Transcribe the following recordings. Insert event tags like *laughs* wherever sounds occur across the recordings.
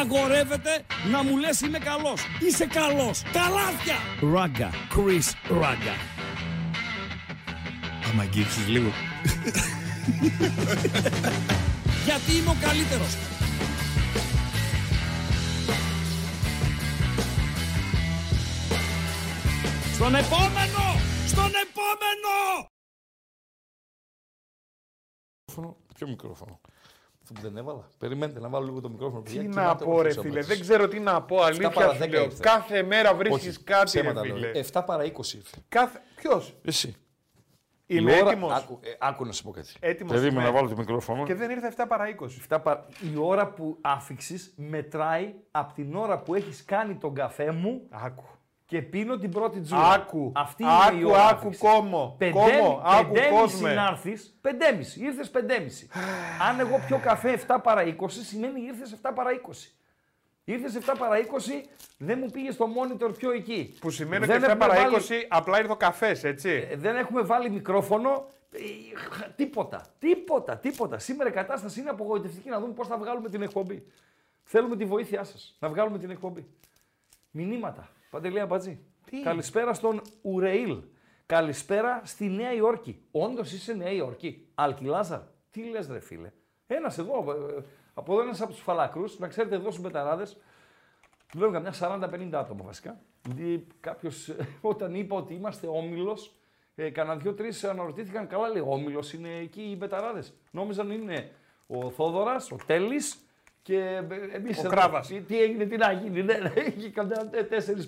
απαγορεύεται να μου λες είμαι καλός. Είσαι καλός. Καλάθια. Ράγκα. Chris Ράγκα. Άμα αγγίξεις λίγο. *laughs* Γιατί είμαι ο καλύτερος. Στον επόμενο! Στον επόμενο! μικρόφωνο. Ποιο μικρόφωνο; Αυτό που δεν έβαλα. Περιμένετε να βάλω λίγο το μικρόφωνο. Τι να πω, ρε φίλε. Δεν ξέρω τι να πω. Αλήθεια σου λέω. Κάθε μέρα βρίσκεις κάτι. Ρε, φίλε. 7 παρά 20 ήρθε. Κάθε... Ποιος; Εσύ. Είμαι έτοιμος. Άκου, ε, άκου να σου πω κάτι. Έτοιμος Περίμενα είμαι. να βάλω το μικρόφωνο. Και δεν ήρθε 7 παρά 20. 7 παρα... Η ώρα που άφηξες μετράει από την ώρα που έχεις κάνει τον καφέ μου Άκου. Και πίνω την πρώτη τζούρα. Άκου. Αυτή είναι η άκου, ώρα άκου, άφηξης. κόμμο. Πεντέμι- Κόμμο, άκου, πεντέμιση κόσμε. να έρθει, πεντέμιση. Ήρθες πεντέμιση. *sighs* Αν εγώ πιω καφέ 7 παρά 20, σημαίνει ήρθες 7 παρά 20. Ήρθες 7 παρά 20, δεν μου πήγες στο monitor πιο εκεί. Που σημαίνει Δεν ότι 7 έχουμε παρά 20 βάλει- απλά ήρθε ο καφές, έτσι. Ε, δεν έχουμε βάλει μικρόφωνο. ε, Τίποτα. Τίποτα. Τίποτα. Σήμερα η κατάσταση είναι απογοητευτική να δούμε πώς θα βγάλουμε την εκπομπή. Θέλουμε τη βοήθειά σας να βγάλουμε την εκπομπή. Μηνύματα. Παντελή Αμπατζή. Καλησπέρα στον Ουρεήλ. Καλησπέρα στη Νέα Υόρκη. Όντως είσαι Νέα Υόρκη. Αλκυλάζαρ. Τι λες, ρε φίλε; Ένας εδώ. ε, Από εδώ ένας από τους φαλακρούς. Να ξέρετε εδώ στους μπεταράδε. Δουλεύουν καμιά 40-50 άτομα βασικά. Δηλαδή κάποιος όταν είπα ότι είμαστε όμιλος, ε, κανένα δύο-τρεις αναρωτήθηκαν καλά, λέει όμιλος είναι εκεί οι μπεταράδε. Νόμιζαν είναι ο Θόδωρας, ο Τέλης και εμείς. Ο Κράβας. Τι, τι έγινε, τι να γίνει. Ναι, ναι, έχει καμιά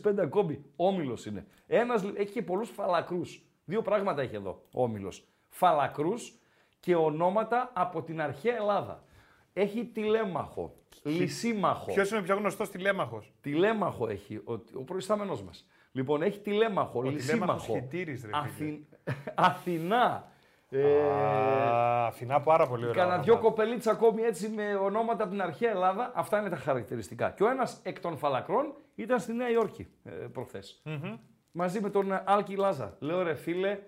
4-5 ακόμη. Όμιλος είναι. Ένας, έχει και πολλούς φαλακρούς. Δύο πράγματα έχει εδώ ο όμιλος. Φαλακρούς και ονόματα από την αρχαία Ελλάδα. Έχει τηλέμαχο, λυσίμαχο. Ποιος είναι πιο γνωστός τηλέμαχος; Τηλέμαχο έχει ο, ο προϊστάμενός μας. Λοιπόν, έχει τηλέμαχο, Ο τηλέμαχος λυσίμαχο. χιτήρης, ρε φίλε. *laughs* Αθηνά. Ε, Α, Αθηνά πάρα πολύ ωραία. Κάνα ονόματα. δυο κοπελίτσα ακόμη έτσι με ονόματα από την αρχαία Ελλάδα. Αυτά είναι τα χαρακτηριστικά. Και ο ένας εκ των φαλακρών ήταν στη Νέα Υόρκη ε, προχθες Μαζί με τον ε, Άλκη Λάζα. Λέω ρε φίλε,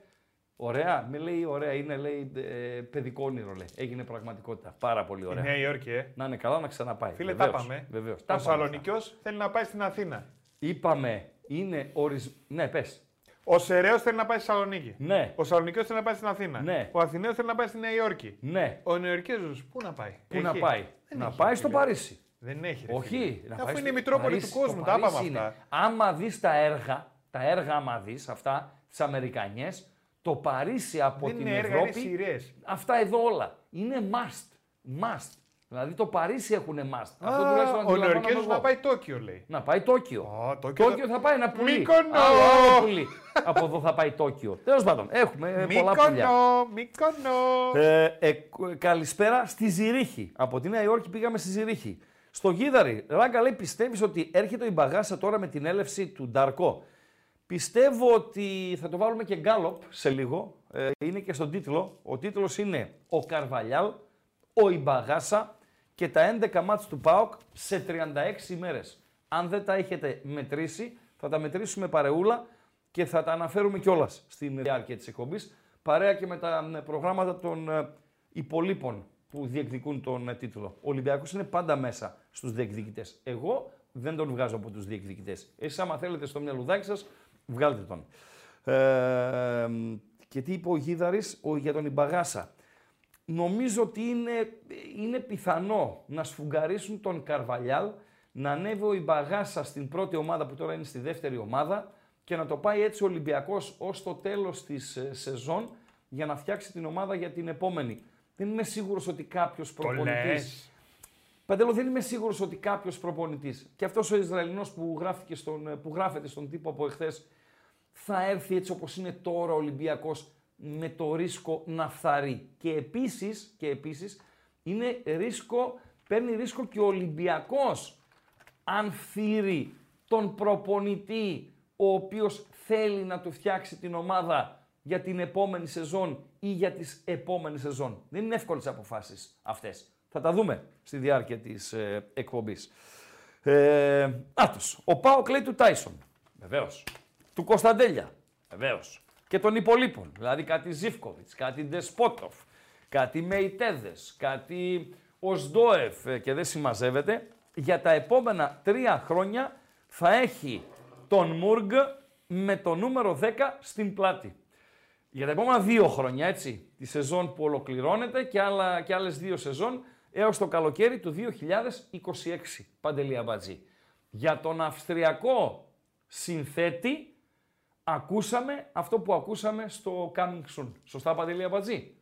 ωραία. Με λέει ωραία, είναι λέει ε, παιδικό όνειρο. Λέει. Έγινε πραγματικότητα. Πάρα πολύ Η ωραία. Νέα Υόρκη, ε. Να είναι καλά να ξαναπάει. Φίλε, Βεβαίως, τα πάμε. Βεβαίως. Ο Τα πάμε αυτά. Σαλονικιό θέλει να πάει στην Αθήνα. Είπαμε, είναι ορισ... Ναι, πες. Ο Σεραίο θέλει να πάει στη Θεσσαλονίκη. Ναι. Ο Σαλονικιό θέλει να πάει στην Αθήνα. Ναι. Ο Αθηναίος θέλει να πάει στη Νέα Υόρκη. Ναι. Ο Νεοϊορκέζο πού να πάει; Πού Έχει; να πάει; Δεν να έχει, πάει ρε στο φίλε. Παρίσι. Δεν έχει. Ρε Όχι. φίλε. να Αφού πάει είναι στο η Μητρόπολη Παρίσι, του κόσμου, το τα είπαμε Παρίσι είναι. αυτά. Άμα δεις τα έργα, τα έργα άμα δεις αυτά, τις Αμερικανιές, το Παρίσι από Δεν την είναι έργα, Ευρώπη. είναι σειρές. Αυτά εδώ όλα. Είναι must. Must. Δηλαδή το Παρίσι έχουν must. Αυτό Α, τουλάχιστον ο αντιλαμβάνομαι Νεοϊορκέζο εγώ. να πάει Τόκιο, λέει. Να πάει Τόκιο. Α, Τόκιο Τόκιο θα πάει ένα πουλί. Μύκονο! Άλλο, άλλο πουλί. Από εδώ θα πάει Τόκιο. Τέλος πάντων, έχουμε ε, πολλά πουλιά. Μύκονο, Μύκονο. Ε, ε, κ- καλησπέρα στη Ζηρίχη. Από τη Νέα Υόρκη πήγαμε στη Ζηρίχη. Στο Γίδαρη, Ράγκα λέει, πιστεύεις ότι έρχεται η Μπαγάσα τώρα με την έλευση του Νταρκό; Πιστεύω ότι θα το βάλουμε και γκάλοπ σε λίγο. Ε, είναι και στον τίτλο. Ο τίτλος είναι «Ο Καρβαλιάλ, ο Ιμπαγάσα και τα 11 μάτς του ΠΑΟΚ σε 36 ημέρες». Αν δεν τα έχετε μετρήσει, θα τα μετρήσουμε παρεούλα και θα τα αναφέρουμε κιόλας στην διάρκεια της εκπομπής, παρέα και με τα ε, προγράμματα των ε, υπολείπων που διεκδικούν τον ε, τίτλο. Ο Ολυμπιακός είναι πάντα μέσα στους διεκδικητές. Εγώ δεν τον βγάζω από τους διεκδικητές. Εσείς άμα θέλετε στο μυαλουδάκι σας, βγάλτε τον. Ε, και τι είπε ο Γίδαρης ο, για τον Ιμπαγάσα. Νομίζω ότι είναι, είναι πιθανό να σφουγγαρίσουν τον Καρβαλιάλ, να ανέβει ο Ιμπαγάσα στην πρώτη ομάδα που τώρα είναι στη δεύτερη ομάδα και να το πάει έτσι ο Ολυμπιακός ως το τέλος της ε, σεζόν για να φτιάξει την ομάδα για την επόμενη. Δεν είμαι σίγουρος ότι κάποιος Το προπονητής... λες. Παντελώ, δεν είμαι σίγουρος ότι κάποιος προπονητής και αυτός ο Ισραηλινός που, γράφηκε στον, που γράφεται στον τύπο από εχθές θα έρθει έτσι όπως είναι τώρα ο Ολυμπιακός με το ρίσκο να φθαρεί. Και επίσης, και επίσης είναι ρίσκο, παίρνει ρίσκο και ο Ολυμπιακός αν φύρει τον προπονητή ο οποίος θέλει να του φτιάξει την ομάδα για την επόμενη σεζόν ή για τις επόμενες σεζόν. Δεν είναι εύκολες αποφάσεις αυτές. Θα τα δούμε στη διάρκεια της ε, εκπομπής. Ε, άτος, ο Πάο λέει του Τάισον. Βεβαίως. Του Κωνσταντέλια. Βεβαίως. Και των υπολείπων. Δηλαδή κάτι Ζίφκοβιτς, κάτι Ντεσπότοφ, κάτι Μεϊτέδες, κάτι Οσντόεφ ε, και δεν συμμαζεύεται. για τα επόμενα τρία χρόνια θα έχει τον Μούργκ με το νούμερο 10 στην πλάτη. Για τα επόμενα δύο χρόνια, έτσι, τη σεζόν που ολοκληρώνεται και, άλλα, και άλλες δύο σεζόν έως το καλοκαίρι του 2026, Παντελία Μπατζή. Για τον Αυστριακό συνθέτη ακούσαμε αυτό που ακούσαμε στο Coming Soon. Σωστά Παντελία Μπατζή.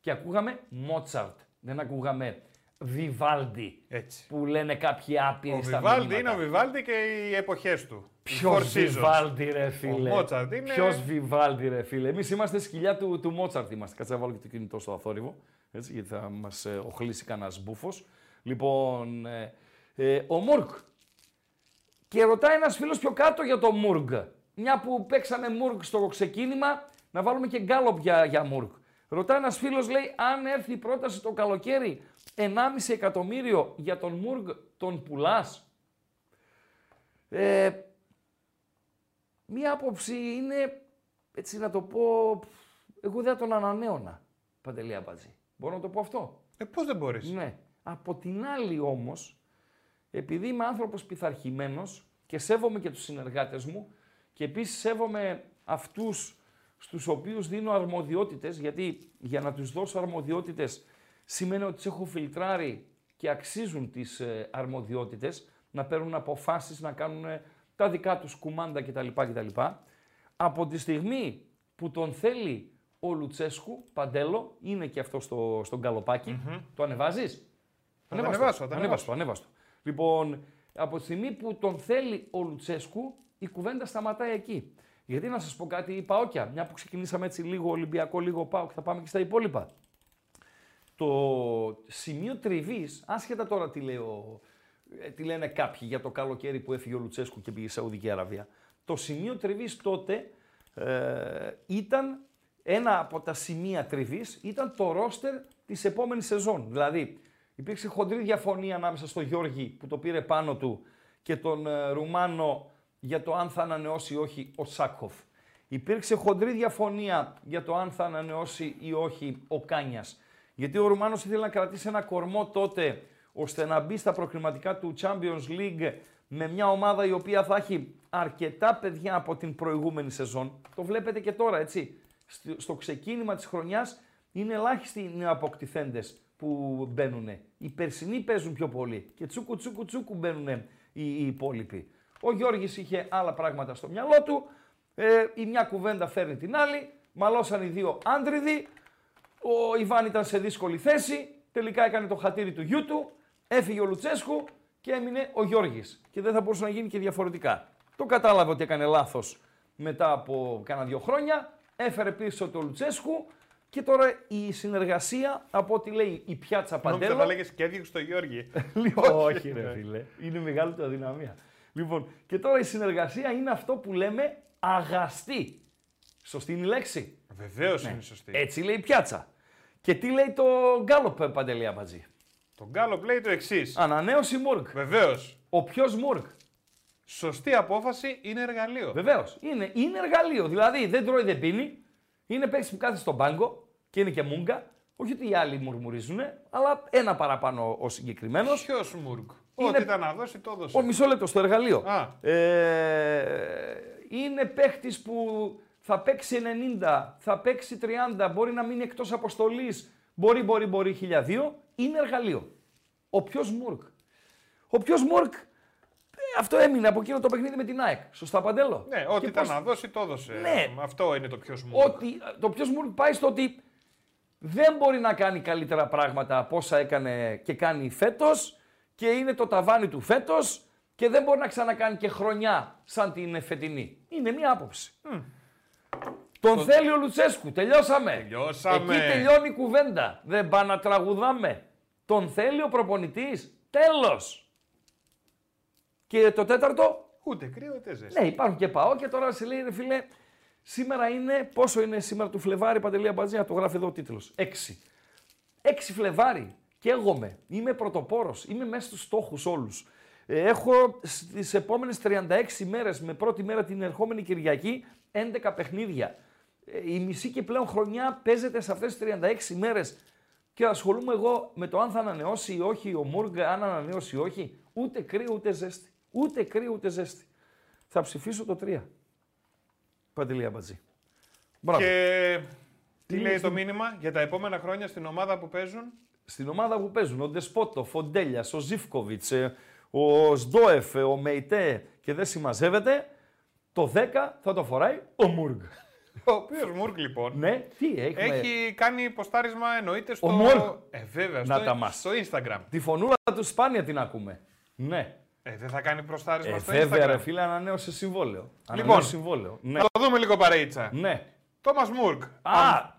Και ακούγαμε Μότσαρτ. Δεν ακούγαμε Βιβάλντι. Έτσι. Που λένε κάποιοι άπειροι στα Βιβάλντι είναι ο Βιβάλντι και οι εποχές του. Ποιος Βιβάλντι, ρε φίλε; Ο Μότσαρτ είναι. Ποιος Βιβάλντι, ρε φίλε; Εμείς είμαστε σκυλιά του, του Μότσαρτ. Είμαστε. Κάτσε να βάλω και το κινητό στο αθόρυβο. Έτσι, γιατί θα μας ε, οχλήσει κανένας μπούφος. Λοιπόν, ε, ε, ο Μουρκ. Και ρωτάει ένας φίλος πιο κάτω για το Μουρκ. Μια που παίξαμε Μουρκ στο ξεκίνημα, να βάλουμε και γκάλοπ για, για Μουρκ. Ρωτάει ένας φίλος, λέει, αν έρθει η πρόταση το καλοκαίρι 1,5 εκατομμύριο για τον Μουργκ τον πουλάς; Ε, μία άποψη είναι, έτσι να το πω, εγώ δεν τον ανανέωνα, Παντελία Μπατζή. Μπορώ να το πω αυτό; Ε, πώς δεν μπορείς; Ναι. Από την άλλη όμως, επειδή είμαι άνθρωπος πειθαρχημένος και σέβομαι και τους συνεργάτες μου και επίσης σέβομαι αυτούς στους οποίους δίνω αρμοδιότητες, γιατί για να τους δώσω αρμοδιότητες σημαίνει ότι τις έχω φιλτράρει και αξίζουν τις ε, αρμοδιότητες, να παίρνουν αποφάσεις, να κάνουν ε, τα δικά τους κουμάντα κτλ. κτλ. Από τη στιγμή που τον θέλει ο Λουτσέσκου, Παντέλο, είναι και αυτό στο, στον καλοπακι το ανεβάζεις; Θα το ανεβάσω, το ανεβάσω, ανεβάσω. Λοιπόν, από τη στιγμή που τον θέλει ο Λουτσέσκου, η κουβέντα σταματάει εκεί. Γιατί να σας πω κάτι, η Παόκια, μια που ξεκινήσαμε έτσι λίγο Ολυμπιακό, λίγο Πάοκ, θα πάμε και στα υπόλοιπα. Το σημείο τριβής, άσχετα τώρα τι, λέω, ε, τι λένε κάποιοι για το καλοκαίρι που έφυγε ο Λουτσέσκου και πήγε η Σαουδική Αραβία. Το σημείο τριβής τότε ε, ήταν ένα από τα σημεία τριβής ήταν το ρόστερ της επόμενης σεζόν. Δηλαδή, υπήρξε χοντρή διαφωνία ανάμεσα στο Γιώργη που το πήρε πάνω του και τον ε, Ρουμάνο για το αν θα ανανεώσει ή όχι ο Σάκοφ. Υπήρξε χοντρή διαφωνία για το αν θα ανανεώσει ή όχι ο Κάνιας. Γιατί ο Ρουμάνος ήθελε να κρατήσει ένα κορμό τότε ώστε να μπει στα προκριματικά του Champions League με μια ομάδα η οποία θα έχει αρκετά παιδιά από την προηγούμενη σεζόν. Το βλέπετε και τώρα, έτσι. Στο ξεκίνημα της χρονιάς είναι ελάχιστοι οι νεοαποκτηθέντες που μπαίνουν. Οι περσινοί παίζουν πιο πολύ και τσούκου τσούκου τσούκου μπαίνουν οι, οι υπόλοιποι. Ο Γιώργης είχε άλλα πράγματα στο μυαλό του. Ε, η μια κουβέντα φέρνει την άλλη. Μαλώσαν οι δύο άντριδοι. Ο Ιβάν ήταν σε δύσκολη θέση. Τελικά έκανε το χατήρι του γιού του. Έφυγε ο Λουτσέσκου και έμεινε ο Γιώργης. Και δεν θα μπορούσε να γίνει και διαφορετικά. Το κατάλαβε ότι έκανε λάθος μετά από κάνα δύο χρόνια. Έφερε πίσω το Λουτσέσκου και τώρα η συνεργασία από ό,τι λέει η πιάτσα Παντέλο. Νόμιζα θα λέγες και στο Γιώργη. *laughs* λοιπόν, όχι ρε φίλε. Είναι μεγάλη του αδυναμία. Λοιπόν, και τώρα η συνεργασία είναι αυτό που λέμε αγαστή. Σωστή είναι η λέξη; Βεβαίως ναι. είναι σωστή. Έτσι λέει η πιάτσα. Και τι λέει το Γκάλοπ Παντελία μαζί. Το Γκάλοπ λέει το εξής. Ανανέωση Μουρκ. Βεβαίως. Ο ποιος Μουρκ. Σωστή απόφαση είναι εργαλείο. Βεβαίως. Είναι, είναι εργαλείο. Δηλαδή δεν τρώει, δεν πίνει. Είναι παίκτης που κάθεται στον πάγκο και είναι και μούγκα. Όχι ότι οι άλλοι μουρμουρίζουν, αλλά ένα παραπάνω ο συγκεκριμένος. Ποιος Μουρκ. Είναι... Ό,τι ήταν να δώσει, το έδωσε. Ο μισό λεπτό στο εργαλείο. Ε, είναι παίχτης που θα παίξει 90, θα παίξει 30, μπορεί να μείνει εκτός αποστολής. Μπορεί, μπορεί, μπορεί 1002. Είναι εργαλείο. Ο ποιος Μουρκ. Ο ποιος Μουρκ ε, αυτό έμεινε από εκείνο το παιχνίδι με την ΑΕΚ. Σωστά, Παντέλο; Ναι, ό,τι ήταν να δώσει, το έδωσε. Ναι. Αυτό είναι το ποιος Μουρκ. Ότι, το ποιος Μουρκ πάει στο ότι δεν μπορεί να κάνει καλύτερα πράγματα από όσα έκανε και κάνει φέτος και είναι το ταβάνι του φέτος και δεν μπορεί να ξανακάνει και χρονιά σαν την φετινή. Είναι μία άποψη. Τον θέλει ο Λουτσέσκου. Τελειώσαμε. Τελειώσαμε. Εκεί τελειώνει η κουβέντα. Δεν πάει να τραγουδάμε. Τον θέλει ο προπονητής. Τέλος. Και το τέταρτο; Ούτε κρύο ούτε ζέστη. Ναι, υπάρχουν και πάω και τώρα σε λέει ρε φίλε, σήμερα είναι. Πόσο είναι σήμερα του Φλεβάρι, Παντελία Μπατζή, το γράφει εδώ ο τίτλος. 6. 6 Φλεβάρι καίγομαι, είμαι πρωτοπόρος, είμαι μέσα στους στόχους όλους. Ε, έχω στις επόμενες 36 μέρες, με πρώτη μέρα την ερχόμενη Κυριακή, 11 παιχνίδια. Ε, η μισή και πλέον χρονιά παίζεται σε αυτές τις 36 μέρες και ασχολούμαι εγώ με το αν θα ανανεώσει ή όχι ο Μούργ, αν ανανεώσει ή όχι. Ούτε κρύο ούτε ζέστη. Ούτε κρύο ούτε ζέστη. Θα ψηφίσω το 3. Παντελή Αμπατζή. Και τι λέει το μήνυμα για τα επόμενα χρόνια στην ομάδα που παίζουν; Στην ομάδα που παίζουν ο Ντεσπότο, ο Φοντέλιας, ο Ζήφκοβιτς, ε, ο Σντόεφ, ε, ο Μεϊτέ και δεν συμμαζεύεται, το 10 θα το φοράει ο Μούργκ. Ο οποίος Μούργκ λοιπόν. Ναι, τι έχεις. Έχει κάνει ποστάρισμα εννοείται στο. Ο Μούργκ. Ε, βέβαια, Να στο, τα μας. στο Instagram. Τη φωνούλα του σπάνια την ακούμε. Ναι. Ε, δεν θα κάνει προστάρισμα Ε, στο βέβαια, Instagram. ρε φίλε, ανανέωσε συμβόλαιο. Λοιπόν, Ανανέωσε συμβόλαιο. Ναι. Να το δούμε λίγο παρείτσα. ναι. Τόμας Μούργκ. Α,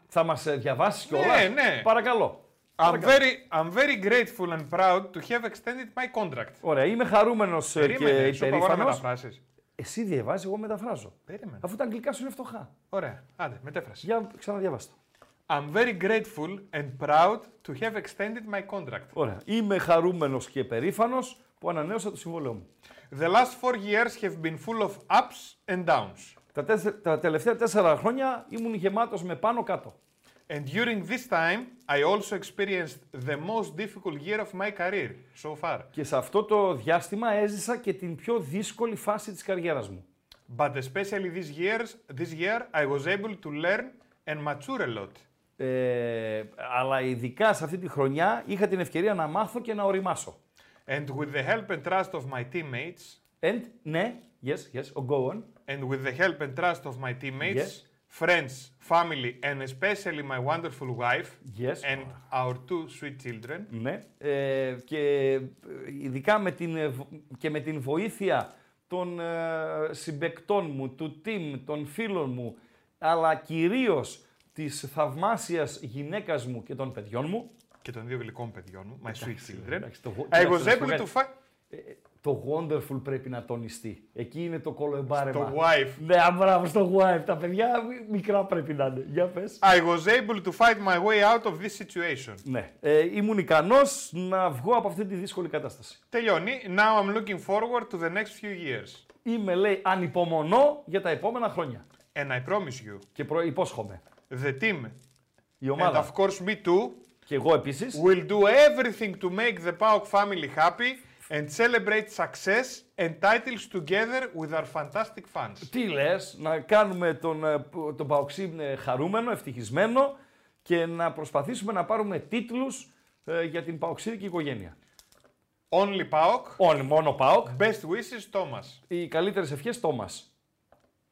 θα μας διαβάσεις κιόλας; Ναι, ναι. Παρακαλώ. I'm very, I'm very grateful and proud to have extended my contract. Ωραία, είμαι χαρούμενος και Περίμενε, σου είπα εγώ να υπερήφανο. μεταφράσεις. Εσύ διαβάζεις, εγώ μεταφράζω. Περίμενε. Αφού τα αγγλικά σου είναι φτωχά. Ωραία, άντε, μετέφραση. Για ξαναδιαβάσω. I'm very grateful and proud to have extended my contract. Ωραία. Είμαι χαρούμενος και περήφανος που ανανέωσα το συμβόλαιό μου. The last four years have been full of ups and downs. Τα, τέσσε- τα τελευταία τέσσερα χρόνια ήμουν γεμάτος με πάνω κάτω. And during this time, I also experienced the most difficult year of my career so far. Και σε αυτό το διάστημα έζησα και την πιο δύσκολη φάση της καριέρας μου. But especially this, years, this year, I was able to learn and mature a lot. Ε, αλλά ειδικά σε αυτή τη χρονιά είχα την ευκαιρία να μάθω και να οριμάσω. And with the help and trust of my teammates, And, ναι, yes, yes, oh, go on. and with the help and trust of my teammates, Yes. friends, family, and especially my wonderful wife Yes. and our two sweet children, Ναι. Ε, και ε, ειδικά με την, ε, βο- και με την βοήθεια των ε, συμπεκτών μου, του team, των φίλων μου, αλλά κυρίως της θαυμάσιας γυναίκας μου και των παιδιών μου, και των δύο γλυκών παιδιών μου, my sweet children, εντάξει, το- I εντάξει, was να σου πω able κάτι. to find Ε, το wonderful πρέπει να τονιστεί. Εκεί είναι το κολοεμπάρεμα. the wife. Ναι, α, μπράβο, στο wife. Τα παιδιά μι- μικρά πρέπει να είναι. Για πες. I was able to find my way out of this situation. Ναι. Ε, ήμουν ικανός να βγω από αυτή τη δύσκολη κατάσταση. Τελειώνει. Now I'm looking forward to the next few years. Είμαι, λέει, ανυπομονώ για τα επόμενα χρόνια. And I promise you, Και προ... υπόσχομαι. the team, Η and ομάδα of course me too, και εγώ επίσης will do everything to make the PAOK family happy and celebrate success and titles together with our fantastic fans. Τι λες, να κάνουμε τον, ε, π- τον Παοξή ε, χαρούμενο, ευτυχισμένο και να προσπαθήσουμε να πάρουμε τίτλους ε, για την Παοξίδικη οικογένεια. Only PAOK, Όλοι, μόνο ΠΑΟΚ. best wishes Thomas. Οι καλύτερες ευχές Τόμας.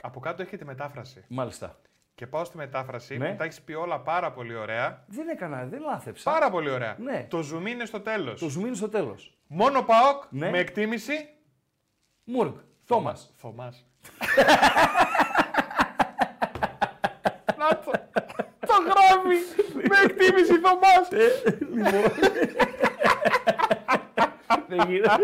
Από κάτω έχετε μετάφραση. Μάλιστα. Και πάω στη μετάφραση Ναι. που τα έχεις πει όλα πάρα πολύ ωραία. Δεν έκανα, δεν λάθεψα. Πάρα πολύ ωραία. Ναι. Το zoom είναι στο τέλος. Το zoom είναι στο τέλος. Μόνο ΠΑΟΚ Ναι. με εκτίμηση. Μουργκ. Τόμας. Θωμάς. Να το. Το γράφει με εκτίμηση Θωμάς. Δεν γίνεται.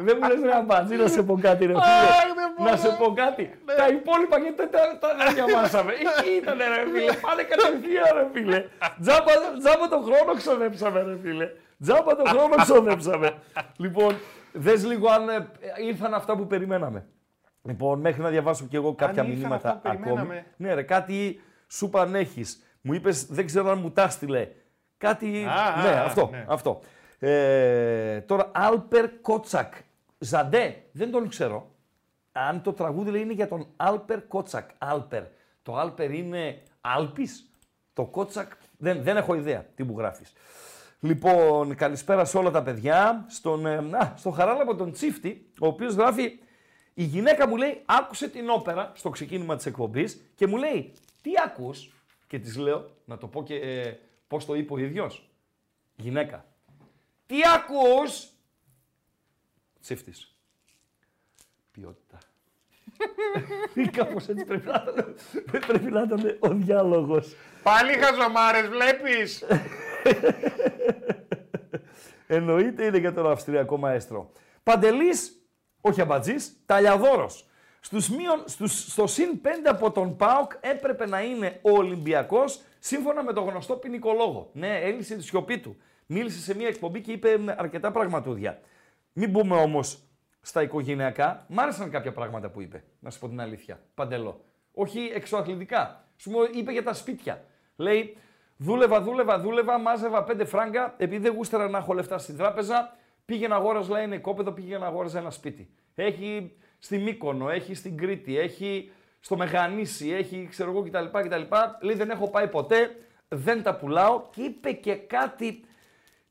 Δεν μου λες ρε αμπατζή να σε πω κάτι ρε Αχ, φίλε. δεν μπορώ. Να σε πω κάτι. Τα υπόλοιπα γιατί δεν τα, τα, τα διαβάσαμε. Εκεί ήταν ρε φίλε. Πάνε κατευθείαν ρε φίλε. Τζάμπα, τζάμπα τον χρόνο ξοδέψαμε ρε φίλε. Τζάμπα τον χρόνο ξοδέψαμε. λοιπόν, δες λίγο αν ε, ήρθαν αυτά που περιμέναμε. Λοιπόν, μέχρι να διαβάσω κι εγώ κάποια ήρθαν μηνύματα αυτά που ακόμη. περιμέναμε. Ναι, ρε, κάτι σου πανέχεις. Μου είπες, δεν ξέρω αν μου τα στείλε. Κάτι. Α, ναι, α, αυτό. ναι. αυτό. Ε, τώρα, Άλπερ Κοτσακζαντέ, δεν τον ξέρω. Αν το τραγούδι λέει είναι για τον Άλπερ Κότσακ. Άλπερ. Το Άλπερ είναι Άλπης. Το Κότσακ δεν, δεν έχω ιδέα τι μου γράφεις. Λοιπόν, καλησπέρα σε όλα τα παιδιά. Στον, ε, α, στον Χαράλαμπο τον Τσίφτη, ο οποίος γράφει η γυναίκα μου λέει άκουσε την όπερα στο ξεκίνημα της εκπομπής και μου λέει τι ακούς και της λέω να το πω και ε, πώς το είπε ο ίδιος. Γυναίκα. Τι ακούς. Τσίφτης. Ποιότητα. *laughs* *laughs* Κάπως έτσι πρέπει να ήταν, πρέπει να ήταν ο διάλογος. Πάλι χαζομάρες, βλέπεις; *laughs* Εννοείται είναι για τον Αυστριακό μαέστρο. Παντελής, όχι αμπατζής, ταλιαδόρος. Στους μείον, στους, στο συν 5 από τον ΠΑΟΚ έπρεπε να είναι ο Ολυμπιακός σύμφωνα με τον γνωστό ποινικολόγο. Ναι, έλυσε τη σιωπή του. Μίλησε σε μια εκπομπή και είπε αρκετά πραγματούδια. Μην μπούμε όμως στα οικογενειακά. Μ' άρεσαν κάποια πράγματα που είπε, να σου πω την αλήθεια. Παντελό. Όχι εξωαθλητικά. Σου πω, είπε για τα σπίτια. Λέει, δούλευα, δούλευα, δούλευα, μάζευα πέντε φράγκα, επειδή δεν γούστερα να έχω λεφτά στην τράπεζα, Πήγε αγόραζε, λέει, ένα οικόπεδο, πήγε να αγόραζε ένα σπίτι. Έχει στη Μύκονο, έχει στην Κρήτη, έχει στο Μεγανήσι, έχει ξέρω εγώ κτλ. κτλ. Λέει δεν έχω πάει ποτέ, δεν τα πουλάω και είπε και κάτι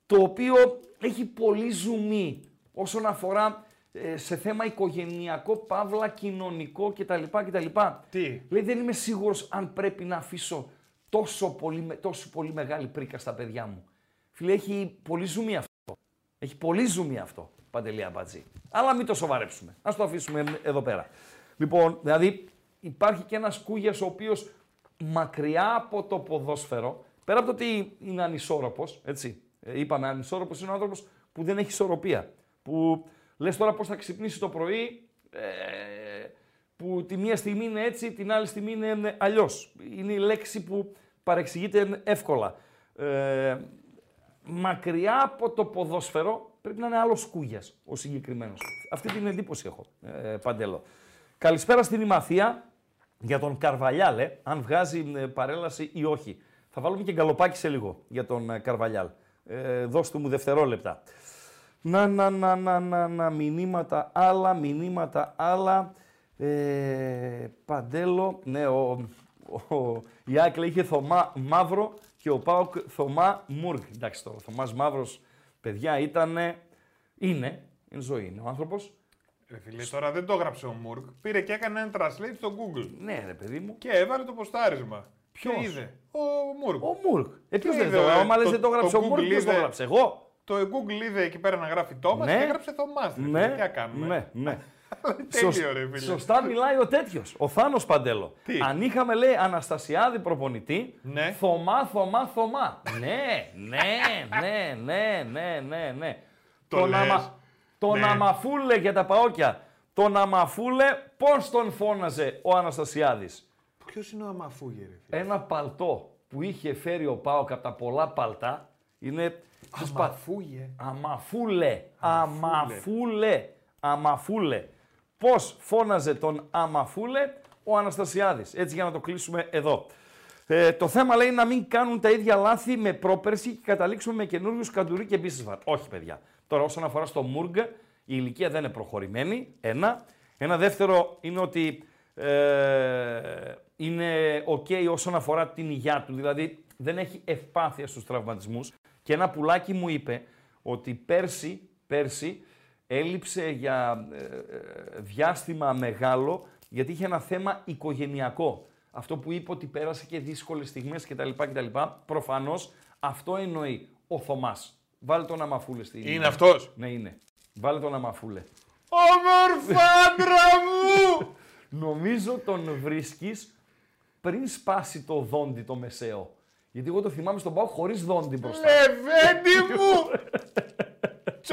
το οποίο έχει πολύ ζουμί όσον αφορά ε, σε θέμα οικογενειακό, παύλα, κοινωνικό κτλ. κτλ. Τι; Λέει δεν είμαι σίγουρος αν πρέπει να αφήσω τόσο πολύ, με- τόσο πολύ μεγάλη πρίκα στα παιδιά μου. Φίλε, έχει πολύ ζουμί αυτό. Έχει πολύ ζουμί αυτό, Παντελή Αμπατζή. Αλλά μην το σοβαρέψουμε. Ας το αφήσουμε εδώ πέρα. Λοιπόν, δηλαδή υπάρχει και ένας Κούγιας ο οποίος μακριά από το ποδόσφαιρο, πέρα από το ότι είναι ανισόρροπος, έτσι, ε, είπαμε ανισόρροπος είναι ο άνθρωπος που δεν έχει ισορροπία. Που λες τώρα πώς θα ξυπνήσει το πρωί, ε, που τη μία στιγμή είναι έτσι, την άλλη στιγμή είναι αλλιώς. Είναι η λέξη που παρεξηγείται εύκολα. Ε, μακριά από το ποδόσφαιρο πρέπει να είναι άλλος κούγιας ο συγκεκριμένος. Αυτή την εντύπωση έχω, ε, Παντέλο. Καλησπέρα στην Ημαθία για τον Καρβαλιάλ, ε, αν βγάζει ε, παρέλαση ή όχι. Θα βάλουμε και γκαλοπάκι σε λίγο για τον ε, Καρβαλιάλ. Ε, δώστε μου δευτερόλεπτα. Να, να, να, να, να, να, μηνύματα άλλα, μηνύματα άλλα. Ε, Παντέλο, ναι, ο, ο, ο η Άκλα είχε Θωμά Μαύρο και ο Πάοκ Θωμά Μουργκ. Εντάξει τώρα, ο Θωμάς Μαύρος, παιδιά, ήταν, είναι, είναι ζωή, είναι ο άνθρωπος. Ρε φίλε, τώρα δεν το έγραψε ο Μουρκ. Πήρε και έκανε ένα translate στο Google. Ναι, ρε παιδί μου. Και έβαλε το ποστάρισμα. Ποιος; Και είδε. Ο Μουρκ. Ο Μουργκ. Ε, ποιος Το δεν είδε, το ε, άμα λες το- δεν το έγραψε το ο Μουργκ, Google ποιος το είδε. έγραψε, εγώ; Το Google είδε εκεί πέρα να γράφει Τόμα Ναι. και έγραψε Θωμάς. Ναι, Τι να κάνουμε; ναι, ναι. Τέλειο, ρε φίλε. Σωστά μιλάει ο τέτοιος, ο Θάνος Παντέλο. Τι; Αν είχαμε, λέει, Αναστασιάδη προπονητή, Ναι. Θωμά, Θωμά, Θωμά. ναι, ναι, ναι, ναι, ναι, ναι, ναι. Το τον λες. αμα... τον Ναι. Αμαφούλε για τα παόκια. Τον Αμαφούλε, πώς τον φώναζε ο Αναστασιάδης; Ποιος είναι ο Αμαφούγε, ρε φίλε; Ένα παλτό που είχε φέρει ο Πάοκ από τα πολλά παλτά είναι... τους πα- Αμαφούγε. Αμαφούλε. Αμαφούλε. Αμαφούλε. Πώς φώναζε τον Αμαφούλε ο Αναστασιάδης. Έτσι για να το κλείσουμε εδώ. Ε, το θέμα λέει να μην κάνουν τα ίδια λάθη με πρόπερση και καταλήξουμε με καινούριους Καντουρί και Μπίσεσβαρ. Όχι, παιδιά. Τώρα, όσον αφορά στο Μούργκ, η ηλικία δεν είναι προχωρημένη. Ένα. Ένα δεύτερο είναι ότι ε, είναι ok όσον αφορά την υγειά του. Δηλαδή, δεν έχει ευπάθεια στους τραυματισμούς. Και ένα πουλάκι μου είπε ότι πέρσι, πέρσι έλειψε για ε, ε, διάστημα μεγάλο γιατί είχε ένα θέμα οικογενειακό. Αυτό που είπε ότι πέρασε και δύσκολες στιγμές κτλ. κτλ. Προφανώς αυτό εννοεί ο Θωμάς. Βάλε τον αμαφούλε στην... Είναι αυτός; Ναι, είναι. Βάλε τον αμαφούλε. Όμορφα άντρα μου! *laughs* Νομίζω τον βρίσκεις πριν σπάσει το δόντι το μεσαίο. Γιατί εγώ το θυμάμαι στον πάω χωρίς δόντι μπροστά. Λεβέντι μου! *laughs*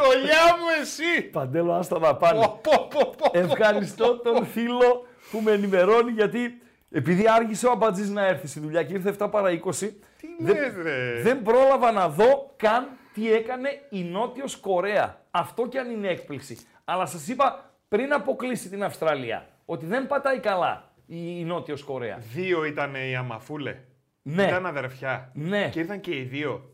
Τσολιά μου εσύ! Παντέλο, άστα να πάνε. Πω, πω, πω, πω. Ευχαριστώ τον φίλο που με ενημερώνει γιατί επειδή άργησε ο Αμπατζής να έρθει στη δουλειά και ήρθε 7 παρά 20, Τι δεν, λες ρε! δεν πρόλαβα να δω καν τι έκανε η Νότιος Κορέα. Αυτό κι αν είναι έκπληξη. Αλλά σας είπα πριν αποκλείσει την Αυστραλία ότι δεν πατάει καλά η, η Νότιος Κορέα. Δύο ήταν οι Αμαφούλε. Ναι. Ήταν αδερφιά. Ναι. Και ήρθαν και οι δύο.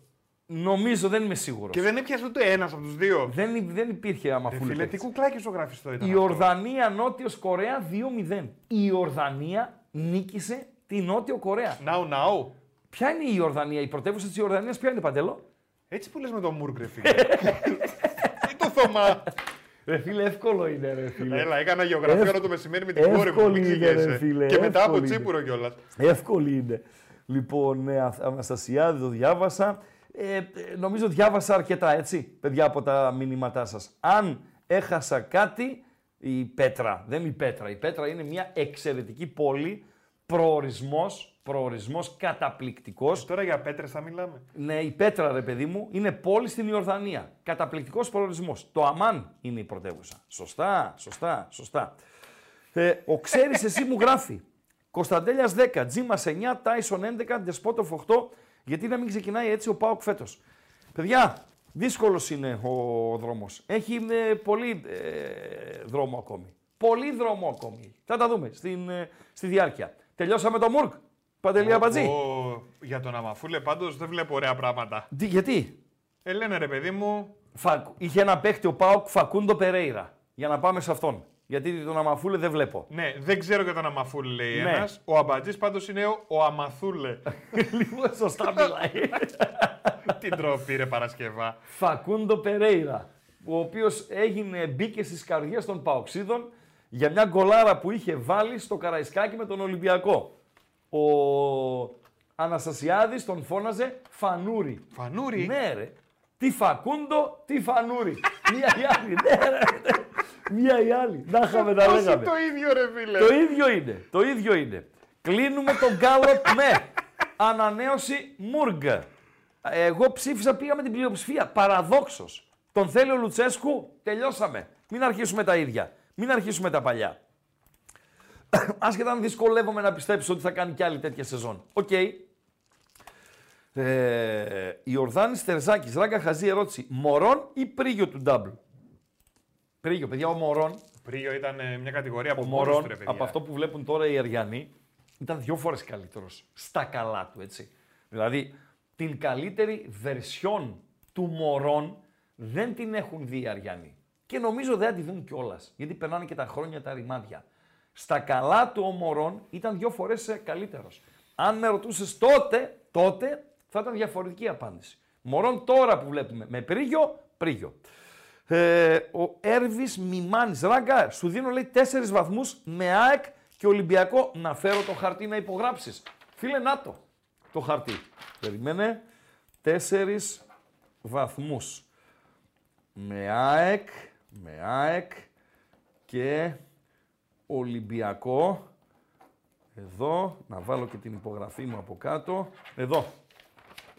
Νομίζω, δεν είμαι σίγουρος. Και δεν έπιασε ούτε ένας από τους δύο. Δεν, υ- δεν υπήρχε άμα Ρε φούλε φίλε, τι παίκτης. κουκλάκι ζωγραφιστό ήταν. Η αυτό. Ορδανία Νότιος Κορέα 2-0. Η Ορδανία νίκησε τη Νότιο Κορέα. Ναου, ναου. Ποια είναι η Ιορδανία, η πρωτεύουσα της Ιορδανίας, ποια είναι παντελώ; Έτσι που λες με το Μουργκ, ρε φίλε. *laughs* Τι το Θωμά. Ρε φίλε, εύκολο είναι, ρε φίλε. Έλα, έκανα γεωγραφία Ευ- όλο το μεσημέρι με την κόρη μου. εύκολη Μην είναι, ρε ξηγέσαι. φίλε, Και μετά από εύκολη είναι. τσίπουρο κιόλας. Εύκολη είναι. Λοιπόν, ναι, Α- Αναστασιάδη το διάβασα. Ε, ε, νομίζω διάβασα αρκετά, έτσι, παιδιά, από τα μηνύματά σας. Αν έχασα κάτι, η Πέτρα, δεν είναι η Πέτρα. Η Πέτρα είναι μια εξαιρετική πόλη, προορισμός, προορισμός καταπληκτικός. Τώρα για πέτρες θα μιλάμε. Ναι, η Πέτρα, ρε παιδί μου, είναι πόλη στην Ιορδανία. Καταπληκτικός προορισμός. Το Αμάν είναι η πρωτεύουσα. Σωστά, σωστά, σωστά. Ε, ο ξέρεις εσύ μου γράφει. Κωνσταντέλιας 10, Τζίμας 9, Τάισον 11, Ντεσπότοφ 8. Γιατί να μην ξεκινάει έτσι ο Πάοκ φέτος. Παιδιά, δύσκολος είναι ο δρόμος. Έχει ε, πολύ ε, δρόμο ακόμη. Πολύ δρόμο ακόμη. Θα τα δούμε στην, ε, στη διάρκεια. Τελειώσαμε το Μουρκ. Παντελή Αμπατζή. Ο- Για τον Αμαφούλε πάντως δεν βλέπω ωραία πράγματα. Τι- Γιατί; Ε, λένε ρε παιδί μου, Φα- Είχε ένα παίχτη ο Πάοκ Φακούντο Περέιρα. Για να πάμε σε αυτόν. Γιατί τον Αμαθούλε δεν βλέπω. Ναι, δεν ξέρω για τον Αμαθούλε λέει Ναι. ένας. Ο Αμπατζής πάντως είναι ο, ο Αμαθούλε. *laughs* Λίγο σωστά μιλάει. *laughs* Τι τροπή ρε Παρασκευά. Φακούντο Περέιρα. Ο οποίος έγινε, μπήκε στις καρδιές των Παοκτσήδων για μια γκολάρα που είχε βάλει στο Καραϊσκάκι με τον Ολυμπιακό. Ο Αναστασιάδης τον φώναζε Φανούρι. Φανούρι. Ναι, ρε. Τι Φακούντο, τι Φανούρι. *laughs* Μία ή άλλη. Ναι, ρε. Μία ή άλλη. Να είχαμε να Πώς είναι λέγαμε. το ίδιο ρε φίλε. Το ίδιο είναι. Το ίδιο είναι. Κλείνουμε το γκάλοπ με ανανέωση Μούργκ. Εγώ ψήφισα, πήγα με την πλειοψηφία. Παραδόξως. Τον θέλει ο Λουτσέσκου, τελειώσαμε. Μην αρχίσουμε τα ίδια. Μην αρχίσουμε τα παλιά. *coughs* Άσχετα αν δυσκολεύομαι να πιστέψω ότι θα κάνει κι άλλη τέτοια σεζόν. Οκ. Ε, Ιορδάνης Τερζάκης, ράγκα χαζή ερώτηση. Μωρόν ή Πρίγιο του νταμπλ. Πρίγιο, παιδιά, ο Μωρόν Πρίγιο ήταν ε, μια κατηγορία από ο μόνος Μωρόν, του ρε παιδιά. από αυτό που βλέπουν τώρα οι Αριανοί, ήταν δύο φορές καλύτερος στα καλά του, έτσι. Δηλαδή, την καλύτερη βερσιόν του Μωρόν δεν την έχουν δει οι Αριανοί. Και νομίζω δεν θα τη δουν κιόλας, γιατί περνάνε και τα χρόνια τα ρημάδια. Στα καλά του ο Μωρόν ήταν δύο φορές καλύτερος. Αν με ρωτούσες τότε, τότε θα ήταν διαφορετική απάντηση. Μωρόν τώρα που βλέπουμε με πρίγιο, πρίγιο. Ε, ο Έρβης Μιμάνη. Ράγκα, σου δίνω λέει 4 βαθμούς με ΑΕΚ και Ολυμπιακό. Να φέρω το χαρτί να υπογράψεις. Φίλε, να το. Το χαρτί. Περιμένε. 4 βαθμούς. Με ΑΕΚ, με ΑΕΚ και Ολυμπιακό. Εδώ, να βάλω και την υπογραφή μου από κάτω. Εδώ.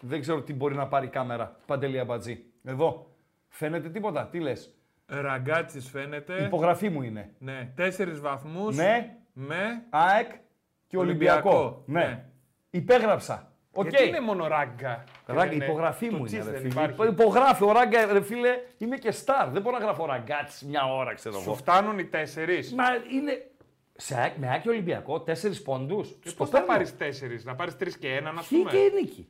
Δεν ξέρω τι μπορεί να πάρει η κάμερα. Παντελή Αμπατζή. Εδώ. Φαίνεται τίποτα. Τι λες; Ραγκάτσις φαίνεται. Υπογραφή μου είναι. Ναι, τέσσερις βαθμούς. Ναι. Με. ΑΕΚ και Ολυμπιακό. Ολυμπιακό, Ναι. ναι. Υπέγραψα. Οκ. Γιατί είναι μόνο ράγκα. Ράγκα, Δεν είναι- υπογραφή το μου τσις είναι. Ρε, δεν φίλε. υπάρχει. Υπογράφει ο Ράγκα, ρε φίλε, είμαι και στάρ. Δεν μπορώ να γράφω ραγκάτσις μια ώρα, ξέρω Σου εγώ. φτάνουν οι τέσσερις. Μα είναι. Σε ΑΕΚ, με ΑΕΚ και Ολυμπιακό, τέσσερις πόντους. Πώς θα πάρεις τέσσερις, να πάρεις τρεις και έναν, α Χ πούμε. και νίκη.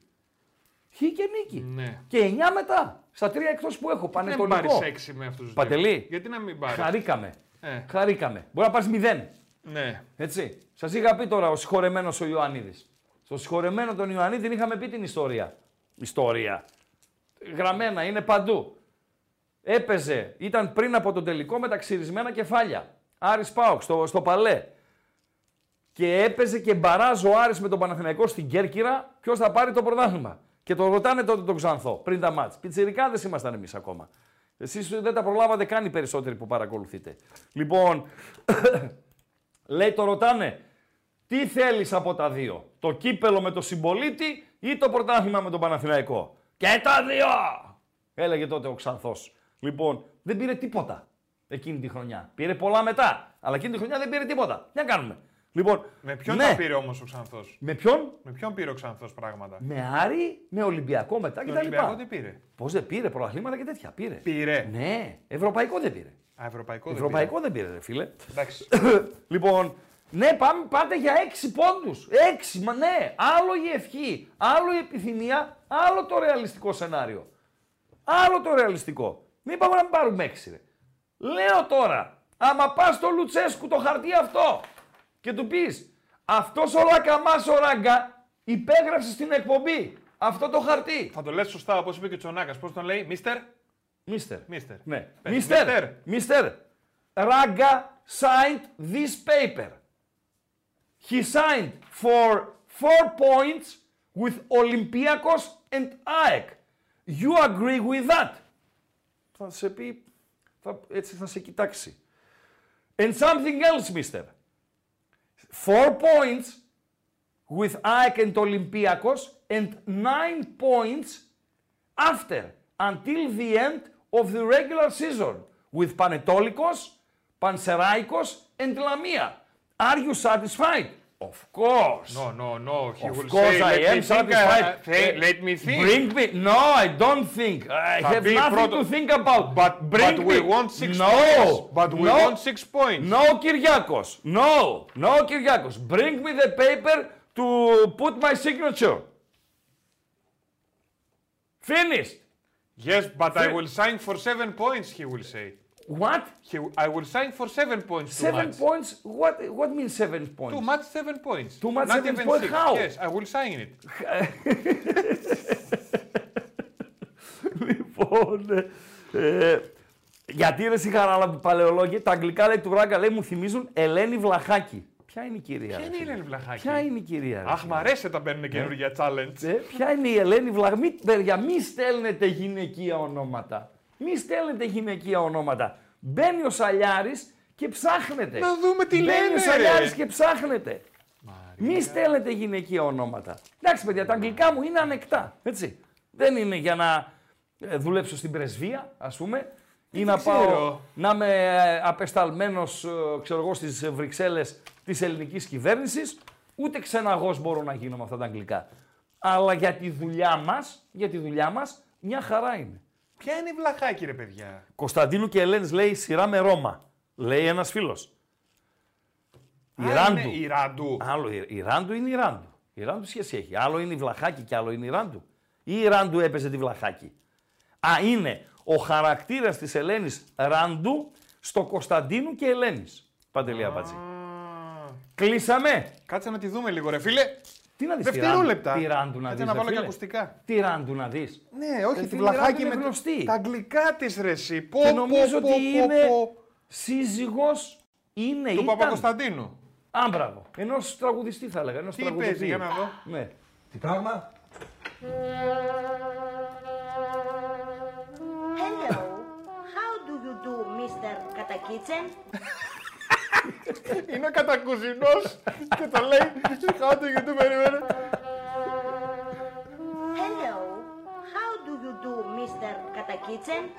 Χ και νίκη. Ναι. Και 9 μετά. Στα τρία εκτός που έχω. Να μην πάρεις Πανετολικό. έξι με αυτούς του Παντελή. Γιατί να μην πάρεις; Χαρήκαμε. Ε. Χαρήκαμε. Μπορεί να πάρεις 0. Ναι. Έτσι. Σας είχα πει τώρα ο συγχωρεμένος ο Ιωαννίδης. Στο συγχωρεμένο τον Ιωαννίδη την είχαμε πει την ιστορία. Ιστορία. Γραμμένα, είναι παντού. Έπαιζε, ήταν πριν από τον τελικό με τα ξυρισμένα κεφάλια. Άρης Πάοξ στο, στο Παλέ. Και έπαιζε και μπαράζ ο Άρης με τον Παναθηναϊκό στην Κέρκυρα ποιος θα πάρει το πρωτάθλημα. Και το ρωτάνε τότε τον Ξανθό πριν τα μάτς. Πιτσιρικάδες ήμασταν εμείς ακόμα. Εσείς δεν τα προλάβατε καν οι περισσότεροι που παρακολουθείτε. Λοιπόν, *coughs* λέει το ρωτάνε, τι θέλεις από τα δύο, το κύπελο με το συμπολίτη ή το πρωτάθλημα με τον Παναθηναϊκό; Και τα δύο! Έλεγε τότε ο Ξανθός. Λοιπόν, δεν πήρε τίποτα εκείνη τη χρονιά. Πήρε πολλά μετά, αλλά εκείνη τη χρονιά δεν πήρε τίποτα. Τι να κάνουμε. Λοιπόν, Με ποιον ναι. τα πήρε όμως ο Ξανθός; Με ποιον; Με ποιον πήρε ο Ξανθός πράγματα; Με Άρη, με Ολυμπιακό μετά Τον κτλ. Ολυμπιακό τι πήρε; Πώς δεν πήρε, πρωταθλήματα και τέτοια. Πήρε. Πήρε. Ναι, ευρωπαϊκό δεν πήρε. Α, ευρωπαϊκό δεν ευρωπαϊκό δεν πήρε, ρε φίλε. πήρε. Εντάξει. *laughs* λοιπόν, ναι, πάμε, πάτε για 6 πόντους. 6, μα ναι. Άλλο η ευχή, άλλο η επιθυμία, άλλο το ρεαλιστικό σενάριο. Άλλο το ρεαλιστικό. Μην πάμε να μην πάρουμε 6, ρε. Λέω τώρα, άμα πας στο Λουτσέσκου το χαρτί αυτό και του πεις αυτός ο Λακαμάς ο Ράγκα υπέγραψε στην εκπομπή αυτό το χαρτί. Θα το λες σωστά όπως είπε και ο Τσονάκας. Πώς τον λέει, Μίστερ. Μίστερ. Μίστερ. Ναι. Πες, Μίστερ. Μίστερ. Μίστερ. Ράγκα signed this paper. He signed for four points with Olympiacos and ΑΕΚ. You agree with that? Θα σε πει, θα, έτσι θα σε κοιτάξει. And something else, mister. four points with AEK and Olympiacos and nine points after until the end of the regular season with Panetolikos, Panseraikos and Lamia. Are you satisfied? Of course. No, no, no. He of will course say, I am satisfied. I, say, let me think. Bring me. No, I don't think. I have nothing to think about. But bring but we me. want six no, points. But we no, want six points. No, Kyriakos. No, no, Kyriakos. Bring me the paper to put my signature. Finished. Yes, but Fin I will sign for seven points, he will say. What? He, I will sign for seven points too Seven much. points? What, what means seven points? Too much seven points. Too much Not seven even points? six. How? Yes, I will sign it. Λοιπόν, ε, ε, γιατί ρε συγχαράλα παλαιολόγια, τα αγγλικά λέει του Ράγκα λέει μου θυμίζουν Ελένη Βλαχάκη. Ποια είναι η κυρία. Ποια ρε είναι η φίλε; Ελένη Βλαχάκη; Ποια είναι η κυρία. ρε Αχ, φίλε; μ' αρέσει όταν παίρνουν καινούργια challenge. Ε, ποια είναι η Ελένη Βλαχάκη. Μη, παιδιά, μη στέλνετε γυναικεία ονόματα. Μη στέλνετε γυναικεία ονόματα. Μπαίνει ο Σαλιάρης και ψάχνετε. Να δούμε τι Μπαίνει λένε, ο Σαλιάρης ρε. και ψάχνετε. Μη στέλνετε γυναικεία ονόματα. Εντάξει, παιδιά, τα αγγλικά μου είναι ανεκτά. Έτσι. Δεν είναι για να ε, δουλέψω στην πρεσβεία, ας πούμε, ή να πάω ξέρω. να είμαι απεσταλμένος, ξέρω εγώ, στις Βρυξέλλες της ελληνικής κυβέρνησης. Ούτε ξεναγός μπορώ να γίνω με αυτά τα αγγλικά. Αλλά για τη δουλειά μας, για τη δουλειά μας, μια χαρά είναι. Ποια είναι η Βλαχάκη, ρε παιδιά; Κωνσταντίνου και Ελένης λέει σειρά με Ρώμα. Λέει ένας φίλος. Η Α, Ράντου. είναι Η Ράντου. Άλλο, η, η Ράντου είναι η Ράντου. Η Ράντου σχέση έχει. Άλλο είναι η Βλαχάκη και άλλο είναι η Ράντου. Ή η Ράντου έπαιζε τη Βλαχάκη. Α, είναι ο χαρακτήρας της Ελένης Ράντου στο Κωνσταντίνου και Ελένης. Παντελή Αμπατζή. Α, Κλείσαμε. Κάτσε να τη δούμε λίγο, ρε φίλε. Τι να δεις τη Ράντου, Δευτερόλεπτα. τι Ράντου να Κάτσε δεις, να ρε βάλω και φίλε. ακουστικά. Τι Ράντου να δεις. Ναι, όχι, Ε, τη φίλε, η Ράντου Βλαχάκη είναι με γνωστή. τα αγγλικά της ρε εσύ. Πω, Και πω, νομίζω πω, ότι πω, είναι πω. σύζυγος είναι, Του ήταν. Παπακοσταντίνου. Α, μπράβο. Ενός τραγουδιστή θα έλεγα. Ενός Τι τραγουδιστή. παίζει, για να δω. Ναι. Τι πράγμα; Hello. How do you do, Mr. Katakitchen? είναι ο κατακουζινός και το λέει. Χάω το YouTube, περιμένω. Hello. How do you do, Mr. Katakitchen? *laughs*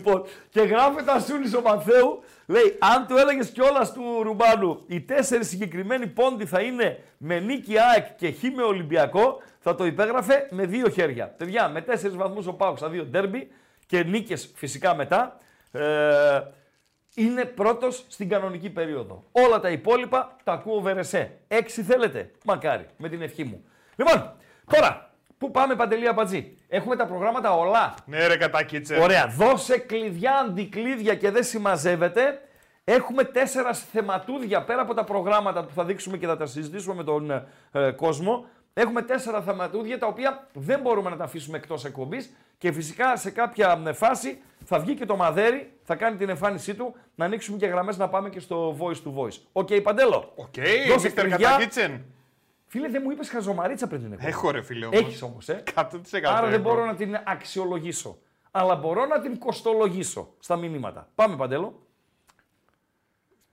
Λοιπόν, και γράφει τα Σούνη ο Μαθαίου, λέει, αν του έλεγες κιόλας του Ρουμπάνου, οι τέσσερις συγκεκριμένοι πόντοι θα είναι με νίκη ΑΕΚ και χ με Ολυμπιακό, θα το υπέγραφε με δύο χέρια. Παιδιά, με τέσσερις βαθμούς ο Πάουξ στα δύο ντέρμπι και νίκες φυσικά μετά. Ε, είναι πρώτος στην κανονική περίοδο. Όλα τα υπόλοιπα τα ακούω βερεσέ. Έξι θέλετε. Μακάρι, με την ευχή μου. Λοιπόν, τώρα, πού πάμε Παντελή Αμπατζή. Έχουμε τα προγράμματα όλα; Ναι, ρε Κατακίτσεν. Ωραία. Δώσε κλειδιά, αντικλείδια και δε συμμαζεύεται. Έχουμε τέσσερα θεματούδια πέρα από τα προγράμματα που θα δείξουμε και θα τα συζητήσουμε με τον ε, ε, κόσμο. Έχουμε τέσσερα θεματούδια τα οποία δεν μπορούμε να τα αφήσουμε εκτός εκπομπής και φυσικά σε κάποια ε, φάση θα βγει και το μαδέρι, θα κάνει την εμφάνισή του, να ανοίξουμε και γραμμές να πάμε και στο voice to voice. OK, Παντέλο. Οκ, Δώσε Mr. κλειδιά. Κατακίτσεν. Φίλε, δεν μου είπες χαζομαρίτσα πριν την εκπομπή. Έχω ρε φίλε όμως. Έχεις όμως, ε. 100% Άρα δεν έχω. μπορώ να την αξιολογήσω. Αλλά μπορώ να την κοστολογήσω στα μηνύματα. Πάμε, Παντέλο.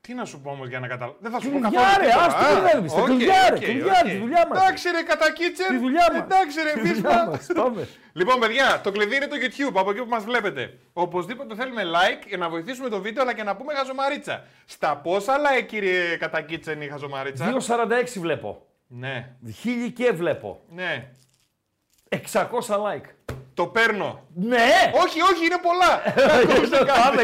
Τι να σου πω όμως για να καταλάβω. Δεν θα σου πω Κλειδιά, καθόλου. ρε, τίποτα. άστο, Α, τι λέμε, στα οκ, κλειδιά, ρε, οκ, κλειδιά, οκ. της δουλειάς μας. Εντάξει ρε Κατακίτσεν. Τη δουλειά μας. Εντάξει ρε Τη δουλειά βίσμα. μας. Πάμε. Λοιπόν, παιδιά, το κλειδί είναι το YouTube από εκεί που μας βλέπετε. Οπωσδήποτε θέλουμε like για να βοηθήσουμε το βίντεο αλλά και να πούμε χαζομαρίτσα. Στα πόσα like, κύριε Κατακίτσεν, η χαζομαρίτσα; 2,46 βλέπω. Ναι, Χίλιοι και βλέπω. ναι. 600 like. Το παίρνω. Ναι! όχι, όχι, είναι πολλά. *laughs* Πάμε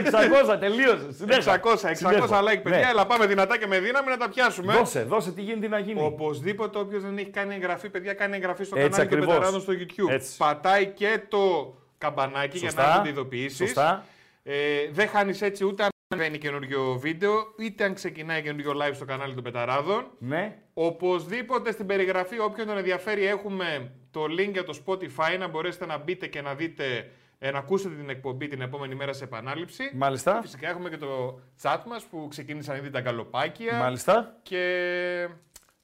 600, τελείωσε. Συνέχα. 600, 600 Συνέχα. like, παιδιά. Ναι. Έλα, πάμε δυνατά και με δύναμη να τα πιάσουμε. Δώσε, δώσε τι γίνεται να γίνει. Οπωσδήποτε όποιος δεν έχει κάνει εγγραφή, παιδιά, κάνει εγγραφή στο Έτσι κανάλι των ακριβώς. Πεταράδων στο YouTube. Έτσι. Πατάει και το καμπανάκι για να έχετε ειδοποιήσεις. Σωστά. Ε, δεν χάνεις έτσι ούτε αν ανεβαίνει καινούριο βίντεο, είτε αν ξεκινάει καινούριο live στο κανάλι των Πεταράδων. Ναι. Οπωσδήποτε στην περιγραφή, όποιον τον ενδιαφέρει, έχουμε το link για το Spotify να μπορέσετε να μπείτε και να δείτε, ε, να ακούσετε την εκπομπή την επόμενη μέρα σε επανάληψη. Μάλιστα. Φυσικά έχουμε και το chat μας που ξεκίνησαν ήδη τα γκαλοπάκια. Μάλιστα. Και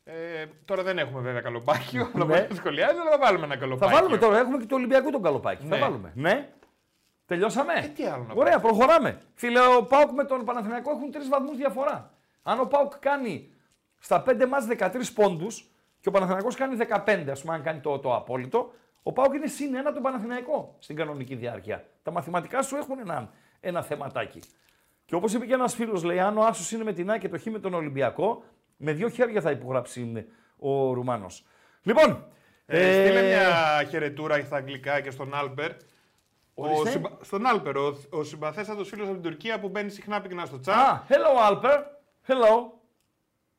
ε, τώρα δεν έχουμε βέβαια καλοπάκιο, *laughs* αλλά Ναι. μπορεί να σχολιάζει, αλλά θα βάλουμε ένα Θα καλοπάκιο. βάλουμε τώρα, έχουμε και το Ολυμπιακό τον καλοπάκι. Θα Ναι. βάλουμε. Ναι. Τελειώσαμε; Ε, τι άλλο να Ωραία, προχωράμε. Φίλε, ο Πάουκ με τον Παναθηναϊκό έχουν τρεις βαθμούς διαφορά. Αν ο Πάουκ κάνει στα 5 μας 13 πόντους και ο Παναθηναϊκός κάνει 15, ας πούμε, αν κάνει το, το απόλυτο, ο Πάουκ είναι συν ένα τον Παναθηναϊκό στην κανονική διάρκεια. Τα μαθηματικά σου έχουν ένα, ένα θεματάκι. Και όπως είπε και ένας φίλος, λέει: Αν ο Άσος είναι με την Άκη και το Χ με τον Ολυμπιακό, με δύο χέρια θα υπογράψει ο Ρουμάνος. Λοιπόν. Ε, στείλε μια χαιρετούρα στα αγγλικά και στον Άλπερ. Ο Ορίστε. συμπα... Στον Άλπερ, ο, ο συμπαθέστατο φίλο από την Τουρκία που μπαίνει συχνά πυκνά στο chat. Ah, hello Alper. Hello.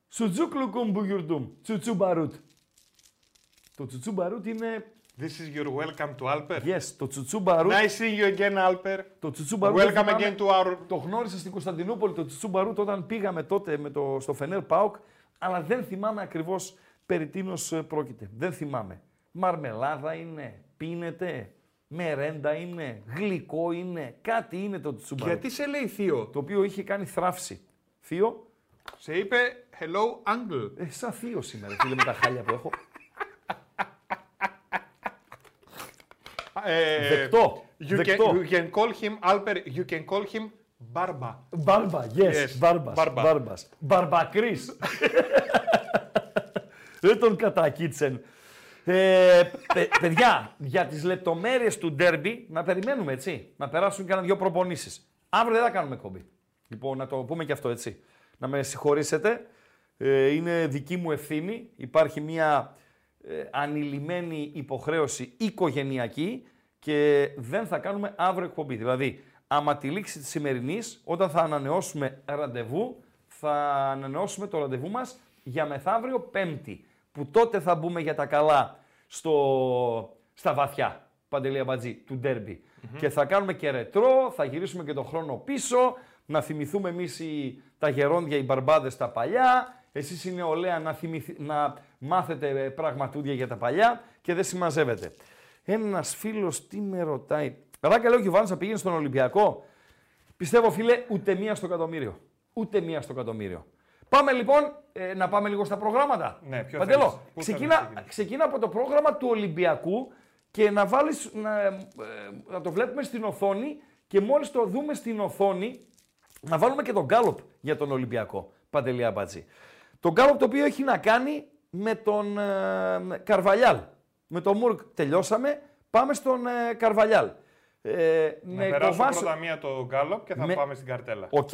Σουτζούκλου κουμπούγιουρντουμ. Τσουτσού μπαρουτ. Το τσουτσού μπαρουτ είναι. This is your welcome to Alper. Yes, το τσουτσού μπαρουτ. Nice seeing you again, Alper. Το τσουτσού μπαρουτ. Welcome θυμάμαι, again to our. Το γνώρισα στην Κωνσταντινούπολη το τσουτσού μπαρουτ όταν πήγαμε τότε με το, στο Φενέρ Πάουκ, αλλά δεν θυμάμαι ακριβώς περί τίνος ε, πρόκειται. Δεν θυμάμαι. Μαρμελάδα είναι, πίνεται, μερέντα είναι, γλυκό είναι, κάτι είναι το τσουτσού μπαρουτ. Γιατί σε λέει θείο; Το οποίο είχε κάνει θράψη. Θείο, Σε είπε hello uncle. ε, σαν θείο σήμερα, φίλε με τα χάλια που έχω. Ε, Δεκτό. You can, δεκτό. you can call him Alper. You can call him Barba. Μπάρμπα, yes, Yes, μπάρμπας, μπάρμπα. μπάρμπας. Μπαρμπακρίς. Δεν τον κατακίτσεν. Ε, παι- παιδιά, για τις λεπτομέρειες του ντέρμπι, να περιμένουμε έτσι, να περάσουν και δυο προπονήσεις. Αύριο δεν θα κάνουμε κόμπι. Λοιπόν, να το πούμε και αυτό έτσι. Να με συγχωρήσετε, ε, είναι δική μου ευθύνη. Υπάρχει μια ε, ανηλυμένη υποχρέωση οικογενειακή και δεν θα κάνουμε αύριο εκπομπή. Δηλαδή, άμα τη λήξη της σημερινής, όταν θα ανανεώσουμε ραντεβού, θα ανανεώσουμε το ραντεβού μας για μεθαύριο Πέμπτη, που τότε θα μπούμε για τα καλά στο, στα βαθιά, Παντελή Αμπατζή, του ντερμπι. Και θα κάνουμε και ρετρό, θα γυρίσουμε και τον χρόνο πίσω, να θυμηθούμε εμείς οι, τα γερόντια, οι μπαρμπάδες τα παλιά, εσείς η νεολαία να, θυμηθ- να μάθετε πραγματούδια για τα παλιά και δεν συμμαζεύετε. Ένας φίλος τι με ρωτάει; Ράκα λέω και ο Βάνος θα πήγαινε στον Ολυμπιακό; Πιστεύω φίλε ούτε μία στο εκατομμύριο. Ούτε μία στο εκατομμύριο. Πάμε λοιπόν ε, να πάμε λίγο στα προγράμματα. Ναι, ποιο Παντελό, θέλεις, πού θέλεις να ξεκίνα, ξεκινήσεις; ξεκίνα από το πρόγραμμα του Ολυμπιακού και να βάλεις, να, ε, να το βλέπουμε στην οθόνη και μόλις το δούμε στην οθόνη να βάλουμε και τον γκάλοπ για τον Ολυμπιακό, Παντελή Αμπατζή. Το γκάλοπ το οποίο έχει να κάνει με τον ε, Καρβαλιάλ. Με τον Μουρκ τελειώσαμε, πάμε στον ε, Καρβαλιάλ. Ε, Να περάσω πρώτα μία το γκάλοπ και θα με- πάμε στην καρτέλα. Οκ.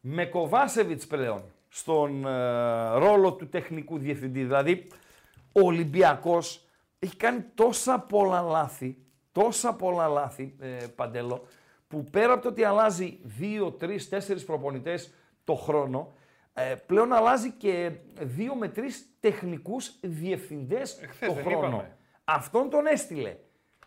Με Κοβάτσεβιτς πλέον στον ε, ρόλο του τεχνικού διευθυντή. Δηλαδή, ο Ολυμπιακός έχει κάνει τόσα πολλά λάθη, τόσα πολλά λάθη, ε, Παντέλο, που πέρα από το ότι αλλάζει δύο, τρεις, τέσσερις προπονητές το χρόνο, ε, πλέον αλλάζει και δύο με τρεις τεχνικούς διευθυντές Εχθές το δεν χρόνο. είπαμε. Αυτόν τον έστειλε.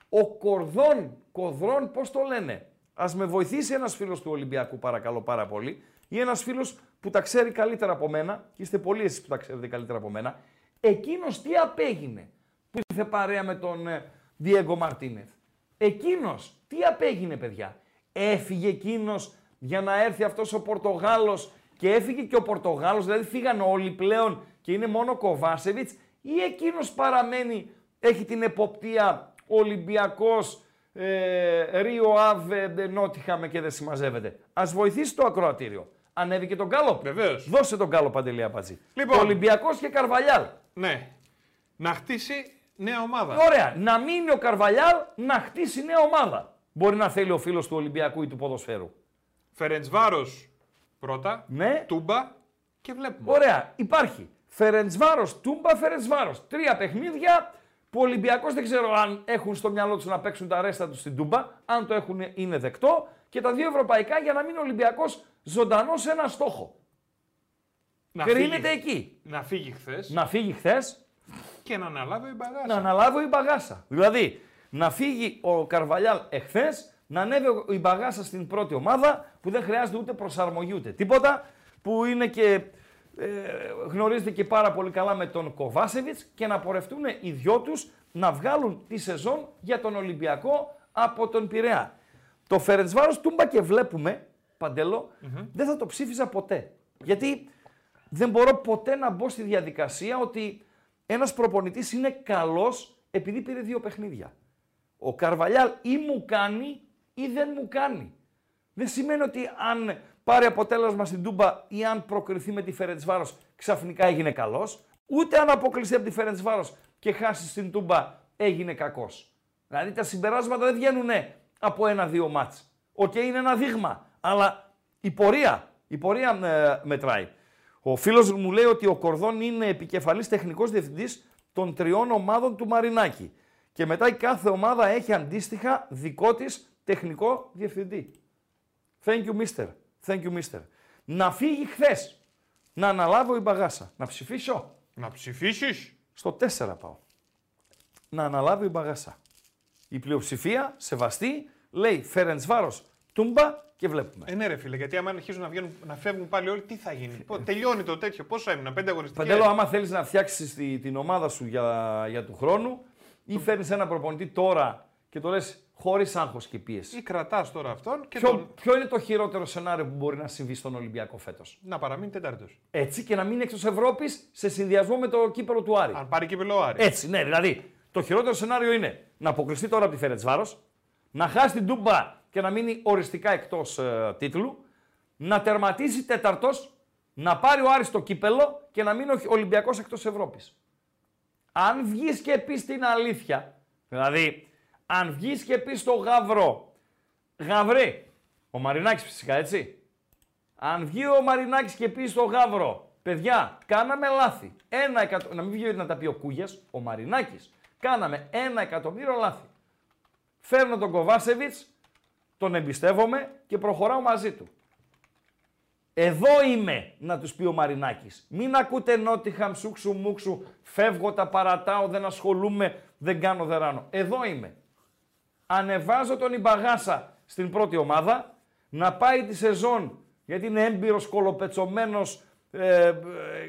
Ο Κορδόν, Κοδρόν, πώς το λένε; Ας με βοηθήσει ένας φίλος του Ολυμπιακού παρακαλώ πάρα πολύ ή ένας φίλος που τα ξέρει καλύτερα από μένα, και είστε πολλοί εσείς που τα ξέρετε καλύτερα από μένα, εκείνος τι απέγινε που ήρθε παρέα με τον ε, Διέγκο Μαρτίνεθ. Εκείνος τι απέγινε παιδιά; Έφυγε εκείνος για να έρθει αυτός ο Πορτογάλος και έφυγε και ο Πορτογάλος, δηλαδή φύγαν όλοι πλέον και είναι μόνο ο Κοβάσεβιτς ή εκείνος παραμένει, έχει την εποπτεία Ολυμπιακός, ε, Ρίο Αβε, Νότιχαμε και δεν συμμαζεύεται; Ας βοηθήσει το ακροατήριο. Ανέβηκε τον Γκάλοπ. Βεβαίως. Δώσε τον Γκάλοπ Παντελή Απατζή. Λοιπόν. Ολυμπιακός και Καρβαλιάλ. Ναι. Να χτίσει νέα ομάδα. Ωραία. Να μείνει ο Καρβαλιάλ να χτίσει νέα ομάδα. Μπορεί να θέλει ο φίλος του Ολυμπιακού ή του ποδοσφαίρου. Φερεντσβάρος πρώτα. Ναι. Τούμπα και βλέπουμε. Ωραία. Υπάρχει. Φερεντσβάρος, Τούμπα, Φερεντσβάρος. Τρία παιχνίδια που ο Ολυμπιακός δεν ξέρω αν έχουν στο μυαλό τους να παίξουν τα ρέστα τους στην Τούμπα. Αν το έχουν, είναι δεκτό. Και τα δύο ευρωπαϊκά για να μείνει ο Ολυμπιακός ζωντανός σε ένα στόχο. να, Κρίνεται φύγει, εκεί. να φύγει χθες Να φύγει χθες, και να αναλάβει η μπαγάζα. να αναλάβει η μπαγάσα. Δηλαδή, να φύγει ο Καρβαλιάλ εχθές, να ανέβει ο- η μπαγάσα στην πρώτη ομάδα που δεν χρειάζεται ούτε προσαρμογή ούτε τίποτα, που είναι και ε, γνωρίζετε και πάρα πολύ καλά με τον Κοβάσεβιτς και να πορευτούν οι δυο τους να βγάλουν τη σεζόν για τον Ολυμπιακό από τον Πειραιά. Το Φερεντσβάρος τούμπα και βλέπουμε, Παντέλο, δεν θα το ψήφιζα ποτέ. Γιατί δεν μπορώ ποτέ να μπω στη διαδικασία ότι ένας προπονητής είναι καλός επειδή πήρε δύο παιχνίδια. Ο Καρβαλιάλ ή μου κάνει ή δεν μου κάνει. Δεν σημαίνει ότι αν πάρει αποτέλεσμα στην Τούμπα ή αν προκριθεί με τη Φερεντσβάρος ξαφνικά έγινε καλός, ούτε αν αποκλειστεί από τη Φερεντσβάρος και χάσει στην Τούμπα έγινε κακός. Δηλαδή τα συμπεράσματα δεν βγαίνουν από ένα-δύο μάτς. Οκ, είναι ένα δείγμα, αλλά η πορεία, η πορεία ε, μετράει. Ο φίλος μου λέει ότι ο Κορδόν είναι επικεφαλής τεχνικός διευθυντής των τριών ομάδων του Μαρινάκη. Και μετά η κάθε ομάδα έχει αντίστοιχα δικό της τεχνικό διευθυντή. Thank you, mister. Thank you, mister. Να φύγει χθες να αναλάβω η μπαγάσα. Να ψηφίσω. Να ψηφίσεις; Στο 4 πάω. Να αναλάβει η μπαγάσα. Η πλειοψηφία, σεβαστή, λέει Φέρεντ Βάρος, τούμπα και βλέπουμε. Ε, ναι, ρε φίλε, γιατί άμα αρχίζουν να, βγαίνουν, να φεύγουν πάλι όλοι, τι θα γίνει; Πο- τελειώνει το τέτοιο. Πόσο έμειναν, πέντε αγωνιστικές. Παντέλο, άμα θέλεις να φτιάξεις την ομάδα σου για, για του χρόνου, ή φέρνεις ένα προπονητή τώρα και το λες χωρίς άγχος και πίεση. Ή κρατάς τώρα αυτόν και Ποιο, τον... ποιο είναι το χειρότερο σενάριο που μπορεί να συμβεί στον Ολυμπιακό φέτος; να παραμείνει τέταρτο. Έτσι και να μείνει εκτός Ευρώπης σε συνδυασμό με το κύπελο του Άρη. Αν πάρει κύπελο ο Άρη. Έτσι, ναι, δηλαδή το χειρότερο σενάριο είναι να αποκλειστεί τώρα από τη Φερετσβάρος, να χάσει την Τούμπα και να μείνει οριστικά εκτός τίτλου, να τερματίσει τέταρτος, να πάρει ο Άρης το κύπελο και να μείνει ο Ολυμπιακός εκτός Ευρώπης. Αν βγεις και πεις την αλήθεια, δηλαδή αν βγεις και πεις στο Γαβρό, Γαβρή, ο Μαρινάκης φυσικά έτσι, αν βγει ο Μαρινάκης και πεις στο Γάβρο, παιδιά, κάναμε λάθη. Ένα εκατο... Να μην βγει να τα πει ο Κούγιας, ο Μαρινάκης. Κάναμε ένα εκατομμύριο λάθη. Φέρνω τον Κοβάσεβιτς, τον εμπιστεύομαι και προχωράω μαζί του. Εδώ είμαι, να τους πει ο Μαρινάκης. Μην ακούτε Νότιχαμ, σούξου, μουξου, φεύγω, τα παρατάω, δεν ασχολούμαι, δεν κάνω, δεν ράνω. Εδώ είμαι. Ανεβάζω τον Ιμπαγάσα στην πρώτη ομάδα, να πάει τη σεζόν, γιατί είναι έμπειρος, κολοπετσωμένος, ε, ε,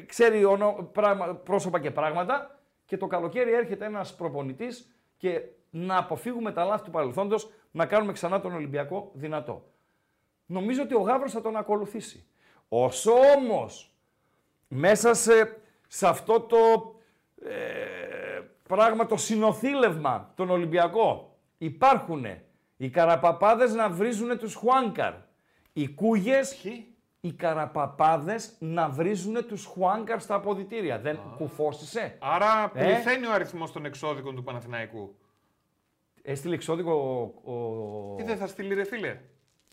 ξέρει ονο- πράγμα- πρόσωπα και πράγματα και το καλοκαίρι έρχεται ένας προπονητής και να αποφύγουμε τα λάθη του παρελθόντος, να κάνουμε ξανά τον Ολυμπιακό δυνατό. Νομίζω ότι ο Γάβρος θα τον ακολουθήσει. Όσο όμως μέσα σε, σε αυτό το ε, πράγμα, το συνοθήλευμα, τον Ολυμπιακό, υπάρχουν οι καραπαπάδες να βρίζουν τους Χουάνκαρ. Οι κούγες, οι καραπαπάδες να βρίζουν τους Χουάνκαρ στα αποδητήρια. Δεν κουφώσισε. Άρα Ε; πληθαίνει ο αριθμός των εξώδικων του Παναθηναϊκού. Έστειλε εξώδικο ο... ο... Τι δεν θα στείλει, ρε φίλε;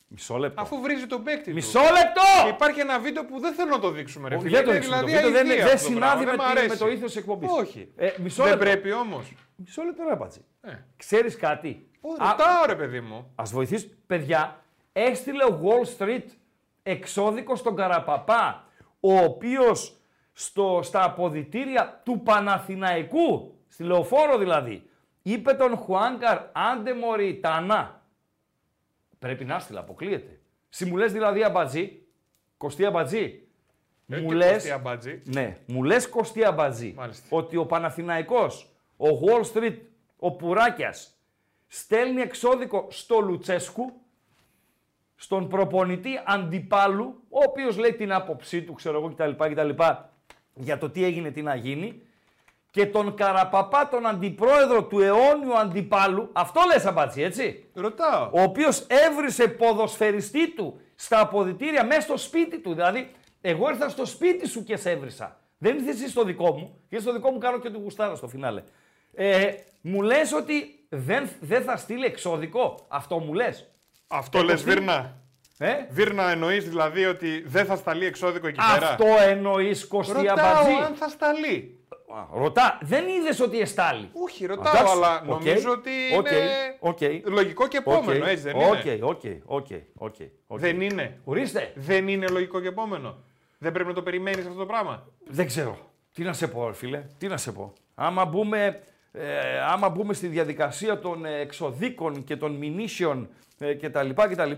Μισό λεπτό. Αφού βρίζει τον παίκτη του. Μισό λεπτό! Και υπάρχει ένα βίντεο που δεν θέλω να το δείξουμε, ρε Όχι, φίλε. δεν το Είναι δείξουμε το δηλαδή βίντεο, δεν, αηδία δεν αυτό το συνάδει πράγμα, με, δεν μ' τη- με το αρέσει. ήθος της εκπομπής. Όχι. Ε, μισό δεν λεπτό. πρέπει όμως. Μισό λεπτό ρε πατζή. Ε. Ξέρεις κάτι; Α, Ρωτάω, ρε παιδί μου. Ας βοηθήσεις. Παιδιά, έστειλε ο Wall Street εξώδικο στον Καραπαπά, ο οποίος στο, στα αποδητήρια του Παναθηναϊκού, στη Λεωφόρο δηλαδή, είπε τον Χουάνκαρ, άντε μωρή, τανά. Πρέπει να στείλε, αποκλείεται. Συ μου λες δηλαδή αμπατζή, κοστί αμπατζή, Ε, μου και λες, Κωστή Αμπάτζη. ναι, μου λες Κωστή Αμπατζή Μάλιστα. ότι ο Παναθηναϊκός, ο Wall Street, ο Πουράκιας στέλνει εξώδικο στο Λουτσέσκου, στον προπονητή αντιπάλου, ο οποίος λέει την άποψή του, ξέρω εγώ κτλ, κτλ, για το τι έγινε, τι να γίνει, και τον Καραπαπά, τον αντιπρόεδρο του αιώνιου αντιπάλου, αυτό λες Αμπατζή, έτσι, Ρωτάω. ο οποίος έβρισε ποδοσφαιριστή του στα αποδητήρια μέσα στο σπίτι του. Δηλαδή, εγώ ήρθα στο σπίτι σου και σε έβρισα. Δεν ήρθες εσύ στο δικό μου, γιατί στο δικό μου κάνω και του γουστάρα στο φινάλε. Ε, μου λες ότι δεν, δεν θα στείλει εξώδικο, αυτό μου λες; Αυτό λες, Κωστή. Βίρνα; Ε; Βίρνα εννοείς δηλαδή ότι δεν θα σταλεί εξώδικο εκεί πέρα; Αυτό εννοείς Κωστή Ρωτάω Αμπατζή. αν θα σταλεί. Α, Ρωτά, δεν είδες ότι εστάλει. Όχι, ρωτάω, Εντάξει, αλλά οκ, νομίζω ότι οκ, είναι οκ. λογικό και επόμενο, Οκ, έτσι δεν οκ, είναι; OK, OK, OK, OK. Δεν είναι. Ορίστε. Δεν είναι λογικό και επόμενο; Δεν πρέπει να το περιμένεις αυτό το πράγμα; Δεν ξέρω. Τι να σε πω, ρε φίλε, τι να σε πω. Άμα μπούμε, ε, άμα μπούμε στη διαδικασία των ε, εξοδίκων και των μηνύσεων ε, κτλ, κτλ,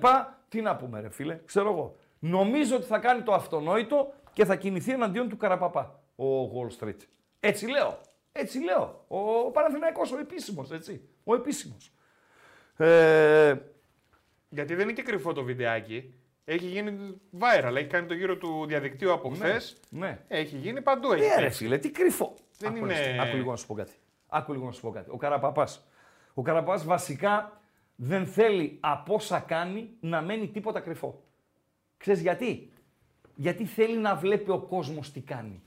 τι να πούμε, ρε φίλε, ξέρω εγώ. Νομίζω ότι θα κάνει το αυτονόητο και θα κινηθεί εναντίον του Καραπαπά, ο Wall Street. Έτσι λέω. Έτσι λέω. Ο, ο Παναθηναϊκός, ο επίσημος, έτσι. Ο επίσημος. Ε, Γιατί δεν είναι και κρυφό το βιντεάκι. Έχει γίνει viral, έχει κάνει το γύρο του διαδικτύου από χθες. ναι. Έχει γίνει παντού. Έχει Ναι, ρε πέσει. φίλε, τι κρυφό. Δεν Άκου, είναι- ρε, Άκου λίγο να σου πω κάτι. Άκου λίγο να σου πω κάτι. Ο Καραπαπάς. Ο Καραπαπάς βασικά δεν θέλει από όσα κάνει να μένει τίποτα κρυφό. Ξέρεις γιατί; Γιατί θέλει να βλέπει ο κόσμος τι κάνει.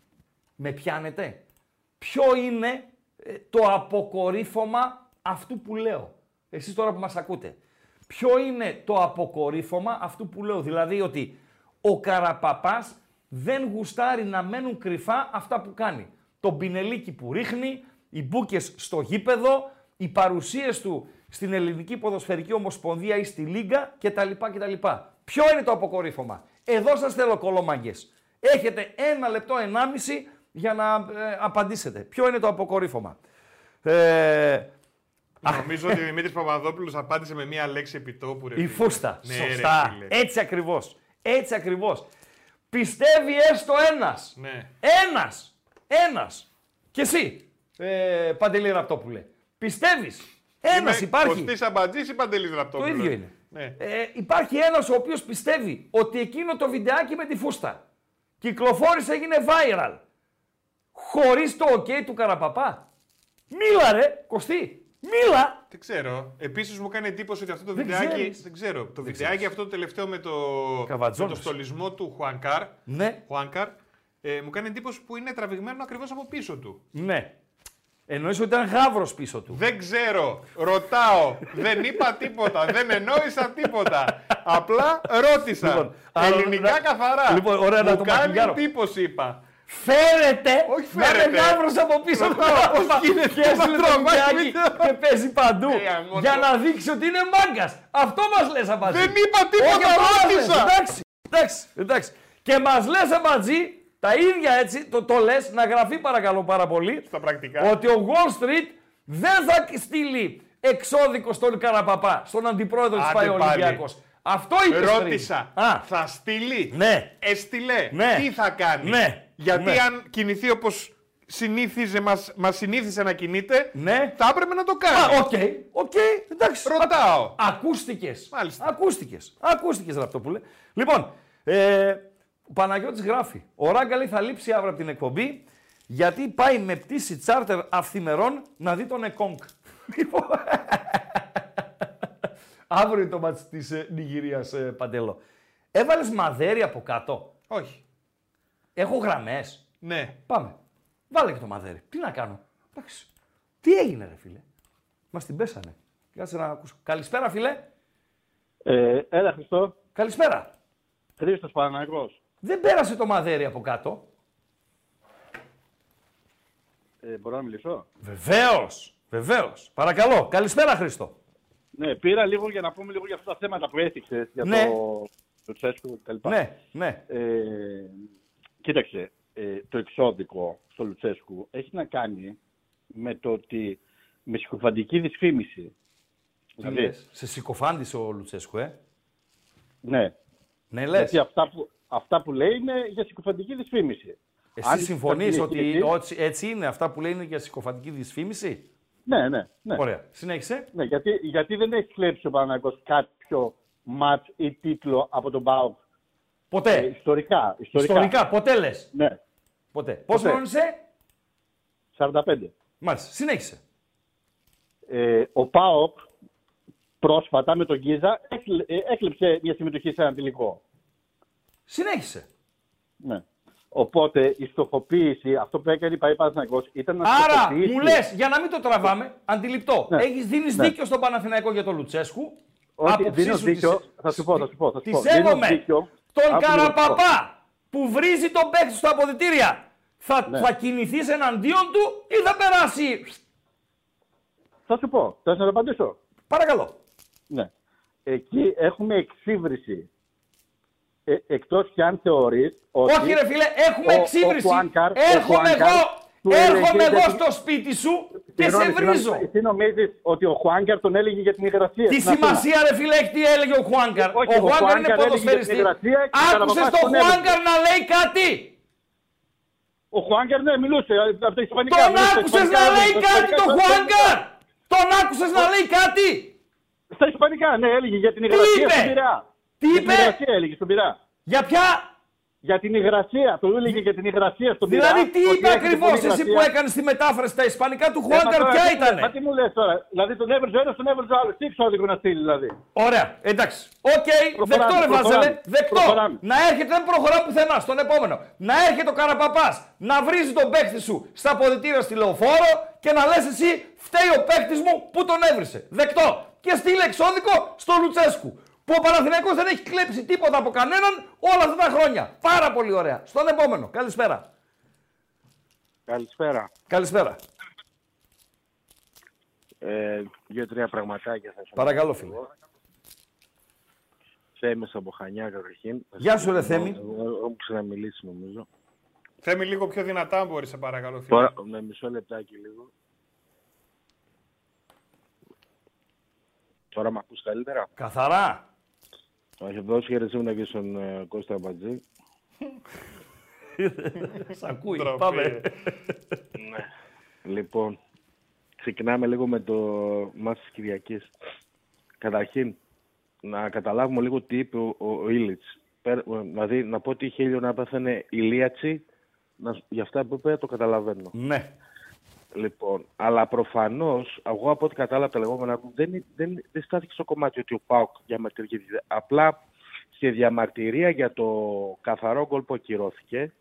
Με πιάνετε; Ποιο είναι ε, το αποκορύφωμα αυτού που λέω; Εσείς τώρα που μας ακούτε. Ποιο είναι το αποκορύφωμα αυτού που λέω; Δηλαδή ότι ο Καραπαπάς δεν γουστάρει να μένουν κρυφά αυτά που κάνει. Το πινελίκι που ρίχνει, οι μπούκες στο γήπεδο, οι παρουσίες του στην Ελληνική Ποδοσφαιρική Ομοσπονδία ή στη Λίγκα κτλ. κτλ. Ποιο είναι το αποκορύφωμα; Εδώ σας θέλω κολόμαγκες. Έχετε ένα λεπτό, ενάμιση για να ε, απαντήσετε. Ποιο είναι το αποκορύφωμα; Ε, Νομίζω ότι ο Δημήτρης Παπαδόπουλος απάντησε με μία λέξη επιτόπου. Ρε, η φίλε. φούστα. Ναι, ρε, Σωστά. φίλε. Έτσι ακριβώς. Έτσι ακριβώς. Πιστεύει έστω ένας. Ναι. Ένας. Ένας. Και εσύ, ε, Παντελή Ραπτόπουλε. Πιστεύεις; Ένας Είμαι υπάρχει. Κωστής Αμπατζής ή Παντελής Το Ραπτόπουλος. ίδιο είναι. Ναι. Ε, υπάρχει ένας ο οποίος πιστεύει ότι εκείνο το βιντεάκι με τη φούστα κυκλοφόρησε, έγινε viral. Χωρίς το ok του Καραπαπά. Μίλα ρε, Κωστή. Μίλα. Δεν ξέρω. Επίσης μου κάνει εντύπωση ότι αυτό το Δεν βιντεάκι. ξέρεις. Δεν ξέρω. Το βιντεάκι αυτό το τελευταίο με το, με Καβατζόνες. το στολισμό του Χουανκάρ. Ναι, Χουάνκαρ ε, μου κάνει εντύπωση που είναι τραβηγμένο ακριβώς από πίσω του. ναι. Εννοείς ότι ήταν γάβρος πίσω του. Δεν ξέρω. Ρωτάω. δεν είπα τίποτα. δεν εννοήσα τίποτα. Απλά ρώτησα. Λοιπόν, άρα, Ελληνικά να- καθαρά. λοιπόν, ωραία, να μου το κάνει μακιγιάρω. εντύπωση είπα. Φέρετε Όχι να είναι φέρετε. γάβρος από πίσω του Καραπαπά. γίνεται, Και έστειλε μα το τραβάει βιντεάκι βίντεο. και παίζει παντού. Ε, αγώ Για το. να δείξει ότι είναι μάγκας. Αυτό μας λες απαντή. Δεν είπα τίποτα, Όχι, αυτό μας λες. ρώτησα. Εντάξει, εντάξει, εντάξει. Και μας λες αμπατζή, τα ίδια έτσι, το, το λες, να γραφεί παρακαλώ πάρα πολύ, Στα πρακτικά. ότι ο Wall Street δεν θα στείλει εξώδικο στον Καραπαπά, στον αντιπρόεδρο της Άντε ΠΑΕ πάλι. Ολυμπιακός. Αυτό είπε Ρώτησα. Α, Θα στείλει; ναι. Έστειλε; Ναι. Τι θα κάνει; Ναι. Γιατί Ναι. αν κινηθεί όπως συνήθιζε, μας, μας συνήθιζε να κινείται, Ναι. θα έπρεπε να το Α, κάνει. OK, OK, εντάξει. Ρωτάω. Ακούστηκες. Μάλιστα. Ακούστηκες. Ακούστηκες, Ραπτόπουλε. Λοιπόν, ε, ο Παναγιώτης γράφει. Ο Ράγκα λέει θα λείψει αύριο από την εκπομπή γιατί πάει με πτήση τσάρτερ αυθημερών να δει τον Εκόνγκ. Λοιπόν, *laughs* αύριο είναι το μάτς της ε, Νιγηρίας, ε, Παντέλο. Έβαλες μαδέρι από κάτω. Όχι. Έχω γραμμές. Ναι. Πάμε. Βάλε και το μαδέρι. Τι να κάνω; Εντάξει. Τι έγινε, ρε φίλε; Μας την πέσανε. Κάτσε να ακούσω. Καλησπέρα, φίλε. Ε, έλα Χριστό, Καλησπέρα. Χρήστος Παναγός. Δεν πέρασε το μαδέρι από κάτω. Ε, μπορώ να μιλήσω; Βεβαίως. Βεβαίως. Παρακαλώ. Καλησπέρα, Χρήστο. Ναι, πήρα λίγο για να πούμε λίγο για αυτά τα θέματα που έθιξες, για Ναι. το, το Τσέσκου κτλ. Ναι, ναι. Ε, κοίταξε, ε, το εξώδικο στο Λουτσέσκου έχει να κάνει με το ότι με συκοφαντική δυσφήμιση. Τι λες, Σε συκοφάντησε ο Λουτσέσκου, ε; Ναι, Ναι, λες. γιατί αυτά που, αυτά που λέει είναι για συκοφαντική δυσφήμιση. Εσύ Αν συμφωνείς ήταν ότι εκεί- ότσι- έτσι είναι αυτά που λένε για συκοφαντική δυσφήμιση; Ναι, ναι, ναι. Ωραία. Συνέχισε. ναι γιατί, γιατί δεν έχει κλέψει ο Παναγός κάποιο μάτς ή τίτλο από τον ΠΑΟΚ; Ε, Ποτέ. ιστορικά, ιστορικά. Ιστορικά, ποτέ λες. Ναι, Ποτέ. Πόσο Ποτέ. χρόνο είσαι, 45. Μάλιστα. Συνέχισε. Ε, ο ΠΑΟΚ πρόσφατα με τον Γκίζα έκλε- ε, έκλεψε μια συμμετοχή σε ένα τελικό. Συνέχισε. Ναι. Οπότε η στοχοποίηση, αυτό που έκανε η ΠΑΕ Παναθηναϊκός ήταν να Άρα στοχοποιήσει... μου λες, για να μην το τραβάμε, αντιληπτό. Ναι. Έχεις δίνεις Ναι. δίκιο στον Παναθηναϊκό για τον Λουτσέσκου; Όχι, Άποψή δίνω σου δίκιο. τη- Θα σου πω, θα σου πω. Θα σου Τη πω. Δίνω σέβομαι. δίκιο. Τον Άκου λίγο να σου πω. Καραπαπά που βρίζει τον παίκτη στα αποδητήρια. Θα, Ναι. θα κινηθείς εναντίον του ή θα περάσει; Θα σου πω. Θα σου απαντήσω; Παρακαλώ. Ναι. Εκεί έχουμε εξύβριση. Ε, εκτός κι αν θεωρείς ότι... Όχι ρε φίλε, έχουμε ο- εξύβριση. ο Χουάνκαρ- ο έρχομαι Χουάνκαρ εγώ, του έρχομαι έλεγε εγώ γιατί- στο σπίτι σου και Συγγνώμη, σε συγγνώμη, βρίζω. Εσύ νομίζεις ότι ο Χουάνκαρ τον έλεγε για την υγρασία; Τι στην Αθήνα. σημασία ρε φίλε έχει τι έλεγε ο Χουάνκαρ; Όχι, ο ο Χουάνκαρ είναι Χουάνκαρ έλεγε ποδοσφαιριστή. για την υγρασία και ο Άκουσες Καραπαπάς τον τον έλεγε. Χουάνκαρ να λέει κάτι; Ο Χουάνκαρ ναι, μιλούσε από τα Ισπανικά. Τον μιλούσε στα άκουσες Ισπανικά, να λέει στα κάτι Ισπανικά, τον στα Χουάνκαρ; Τον άκουσες να λέει κάτι; Στα Ισπανικά, ναι, έλεγε για την υγρασία είπε; στον Πειραιά. Τι Για την είπε; υγρασία έλεγε στον Πειραιά. Για ποια. Για την υγρασία, το έλεγε για την υγρασία στον Πειραιά. Δηλαδή τι ότι είπε έχει ακριβώς πολύ εσύ υγρασία. που έκανες τη μετάφραση στα Ισπανικά του Ε, μα Χουάνκαρ, τώρα ποια τι μου λες, ήταν. Μα τι μου λες τώρα, δηλαδή τον έβριζε ο ένας, τον έβριζε ο άλλος. Τι εξώδικο να στείλει δηλαδή; Ωραία, εντάξει. Οκ, Προχωράμε, δεκτό ρε προχωράμε, Βάζελε. Δεκτό. προχωράμε. Να έρχεται, δεν προχωρά πουθενά. Στον επόμενο. Να έρχεται ο Καραπαπάς να βρίζει τον παίκτη σου στα αποδητήρια στη λεωφόρο και να λες εσύ φταίει ο παίκτης μου που τον έβρισε. Δεκτό. Και στείλε εξώδικο στο Λουτσέσκου. Που ο Παναθηναϊκός δεν έχει κλέψει τίποτα από κανέναν όλα αυτά τα χρόνια. Πάρα πολύ ωραία. Στον επόμενο. Καλησπέρα. Καλησπέρα. Καλησπέρα. Ε, Δύο-τρία πραγματάκια θα σας Παρακαλώ φίλε. Θέμης από Χανιά καταρχήν. Γεια σου, ρε, Θέμη. Εγώ εγώ έχω ξαναμιλήσει νομίζω. Θέμη λίγο πιο δυνατά, αν μπορεί, σε παρακαλώ. φίλε. Τώρα, με μισό λεπτάκι λίγο. Τώρα με ακούς καλύτερα. Καθαρά. Όχι, δώσει χαιρετίσματα και στον ε, Κώστα Μπατζή. Σ' ακούει. Ντροπή. Πάμε. Ναι. Λοιπόν, ξεκινάμε λίγο με το μάτς της Κυριακής. Καταρχήν, να καταλάβουμε λίγο τι είπε ο, ο, ο Ήλιτς. Πέρα- ε, Δηλαδή, να πω ότι χέλιο να πέθανε ηλίατσι, να, για αυτά που είπε το καταλαβαίνω. Ναι. Λοιπόν, αλλά προφανώς, εγώ από ό,τι κατάλαβα τα λεγόμενα του, δεν, δεν, δεν στάθηκε στο κομμάτι ότι ο Πάουκ διαμαρτυρήθηκε. Απλά στη διαμαρτυρία για το καθαρό γκολ που ακυρώθηκε,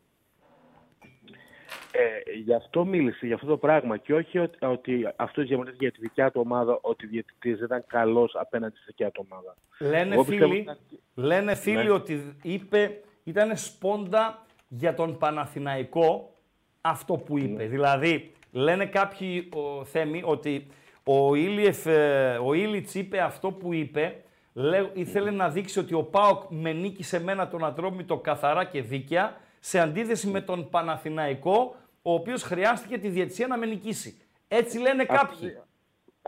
ε, γι' αυτό μίλησε, για αυτό το πράγμα. Και όχι ότι, ότι αυτός διαμαρτυρήθηκε για τη δικιά του ομάδα, ότι ο διαιτητής δεν ήταν καλός απέναντι στη δικιά του ομάδα. Λένε Εγώ πιστεύω φίλοι, ότι- λένε φίλοι Ναι. ότι είπε, ήταν σπόντα για τον Παναθηναϊκό αυτό που είπε. Δηλαδή, λένε κάποιοι ο, Θέμη ότι ο, Ήλιεφ, ε, ο Ήλιτς είπε αυτό που είπε, λέ- ήθελε να δείξει ότι ο ΠΑΟΚ με νίκησε μένα τον Ατρόμητο καθαρά και δίκαια, σε αντίθεση με τον Παναθηναϊκό, ο οποίος χρειάστηκε τη διετησία να με νικήσει. Έτσι λένε κάποιοι.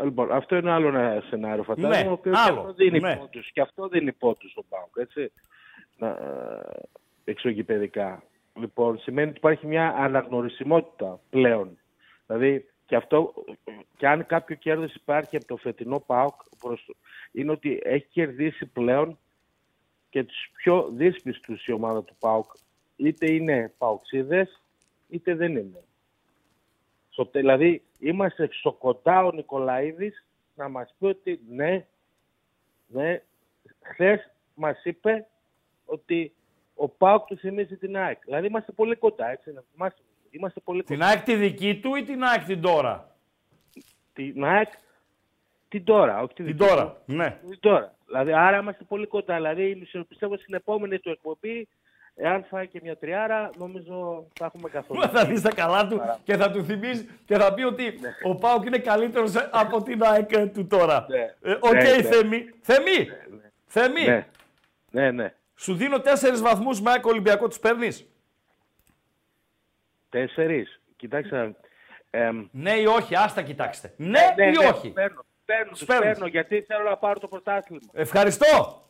Λοιπόν, αυτό είναι άλλο ένα σενάριο, φαντάζομαι, Ναι, ο οποίος άλλο, και αυτό δίνει ναι. πόντους. Και αυτό δίνει πόντους στον ΠΑΟΚ, έτσι, να, ε, εξωγηπαιδικά. Λοιπόν, σημαίνει ότι υπάρχει μια αναγνωρισιμότητα πλέον. Δηλαδή, και αυτό, και αν κάποιο κέρδος υπάρχει από το φετινό ΠΑΟΚ, προς, είναι ότι έχει κερδίσει πλέον και τους πιο δύσπιστους η ομάδα του ΠΑΟΚ. Είτε είναι ΠΑΟΚΣίδες, είτε δεν είναι. Στο, τε- δηλαδή, είμαστε στο κοντά ο Νικολαίδης να μας πει ότι ναι, ναι, χθες μας είπε ότι ο Πάουκ του θυμίζει την ΑΕΚ. Δηλαδή, είμαστε πολύ κοντά, έτσι. να θυμάστε. Είμαστε πολύ Την κοντά. ΑΕΚ τη δική του ή την ΑΕΚ την τώρα; Την ΑΕΚ την τώρα, όχι την Την δική τώρα, του. ναι. Την τώρα. Δηλαδή, άρα είμαστε πολύ κοντά. Δηλαδή, πιστεύω στην επόμενη του εκπομπή, εάν φάει και μια τριάρα, νομίζω θα έχουμε καθόλου. θα δεις τα καλά του και θα του θυμίσει και θα πει ότι ο ΠΑΟΚ είναι καλύτερος από την ΑΕΚ του τώρα. Ναι. Ε, Οκ, Ναι, ναι. Θέμη. Θέμη. Θέμη. ναι, ναι, ναι. Σου δίνω τέσσερις βαθμούς με ΑΕΚ Ολυμπιακό, τους παίρνεις; Τέσσερις. Κοιτάξτε, εμ, Ναι ή όχι, άστα κοιτάξτε. Ναι, ναι, ή ναι, όχι. Παίρνω, παίρνω, τους παίρνεις. παίρνω, γιατί θέλω να πάρω το πρωτάθλημα. Ευχαριστώ.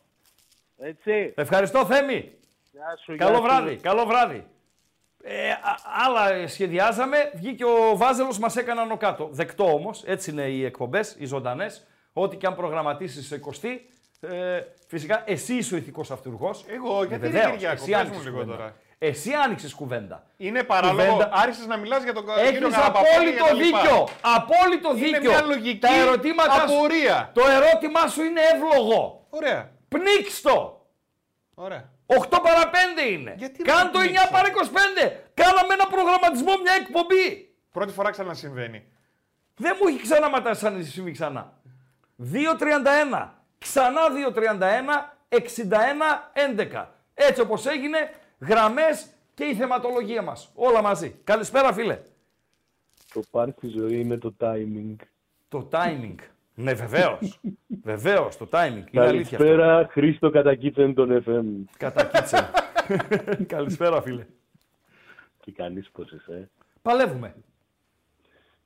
Έτσι. Ευχαριστώ, Θέμη. Γεια σου, γεια Καλό σου. βράδυ, καλό βράδυ. Ε, α- άλλα σχεδιάζαμε, βγήκε ο Βάζελος, μας έκανε άνω κάτω. Δεκτό όμως, έτσι είναι οι εκπομπές, οι ζωντανές. Ό,τι και αν προγραμματίσεις σε 20, ε, φυσικά εσύ είσαι ο ηθικός αυτούργος. Εγώ, Ε, γιατί βεβαίως, ρε Κυριάκο, εσύ πες μου άνοιξες λίγο κουβέντα. τώρα. Εσύ άνοιξες κουβέντα. Είναι παράλογο. Κουβέντα. Άρχισες να μιλάς για τον κα- κύριο Έχεις Καραπαπέλη και απόλυτο τα λοιπά. δίκιο. Απόλυτο Είναι δίκιο. μια λογική Τα ερωτήματα σου- απορία. Το ερώτημά σου είναι εύλογο. Ωραία. Πνίξ το. Ωραία. 8 παρα 5 είναι. Γιατί Κάν να το το 9 πνίξω; παρα 25. Κάναμε ένα προγραμματισμό, μια εκπομπή. Πρώτη φορά ξανασυμβαίνει. Δεν μου έχει ξαναματάσει σαν συμβεί ξανά. 2.31. Ξανά 2.31. 61. 11. Έτσι όπως έγινε, γραμμές και η θεματολογία μας. Όλα μαζί. Καλησπέρα φίλε. Το πάρει στη ζωή είναι το timing. Το timing. ναι βεβαίως. *laughs* βεβαίως το timing. Είναι αλήθεια αυτό. Καλησπέρα, Χρήστο Κατακίτσεν τον FM. Κατά κίτσε. *laughs* Καλησπέρα φίλε. Και κανείς πώς είσαι. Παλεύουμε.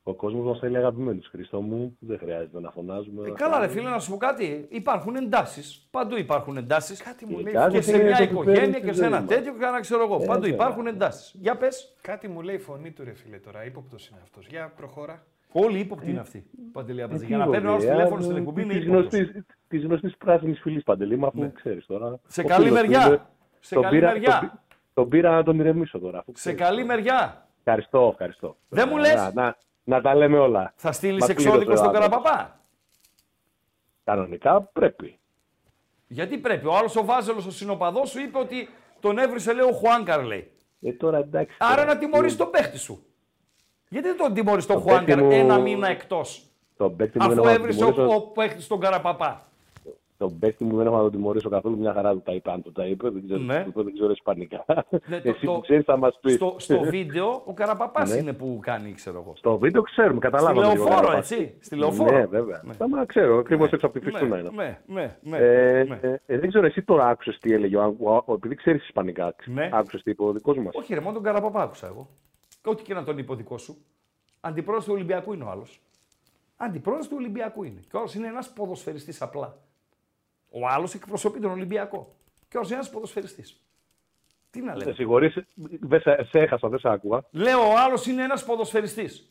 Ο κόσμος μας θέλει αγαπημένους, Χρήστο μου. Δεν χρειάζεται να φωνάζουμε. Ε, να καλά, ρε κάνουμε. φίλε, να σου πω κάτι. Υπάρχουν εντάσεις. Παντού υπάρχουν εντάσεις. Κάτι μου Και λέει, κάθε Και σε είναι μια το οικογένεια επιφέρει και στη σε ένα ζωή μας. τέτοιο και να ξέρω εγώ. Παντού βέβαια. υπάρχουν εντάσεις. Για πες. κάτι μου λέει η φωνή του ρε φίλε τώρα. Ύποπτος είναι αυτός. Για προχώρα. Όλοι ύποπτοι είναι αυτοί. Παντελή Αμπατζή. Ε, Για να τι παίρνει όλο βέβαια, τηλέφωνο ε, στην εκπομπή είναι της ύποπτος. γνωστής- Της γνωστής πράσινης φυλής Παντελή, μα αφού ξέρεις τώρα. Σε Ο καλή φίλος του μεριά. είναι- Σε τον καλή πήρα- μεριά. τον πή- Τον πήρα να τον ηρεμήσω τώρα. αφού Σε ξέρεις καλή τώρα. μεριά. Ευχαριστώ, ευχαριστώ. Δεν μου Να- λες; Να, να τα λέμε όλα. Θα στείλεις Μας εξώδικο πλήρωσε ο στον άνθρωπος. Καραπαπά; Κανονικά πρέπει. Γιατί πρέπει; Ο άλλος ο Βάζελος, ο συνοπαδός σου είπε ότι τον έβρισε, λέει, ο Χουάνκαρ, λέει. Ε, τώρα εντάξει. Άρα τώρα. να τιμωρήσει τον παίχτη σου. Γιατί δεν τον τιμωρείς τον Τον παίχτη Χουάνκαρ μου- ένα μήνα εκτός; Τον παίκτη μου δεν Αφού έχω να έβρισε τιμωρήσω. ο, ο παίχτης τον Καραπαπά. Τον παίκτη μου δεν έχω να τον τιμωρήσω καθόλου. Μια χαρά του τα είπε. Αν το τα είπε, δεν ξέρω, Ναι. δεν ξέρω ισπανικά. Ναι, το- Εσύ το- που ξέρεις θα μας πεις. Στο, στο βίντεο ο Καραπαπάς Ναι. είναι που κάνει, ξέρω εγώ. Στο βίντεο ξέρουμε, Στη καταλάβαμε. λίγο λεωφόρο, καλά. έτσι. Στη λεωφόρο. Ναι, βέβαια. Ναι. ξέρω, ακριβώς έξω από τη φυστούνα είναι. Ναι, ναι, ναι. Ε, ναι. ε, ε, δεν ξέρω, εσύ τώρα άκουσες τι έλεγε. ο- ο- ο- Επειδή ξέρεις Ισπανικά, Ναι. άκουσες τι είπε ο δικός μας. Όχι, ρε, μόνο τον Καραπαπά άκουσα εγώ. Ό,τι και να τον είπε ο δικός σου. Αντιπρόεδρος του Ολυμπιακού είναι ο άλλος. Αντιπρόεδρος του Ολυμπιακού είναι. Και ο άλλος είναι ένας ποδοσφαιριστής απλά. Ο άλλος εκπροσωπεί τον Ολυμπιακό. Και ο άλλος είναι ένας ποδοσφαιριστής. Τι να Σε λέμε. συγχωρείς, δεν σε, σε έχασα, δεν σε άκουγα. Λέω ο άλλος είναι ένας ποδοσφαιριστής.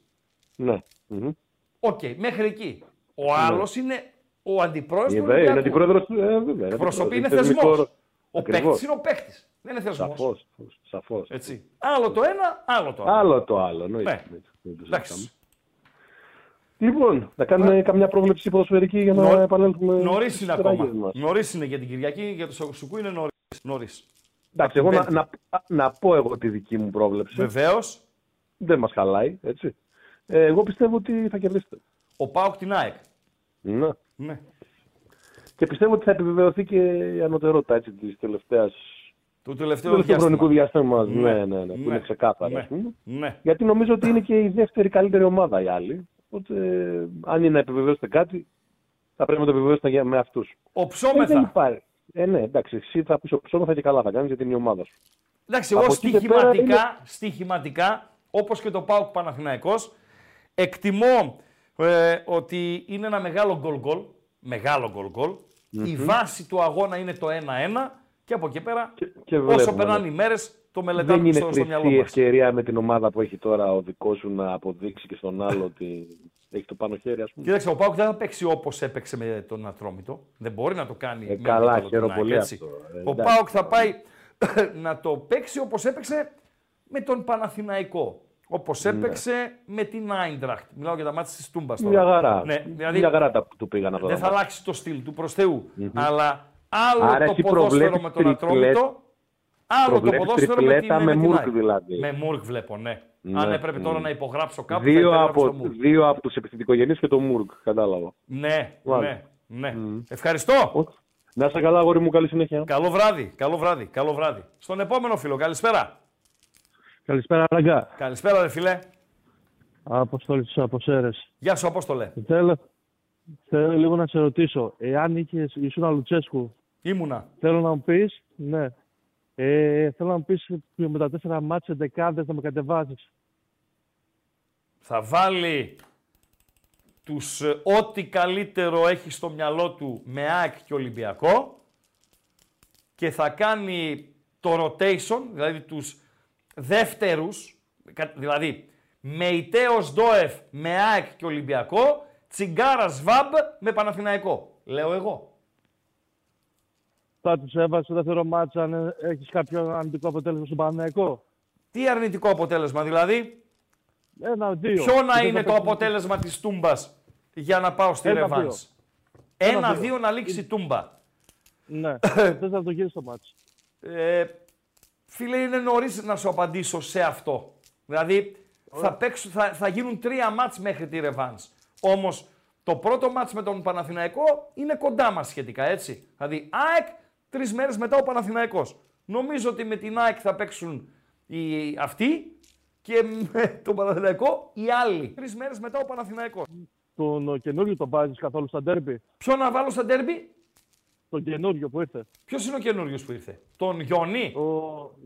Ναι. Μμμ. Οκ, μέχρι εκεί. Ο άλλος είναι ο αντιπρόεδρος του Είναι, είναι Ολυμπιακού. αντιπρόεδρος του. Ε, βέβαια, είναι Εκπροσωπεί είναι αντιπρόεδρος, θεσμός. θεσμικό- Ο Ακριβώς. παίκτης είναι ο παίκτης. Δεν είναι θεσμός. Σαφώς. Σαφώς. Έτσι. Άλλο το ένα, άλλο το άλλο. Άλλο το άλλο. εννοείται. Ναι. Δεν το Εντάξει. Συζητάμε. Λοιπόν, να κάνουμε καμιά πρόβλεψη ποδοσφαιρική για να Νο- επανέλθουμε. Νωρίς στις είναι τραγίες ακόμα. μας. Νωρίς είναι για την Κυριακή, για το Σοκουσουκού είναι νωρίς. Νωρίς. Εντάξει, εγώ να, να, να πω εγώ τη δική μου πρόβλεψη. Βεβαίως, Δεν μας χαλάει, έτσι. Ε, εγώ πιστεύω ότι θα κερδίσετε. ο Πάοκ την ΑΕΚ. Ναι. Ναι. Και πιστεύω ότι θα επιβεβαιωθεί και η ανωτερότητα έτσι, της τελευταίας, Το του τελευταίο τελευταίου χρονικού διάστημα. διαστήματος. Ναι, ναι, ναι, που είναι ξεκάθαρος. Ναι. ας πούμε. ναι. Γιατί νομίζω ότι είναι και η δεύτερη καλύτερη ομάδα οι άλλοι. Οπότε, ε, αν είναι να επιβεβαιώσετε κάτι, θα πρέπει να το επιβεβαιώσετε για- με αυτούς. Ο Ε, δεν Ψόμεθα. υπάρχει. Ε, ναι, εντάξει, εσύ θα πεις ψώμα και καλά θα κάνεις γιατί είναι η ομάδα σου. Εντάξει, εγώ Από εκεί και πέρα στοιχηματικά, στοιχηματικά όπως και το ΠΑΟΚ Παναθηναϊκός, εκτιμώ ε, ότι είναι ένα μεγάλο γκολ γκολ, μεγάλο γκολ γκολ. Η βάση του αγώνα είναι το 1-1 και από εκεί πέρα, Και, και όσο βλέπουμε, περνάνε ναι. οι μέρες, το Δεν μελετάμε είναι στο, στο μυαλό χρυσή μας. ευκαιρία με την ομάδα που έχει τώρα ο δικός σου να αποδείξει και στον άλλο ότι έχει το πάνω χέρι, ας πούμε. Κοίταξε, ο Πάουκ δεν θα παίξει όπως έπαιξε με τον Ατρόμητο. Δεν μπορεί να το κάνει. Ε, με καλά, αντίπαλο χαίρομαι τον ΑΕΚ, πολύ έτσι. αυτό. Ε, ο εντάξει. Πάουκ θα πάει *coughs* να το παίξει όπως έπαιξε με τον Παναθηναϊκό. Όπως έπαιξε με την Άιντραχτ. Μιλάω για τα ματς της Τούμπας τώρα. Μια χαρά. Ναι, δηλαδή Μια χαρά τα, του πήγαν αυτά. δεν τα θα ματς. αλλάξει το στυλ του προς Θεού. Αλλά άλλο Άρα το εσύ ποδόσφαιρο προβλέπεις με τον τριπλέ- Ατρόμητο. Άλλο το προβλέπεις ποδόσφαιρο με την, τριπλέτα με την Μουρκ ΑΕΚ. δηλαδή. Με Μουρκ βλέπω, ναι. Ναι, Αν έπρεπε τώρα μμ. να υπογράψω κάπου. θα Δύο υπέγραφα από, στο Μουρκ. δύο από τους επιθετικογενείς και το Μουρκ, κατάλαβα. Ναι, Μάλιστα. ναι, ναι. Ευχαριστώ. Οκ. Να είσαι καλά, αγόρι μου, καλή συνέχεια. Καλό βράδυ, καλό βράδυ, καλό βράδυ. Στον επόμενο φίλο, καλησπέρα. Καλησπέρα, Ραγκά. Καλησπέρα, ρε φίλε. Αποστόλη της Αποσέρες. Γεια σου, Απόστολε. Θέλω, θέλω λίγο να σε ρωτήσω, εάν είχες, ήσουν Λουτσέσκου, Ήμουνα. θέλω να μου πεις, ναι, ε, θέλω να μου πεις με τα τέσσερα μάτια δεκάδε να με κατεβάζει. Θα βάλει τους ε, ό,τι καλύτερο έχει στο μυαλό του με ΑΕΚ και Ολυμπιακό και θα κάνει το rotation, δηλαδή τους δεύτερους, κα- δηλαδή Μεϊτέος Ντόεφ με ΑΕΚ και Ολυμπιακό, Τσιγκάρας Σβάμπ με Παναθηναϊκό. Λέω εγώ. Θα τους έβαζε στο δεύτερο μάτσα αν έχεις κάποιο αρνητικό αποτέλεσμα στον Παναγενικό. Τι αρνητικό αποτέλεσμα δηλαδή; Ένα, δύο. Ποιο να Δεν είναι θα το παίξει- αποτέλεσμα της Τούμπας για να πάω στη Ένα, Ρεβάνς; δύο. Ένα, Ένα-δύο δύο. να λήξει η Τούμπα. Ναι, *coughs* δεν θα το γυρίσει το μάτς. Ε, φίλε, είναι νωρίς να σου απαντήσω σε αυτό. Δηλαδή, θα, παίξουν, θα, θα γίνουν τρία μάτς μέχρι τη Ρεβάνς. Όμως, το πρώτο μάτς με τον Παναθηναϊκό είναι κοντά μας σχετικά, έτσι. Δηλαδή, ΑΕΚ, τρεις μέρες μετά ο Παναθηναϊκός. Νομίζω ότι με την ΑΕΚ θα παίξουν οι, αυτοί και με τον Παναθηναϊκό οι άλλοι. Τρεις μέρες μετά ο Παναθηναϊκός. Τον καινούριο τον βάζεις καθόλου στα ντέρμπι; Ποιο να βάλω στα ντέρμπι, Τον καινούριο που ήρθε. ποιος είναι ο καινούριος που ήρθε; Τον Γιονί. Ο,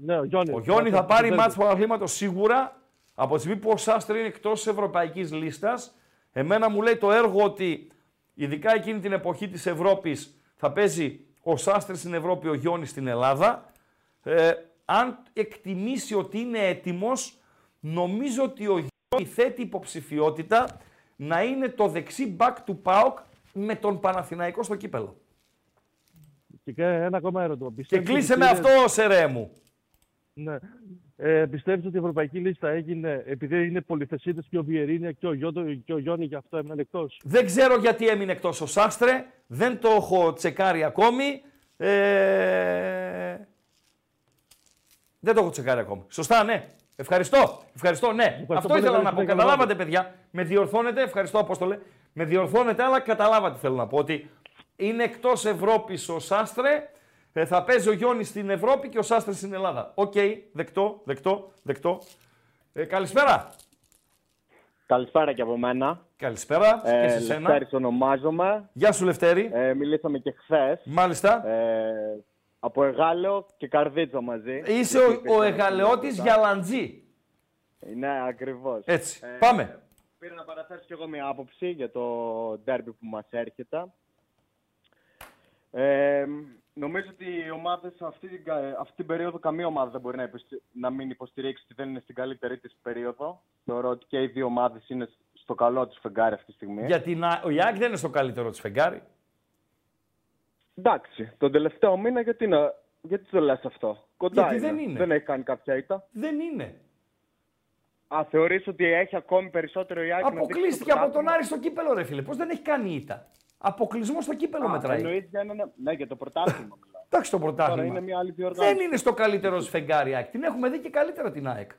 ναι, ο Γιόνι. Ο Γιόνι θα πάρει μάτς πρωταθλήματος σίγουρα. Από τη στιγμή που ο Σάστρε είναι εκτός ευρωπαϊκής λίστας, εμένα μου λέει το έργο ότι ειδικά εκείνη την εποχή της Ευρώπης θα παίζει ο Σάστρε στην Ευρώπη, ο Γιόνι στην Ελλάδα. Ε, αν εκτιμήσει ότι είναι έτοιμος, νομίζω ότι ο Γιόνι θέτει υποψηφιότητα να είναι το δεξί μπακ του ΠΑΟΚ με τον Παναθηναϊκό στο κύπελο. Και ένα ακόμα ερώτημα. Και Πιστεύεις κλείσε ότι με είναι- αυτό, Σερέ μου. Ναι. Ε, πιστεύεις ότι η ευρωπαϊκή λίστα έγινε επειδή είναι πολυθεσίτες και ο Βιερίνια και ο, Γιώτο, και ο Γιόνι γι' αυτό έμειναν εκτός; Δεν ξέρω γιατί έμεινε εκτός ο Σάστρε. Δεν το έχω τσεκάρει ακόμη. Ε... Δεν το έχω τσεκάρει ακόμη. Σωστά, ναι. Ευχαριστώ. Ευχαριστώ, ναι. Ευχαριστώ Αυτό πολύ, ήθελα καλή να πω. συνέχεια, Καταλάβατε, παιδιά. Με διορθώνετε. Ευχαριστώ, Απόστολε. Με διορθώνετε, αλλά καταλάβατε θέλω να πω ότι είναι εκτός Ευρώπης ο Σάστρε. Ε, θα παίζει ο Γιώνης στην Ευρώπη και ο Σάστρε στην Ελλάδα. Οκ, δεκτό, δεκτό, δεκτό. Ε, καλησπέρα. Καλησπέρα και από μένα. Καλησπέρα και Ε, σε σένα. Λευτέρης ονομάζομαι. Γεια σου Λευτέρη. Ε, μιλήσαμε και χθες. Μάλιστα. Ε, από Εγάλεο και Καρδίτσα μαζί. Είσαι Γιατί ο, υπήρχε ο ένα Εγαλεώτης κοινότητα. Γιαλαντζή. Ναι, ακριβώς. Έτσι. Ε, Πάμε. Πήρα να παραθέσω κι εγώ μια άποψη για το ντέρμπι που μας έρχεται. Ε, νομίζω ότι οι ομάδες αυτή, την κα- αυτή την περίοδο καμία ομάδα δεν μπορεί να, υποστη- να μην υποστηρίξει ότι δεν είναι στην καλύτερη της περίοδο. Θεωρώ ότι και οι δύο ομάδες είναι στο καλό τους φεγγάρι αυτή τη στιγμή. Γιατί να, ο Ιάκ δεν είναι στο καλύτερο της φεγγάρι. Εντάξει, τον τελευταίο μήνα γιατί, να... γιατί το λες αυτό; Κοντά Γιατί είναι. δεν είναι. Δεν έχει κάνει κάποια ήττα. Δεν είναι. Α, θεωρείς ότι έχει ακόμη περισσότερο η Άκη να δείξει Αποκλείστηκε το από τον πρωτάθλημα; Άρη στο κύπελο, ρε φίλε. Πώς δεν έχει κάνει ήττα; Αποκλεισμός στο κύπελο Α, μετράει. εννοείς για ένα... Ναι, για το πρωτάθλημα μιλάω. *laughs* Εντάξει το Τώρα πρωτάθλημα. είναι μια άλλη διοργάνωση. Δεν είναι στο καλύτερο της φεγγάρι ΑΕΚ. Την έχουμε δει και καλύτερα την ΑΕΚ.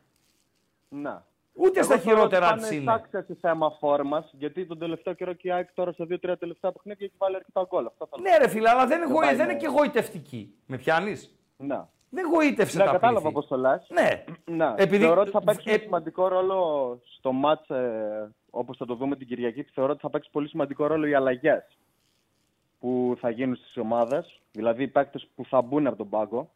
Να. Ούτε Εγώ στα θεωρώ χειρότερά ότι της πάνε είναι. σάξια σε θέμα φόρμας, γιατί τον τελευταίο καιρό και η ΑΕΚ τώρα σε δύο-τρία τελευταία παιχνίδια έχει βάλει αρκετά γκολ. Αυτό θέλω. Ναι, ρε φίλε, αλλά δεν, είναι, πάει γοη- δεν με- είναι και γοητευτική. Με πιάνεις; Να. Δεν γοήτευσε Ναι, τα κατάλαβα πλήθη. πώ το λες. Ναι. Ναι. Επειδή- Θεωρώ ότι θα παίξει ε- σημαντικό ρόλο στο μάτς, ε, όπως θα το δούμε την Κυριακή, θεωρώ ότι θα παίξει πολύ σημαντικό ρόλο οι αλλαγές που θα γίνουν στις ομάδες, δηλαδή οι παίκτες που θα μπουν από τον πάγκο.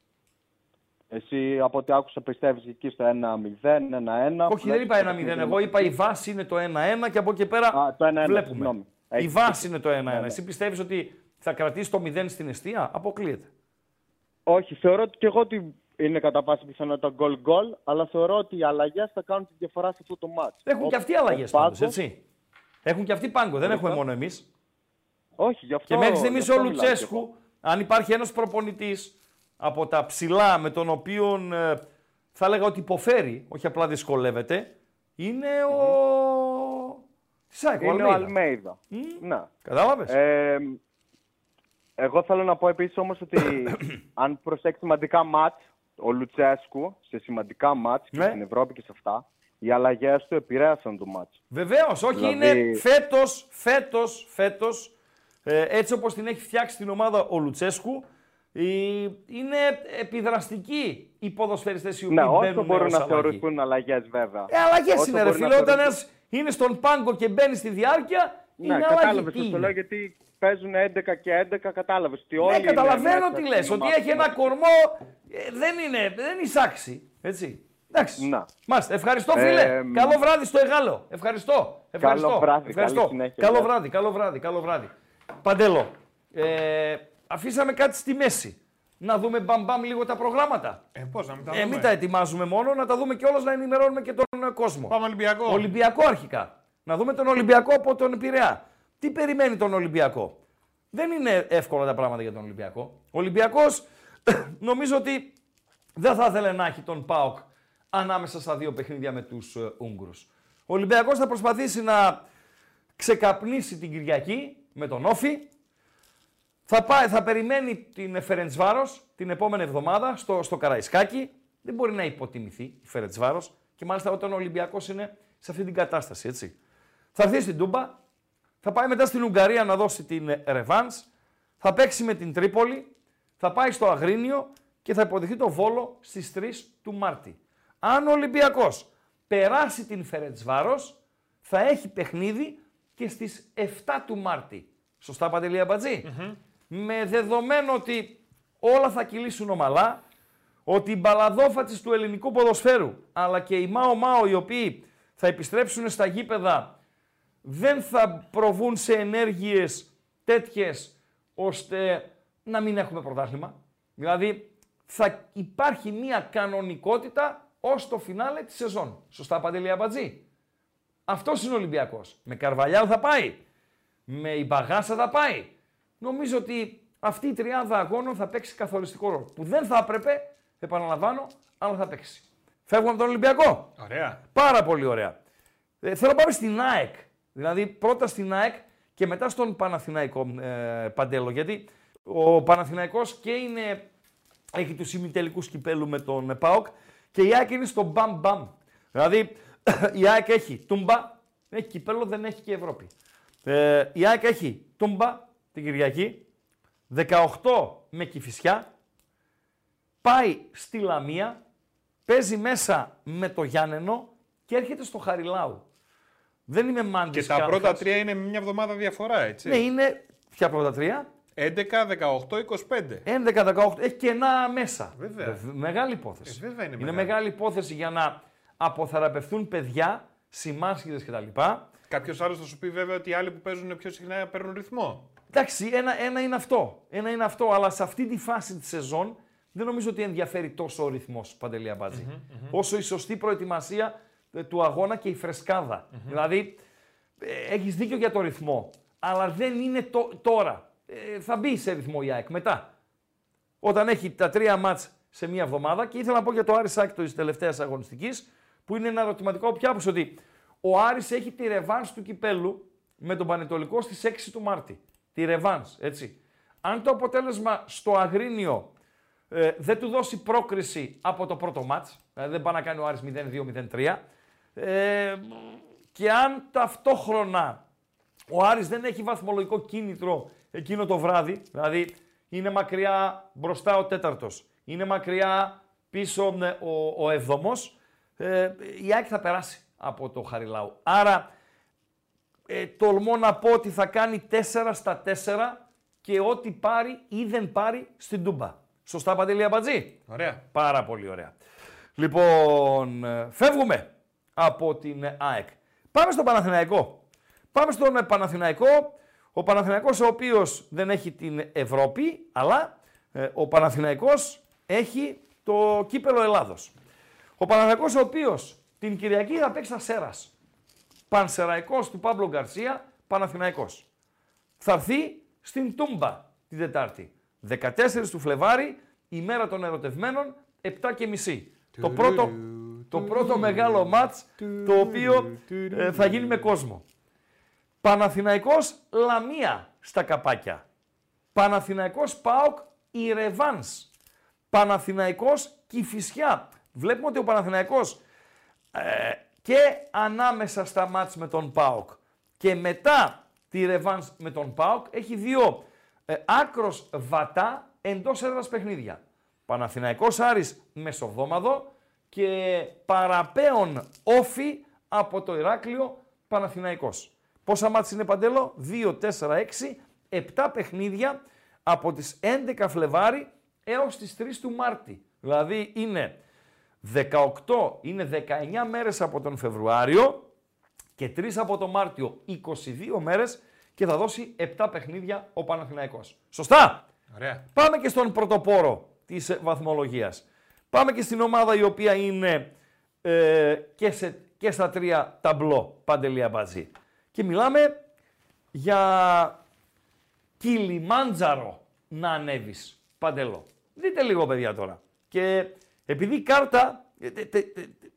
Εσύ από ό,τι άκουσα πιστεύεις εκεί στο 1-0, 1-1. Όχι, δεν είπα 1-0. Εγώ είπα η βάση είναι το 1-1 και από εκεί πέρα Α, το 1-1, βλέπουμε. συγγνώμη. Η Έχεις βάση δίκιο. είναι το 1-1. Ναι, ναι. Εσύ πιστεύεις ότι θα κρατήσει το 0 στην αιστεία; Αποκλείεται. Όχι, θεωρώ ότι και εγώ ότι είναι κατά πάση πιθανότητα γκολ γκολ, αλλά θεωρώ ότι οι αλλαγές θα κάνουν τη διαφορά σε αυτό το μάτς. Έχουν Ο- και αυτοί αλλαγές ο πάντως, Πάγκος- έτσι. Έχουν και αυτοί πάγκο, δεν έχουμε μόνο εμείς. Όχι, γι' αυτό. Και μέχρι γι' στιγμή αυτό ο μιλάω κι εγώ. Λουτσέσκου, αν υπάρχει ένας προπονητής από τα ψηλά με τον οποίο ε, θα έλεγα ότι υποφέρει, όχι απλά δυσκολεύεται, είναι ο. Τι ΑΕΚ, ο Είναι ο Αλμέιδα. Αλμέιδα. Να. Κατάλαβες; Ε, εγώ θέλω να πω επίσης όμως ότι *coughs* αν προσέξεις σημαντικά μάτς ο Λουτσέσκου σε σημαντικά μάτς Ναι. και στην Ευρώπη και σε αυτά, οι αλλαγές του επηρέασαν το μάτς. Βεβαίως, όχι, Δηλαδή- είναι φέτος, φέτος, φέτος, έτσι όπως την έχει φτιάξει την ομάδα ο Λουτσέσκου, η- είναι επιδραστικοί οι ποδοσφαιριστές οι οποίοι Ναι, όσο μπαίνουν μπορούν ως να αλλαγή. θεωρηθούν αλλαγές βέβαια. Ε, αλλαγές Όσο είναι, ρε μπορεί να φίλε. Όταν θεωρηθούν- ένας είναι στον πάγκο και μπαίνει στη διάρκεια, Ναι, είναι αλλαγή. κατάλαβες Τι το είναι; λέω γιατί παίζουν 11 και 11, κατάλαβες. Ότι όλοι Ναι, είναι καταλαβαίνω μέσα τι στην λες, ότι ομάδα έχει ένα μας. κορμό, ε, δεν είναι, δεν εισάξει, έτσι. Εντάξει. Να. Μάλιστα. Ευχαριστώ, φίλε. Ε, καλό βράδυ στο Εγάλο. Ευχαριστώ. Ευχαριστώ. βράδυ, Ευχαριστώ. καλή συνέχεια. Καλό Γεια. βράδυ, καλό βράδυ, καλό βράδυ. Παντέλο, ε, αφήσαμε κάτι στη μέση. Να δούμε μπαμπαμ λίγο τα προγράμματα. Ε, πώς να μην τα Ε, δούμε. μην τα ετοιμάζουμε μόνο, να τα δούμε κιόλας να ενημερώνουμε και τον ε, κόσμο. Πάμε Ολυμπιακό. Ολυμπιακό αρχικά. Να δούμε τον Ολυμπιακό από τον Πειραιά. Τι περιμένει τον Ολυμπιακό; Δεν είναι εύκολα τα πράγματα για τον Ολυμπιακό. Ο Ολυμπιακός *coughs* νομίζω ότι δεν θα ήθελε να έχει τον ΠΑΟΚ ανάμεσα στα δύο παιχνίδια με τους ε, Ούγγρους. Ο Ολυμπιακός θα προσπαθήσει να ξεκαπνίσει την Κυριακή με τον Όφη. Θα, πάει, θα περιμένει την Φερεντσβάρος την επόμενη εβδομάδα στο, στο Καραϊσκάκι. Δεν μπορεί να υποτιμηθεί η Φερεντσβάρος και μάλιστα όταν ο Ολυμπιακός είναι σε αυτή την κατάσταση, έτσι. Θα έρθει στην Τούμπα, θα πάει μετά στην Ουγγαρία να δώσει την ρεβάνς, θα παίξει με την Τρίπολη, θα πάει στο Αγρίνιο και θα υποδεχθεί το Βόλο στις 3 του Μάρτη. Αν ο Ολυμπιακός περάσει την Φερεντσβάρος, θα έχει παιχνίδι και στις 7 του Μάρτη. Σωστά, Παντελή Αμπατζή; Με δεδομένο ότι όλα θα κυλήσουν ομαλά, ότι οι μπαλαδόφατσες του ελληνικού ποδοσφαίρου, αλλά και οι Μάο Μάο οι οποίοι θα επιστρέψουν στα γήπεδα, δεν θα προβούν σε ενέργειες τέτοιες ώστε να μην έχουμε πρωτάθλημα. Δηλαδή θα υπάρχει μια κανονικότητα ως το φινάλε της σεζόν. Σωστά Παντελή Αμπατζή; Αυτός είναι ο Ολυμπιακός. Με Καρβαλιάλ θα πάει. Με η Μπαγάσα θα πάει. Νομίζω ότι αυτή η τριάδα αγώνων θα παίξει καθοριστικό ρόλο. Που δεν θα έπρεπε, επαναλαμβάνω, αλλά θα παίξει. Φεύγουμε από τον Ολυμπιακό. Ωραία. Πάρα πολύ ωραία. Ε, θέλω να πάμε στην ΑΕΚ. Δηλαδή πρώτα στην ΑΕΚ και μετά στον Παναθηναϊκό ε, Παντέλο. Γιατί ο Παναθηναϊκός και είναι, έχει τους ημιτελικούς κυπέλου με τον ε, ΠΑΟΚ και η ΑΕΚ είναι στο μπαμ μπαμ. Δηλαδή *coughs* η ΑΕΚ έχει τούμπα, έχει κυπέλο, δεν έχει και Ευρώπη. Ε, η ΑΕΚ έχει τούμπα την Κυριακή, 18 με Κηφισιά, πάει στη Λαμία, παίζει μέσα με το Γιάννενο και έρχεται στο Χαριλάου. Δεν είμαι μάντης Και τα Κάλχας. πρώτα τρία είναι μια εβδομάδα διαφορά, έτσι. Ναι, είναι ποια πρώτα τρία; 11, 18, 25. 11-18, έχει κενά μέσα. Βέβαια. Βεβ- Μεγάλη υπόθεση. Ε, βέβαια είναι είναι μεγάλη. μεγάλη υπόθεση για να αποθεραπευθούν παιδιά, σημάσχηδες κτλ. Κάποιος άλλος θα σου πει βέβαια ότι οι άλλοι που παίζουν πιο συχνά παίρνουν ρυθμό. Εντάξει, ένα, ένα είναι αυτό. Ένα είναι αυτό, αλλά σε αυτή τη φάση της σεζόν δεν νομίζω ότι ενδιαφέρει τόσο ο ρυθμός Παντελή Αμπάτζη. Όσο η σωστή προετοιμασία ε, του αγώνα και η φρεσκάδα. Δηλαδή, ε, έχεις δίκιο για το ρυθμό, αλλά δεν είναι το- τώρα. Ε, θα μπει σε ρυθμό η ΑΕΚ μετά. Όταν έχει τα τρία μάτς σε μία εβδομάδα και ήθελα να πω για το Άρης Σάκη της τελευταίας αγωνιστικής, που είναι ένα ερωτηματικό πια πως ότι ο Άρης έχει τη ρεβάνς του κυπέλου με τον Πανετολικό στις 6 του Μάρτη. Τη ρεβάνς, έτσι. Αν το αποτέλεσμα στο Αγρίνιο ε, δεν του δώσει πρόκριση από το πρώτο μάτς, δηλαδή δεν πάει να κάνει ο Άρης 0-2-0-3, ε, και αν ταυτόχρονα ο Άρης δεν έχει βαθμολογικό κίνητρο εκείνο το βράδυ, δηλαδή είναι μακριά μπροστά ο τέταρτος, είναι μακριά πίσω ε, ο, ο έβδομος, ε, η ΑΕΚ θα περάσει από το Χαριλάου. Άρα ε, τολμώ να πω ότι θα κάνει 4 στα 4 και ό,τι πάρει ή δεν πάρει στην Τούμπα. Σωστά Παντελή Αμπατζή; Ωραία. Πάρα πολύ ωραία. Λοιπόν, ε, φεύγουμε από την ε, ΑΕΚ. Πάμε στον Παναθηναϊκό. Πάμε στον ε, Παναθηναϊκό. Ο Παναθηναϊκός ο οποίος δεν έχει την Ευρώπη, αλλά ε, ο Παναθηναϊκός έχει το κύπελο Ελλάδος. Ο Παναθηναϊκός ο οποίος την Κυριακή θα παίξει στα Σέρας. Πανσεραϊκός του Παύλο Γκαρσία, Παναθηναϊκός. Θα έρθει στην Τούμπα την Τετάρτη. 14 του Φλεβάρι, ημέρα των ερωτευμένων, 7 και μισή. Το πρώτο, το πρώτο μεγάλο μάτς το οποίο ε, θα γίνει με κόσμο. Παναθηναϊκός Λαμία στα καπάκια. Παναθηναϊκός ΠΑΟΚ η Ρεβάνς. Παναθηναϊκός Κηφισιά. Βλέπουμε ότι ο Παναθηναϊκός ε, και ανάμεσα στα μάτς με τον ΠΑΟΚ και μετά τη Ρεβάνς με τον ΠΑΟΚ έχει δύο ε, άκρος βατά εντός έδρας παιχνίδια. Παναθηναϊκός Άρης μεσοβδόμαδο και παραπέον όφη από το Ηράκλειο Παναθηναϊκός. Πόσα μάτς είναι Παντέλο, 2, 4, 6, 7 παιχνίδια από τις 11 Φλεβάρι έως τις 3 του Μάρτη. Δηλαδή είναι 18, είναι 19 μέρες από τον Φεβρουάριο και 3 από τον Μάρτιο, 22 μέρες και θα δώσει 7 παιχνίδια ο Παναθηναϊκός. Σωστά! Ωραία. Πάμε και στον πρωτοπόρο της ε, βαθμολογίας. Πάμε και στην ομάδα η οποία είναι ε, και, σε, και στα τρία ταμπλό παντελία μπαζί. Και μιλάμε για Κιλιμάντζαρο να ανέβεις παντελό. Δείτε λίγο παιδιά τώρα. Και επειδή η κάρτα ε, τε- τε- τε- τε-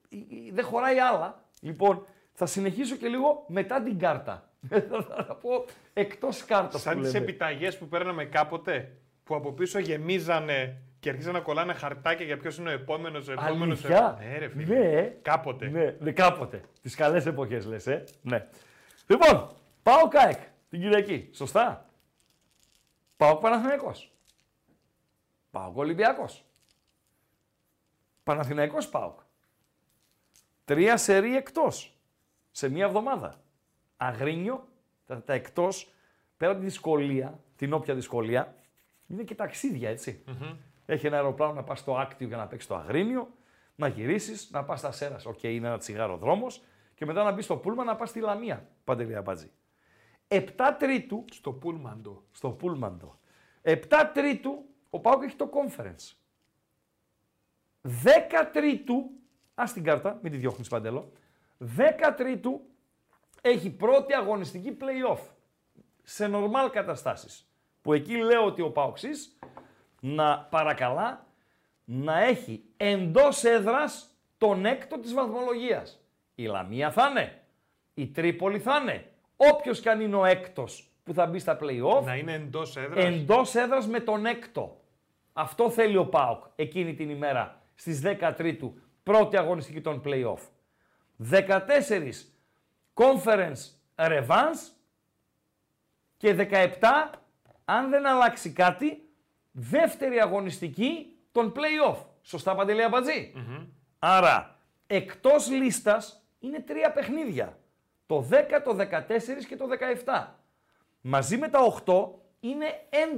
δεν χωράει άλλα, λοιπόν θα συνεχίσω και λίγο μετά την κάρτα. *laughs* θα πω εκτός κάρτας Σαν που τις λέμε. επιταγές που παίρναμε κάποτε, που από πίσω γεμίζανε και αρχίζαν να κολλάνε χαρτάκια για ποιος είναι ο επόμενος. Ο επόμενος, Αλήθεια; Ναι, ρε φίλε. Ναι. Κάποτε. Ναι, ναι, κάποτε. Τις καλές εποχές λες, ε. Ναι. Λοιπόν, πάω ΚΑΕΚ την Κυριακή. Σωστά. ΠΑΟΚ Παναθηναϊκός. ΠΑΟΚ Ολυμπιακός. Παναθηναϊκός ΠΑΟΚ. Τρία σερί εκτός. Σε μία εβδομάδα. Αγρίνιο, τα, τα εκτός, πέρα από τη δυσκολία, την όποια δυσκολία, είναι και ταξίδια, έτσι. Έχει ένα αεροπλάνο να πας στο Άκτιο για να παίξεις το Αγρίνιο, να γυρίσεις, να πας στα Σέρας. Οκ, είναι ένα τσιγάρο δρόμος. Και μετά να μπεις στο πούλμαν να πας στη Λαμία. Παντελή Αμπάτζη. 7 Τρίτου. Στο Πούλμαντο. Στο Πούλμαντο. 7 Τρίτου ο Πάουκ έχει το conference. 10 Τρίτου. Α την κάρτα, μην τη διώχνεις παντελό. 10 Τρίτου έχει πρώτη αγωνιστική play-off. Σε νορμάλ καταστάσεις. Που εκεί λέω ότι ο Πάουξης να παρακαλά να έχει εντός έδρας τον έκτο της βαθμολογίας. Η Λαμία θα είναι, η Τρίπολη θα είναι, όποιος και αν είναι ο έκτος που θα μπει στα play-off, Να είναι εντός έδρας. εντός έδρας με τον έκτο. Αυτό θέλει ο ΠΑΟΚ εκείνη την ημέρα στις 13 πρώτη αγωνιστική των play-off. 14 conference revanche και 17 αν δεν αλλάξει κάτι, δεύτερη αγωνιστική των play-off. Σωστά, Παντελή Αμπατζή; Άρα, εκτός λίστας είναι τρία παιχνίδια. Το 10, το 14 και το 17. Μαζί με τα 8 είναι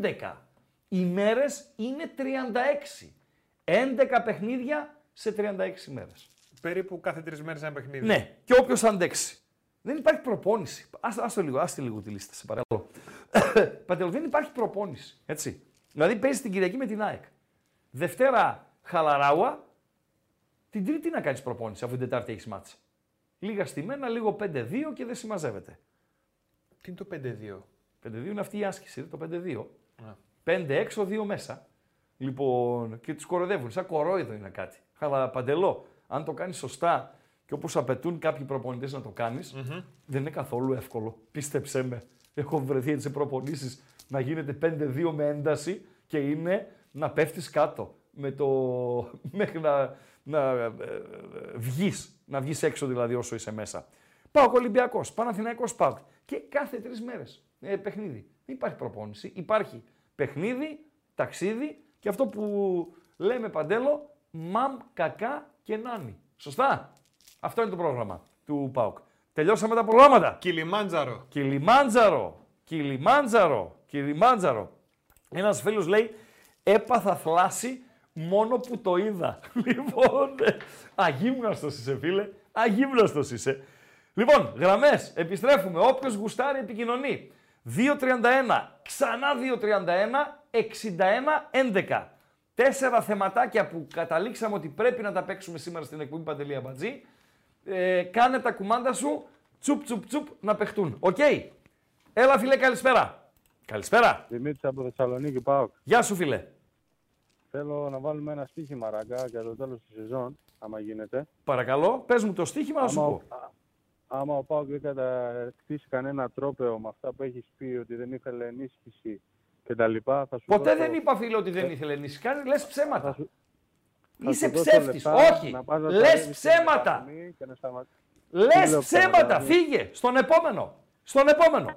11. Οι μέρες είναι 36. 11 παιχνίδια σε 36 μέρες. Περίπου κάθε τρεις μέρες ένα παιχνίδι. Ναι, και όποιος αντέξει. Δεν υπάρχει προπόνηση. Άστε, άστε λίγο, άστε λίγο τη λίστα, σε παρακαλώ. *coughs* Παντελώ, δεν υπάρχει προπόνηση. Έτσι. Δηλαδή παίζεις την Κυριακή με την ΑΕΚ. Δευτέρα χαλαράουα, την Τρίτη να κάνεις προπόνηση αφού την Τετάρτη έχεις μάτσα. Λίγα στημένα, λίγο 5-2 και δεν συμμαζεύεται. Τι είναι το 5-2. 5-2 είναι αυτή η άσκηση, το 5-2. Α. 5 έξω, 2 μέσα. Λοιπόν, και τους κοροϊδεύουν. Σαν κορόιδο είναι κάτι. Αλλά παντελώ, αν το κάνεις σωστά και όπως απαιτούν κάποιοι προπονητές να το κανει δεν είναι καθόλου εύκολο. Πίστεψέ με. Έχω βρεθεί έτσι σε προπονήσεις να γίνεται 5-2 με ένταση και είναι να πέφτεις κάτω. Με το... *laughs* Μέχρι να, να ε, βγεις, να βγεις έξω δηλαδή όσο είσαι μέσα. Πάω Ολυμπιακός, Παναθηναϊκός Πάοκ. Και κάθε τρεις μέρες ε, παιχνίδι. Δεν υπάρχει προπόνηση. Υπάρχει παιχνίδι, ταξίδι και αυτό που λέμε παντέλο, μαμ, κακά και νάνι. Σωστά; Αυτό είναι το πρόγραμμα του ΠΑΟΚ. Τελειώσαμε τα προγράμματα. Κιλιμάντζαρο. Κιλιμάντζαρο. Κιλιμάντζαρο. Κιλιμάντζαρο. Ένας φίλος λέει: Έπαθα θλάση μόνο που το είδα. *laughs* Λοιπόν, αγύμναστος είσαι, φίλε. Αγύμναστος είσαι. Λοιπόν, γραμμές. Επιστρέφουμε. Όποιος γουστάρει, επικοινωνεί. 2.31, ξανά 2.31, 61, 11. Τέσσερα θεματάκια που καταλήξαμε ότι πρέπει να τα παίξουμε σήμερα στην εκπομπή Παντελή Αμπατζή. Ε, κάνε τα κουμάντα σου, τσουπ τσουπ τσουπ, να παιχτούν. Οκ. Έλα φίλε, καλησπέρα. Καλησπέρα. Δημήτρης από Θεσσαλονίκη, ΠΑΟΚ. Γεια σου φίλε. Θέλω να βάλουμε ένα στοίχημα Ράγκα για το τέλος της σεζόν, άμα γίνεται. Παρακαλώ, πες μου το στοίχημα να σου Άμα, πω. άμα ο ΠΑΟΚ δεν κατακτήσει κανένα τρόπαιο με αυτά που έχεις πει ότι δεν ήθελε ενίσχυση και τα λοιπά, θα σου Ποτέ δώσω- δεν είπα φίλε ότι δεν ήθελε ενίσχυση. Κάνει, λες ψέματα. θα Είσαι σου δώσω ψεύτης. λεφτά Όχι. να πας να τα Λες ρίξεις στην ψέματα. γραμμή και να σταμα- Λες λέω ψέματα. ψέματα, Φύγε. Στον επόμενο. Στον επόμενο.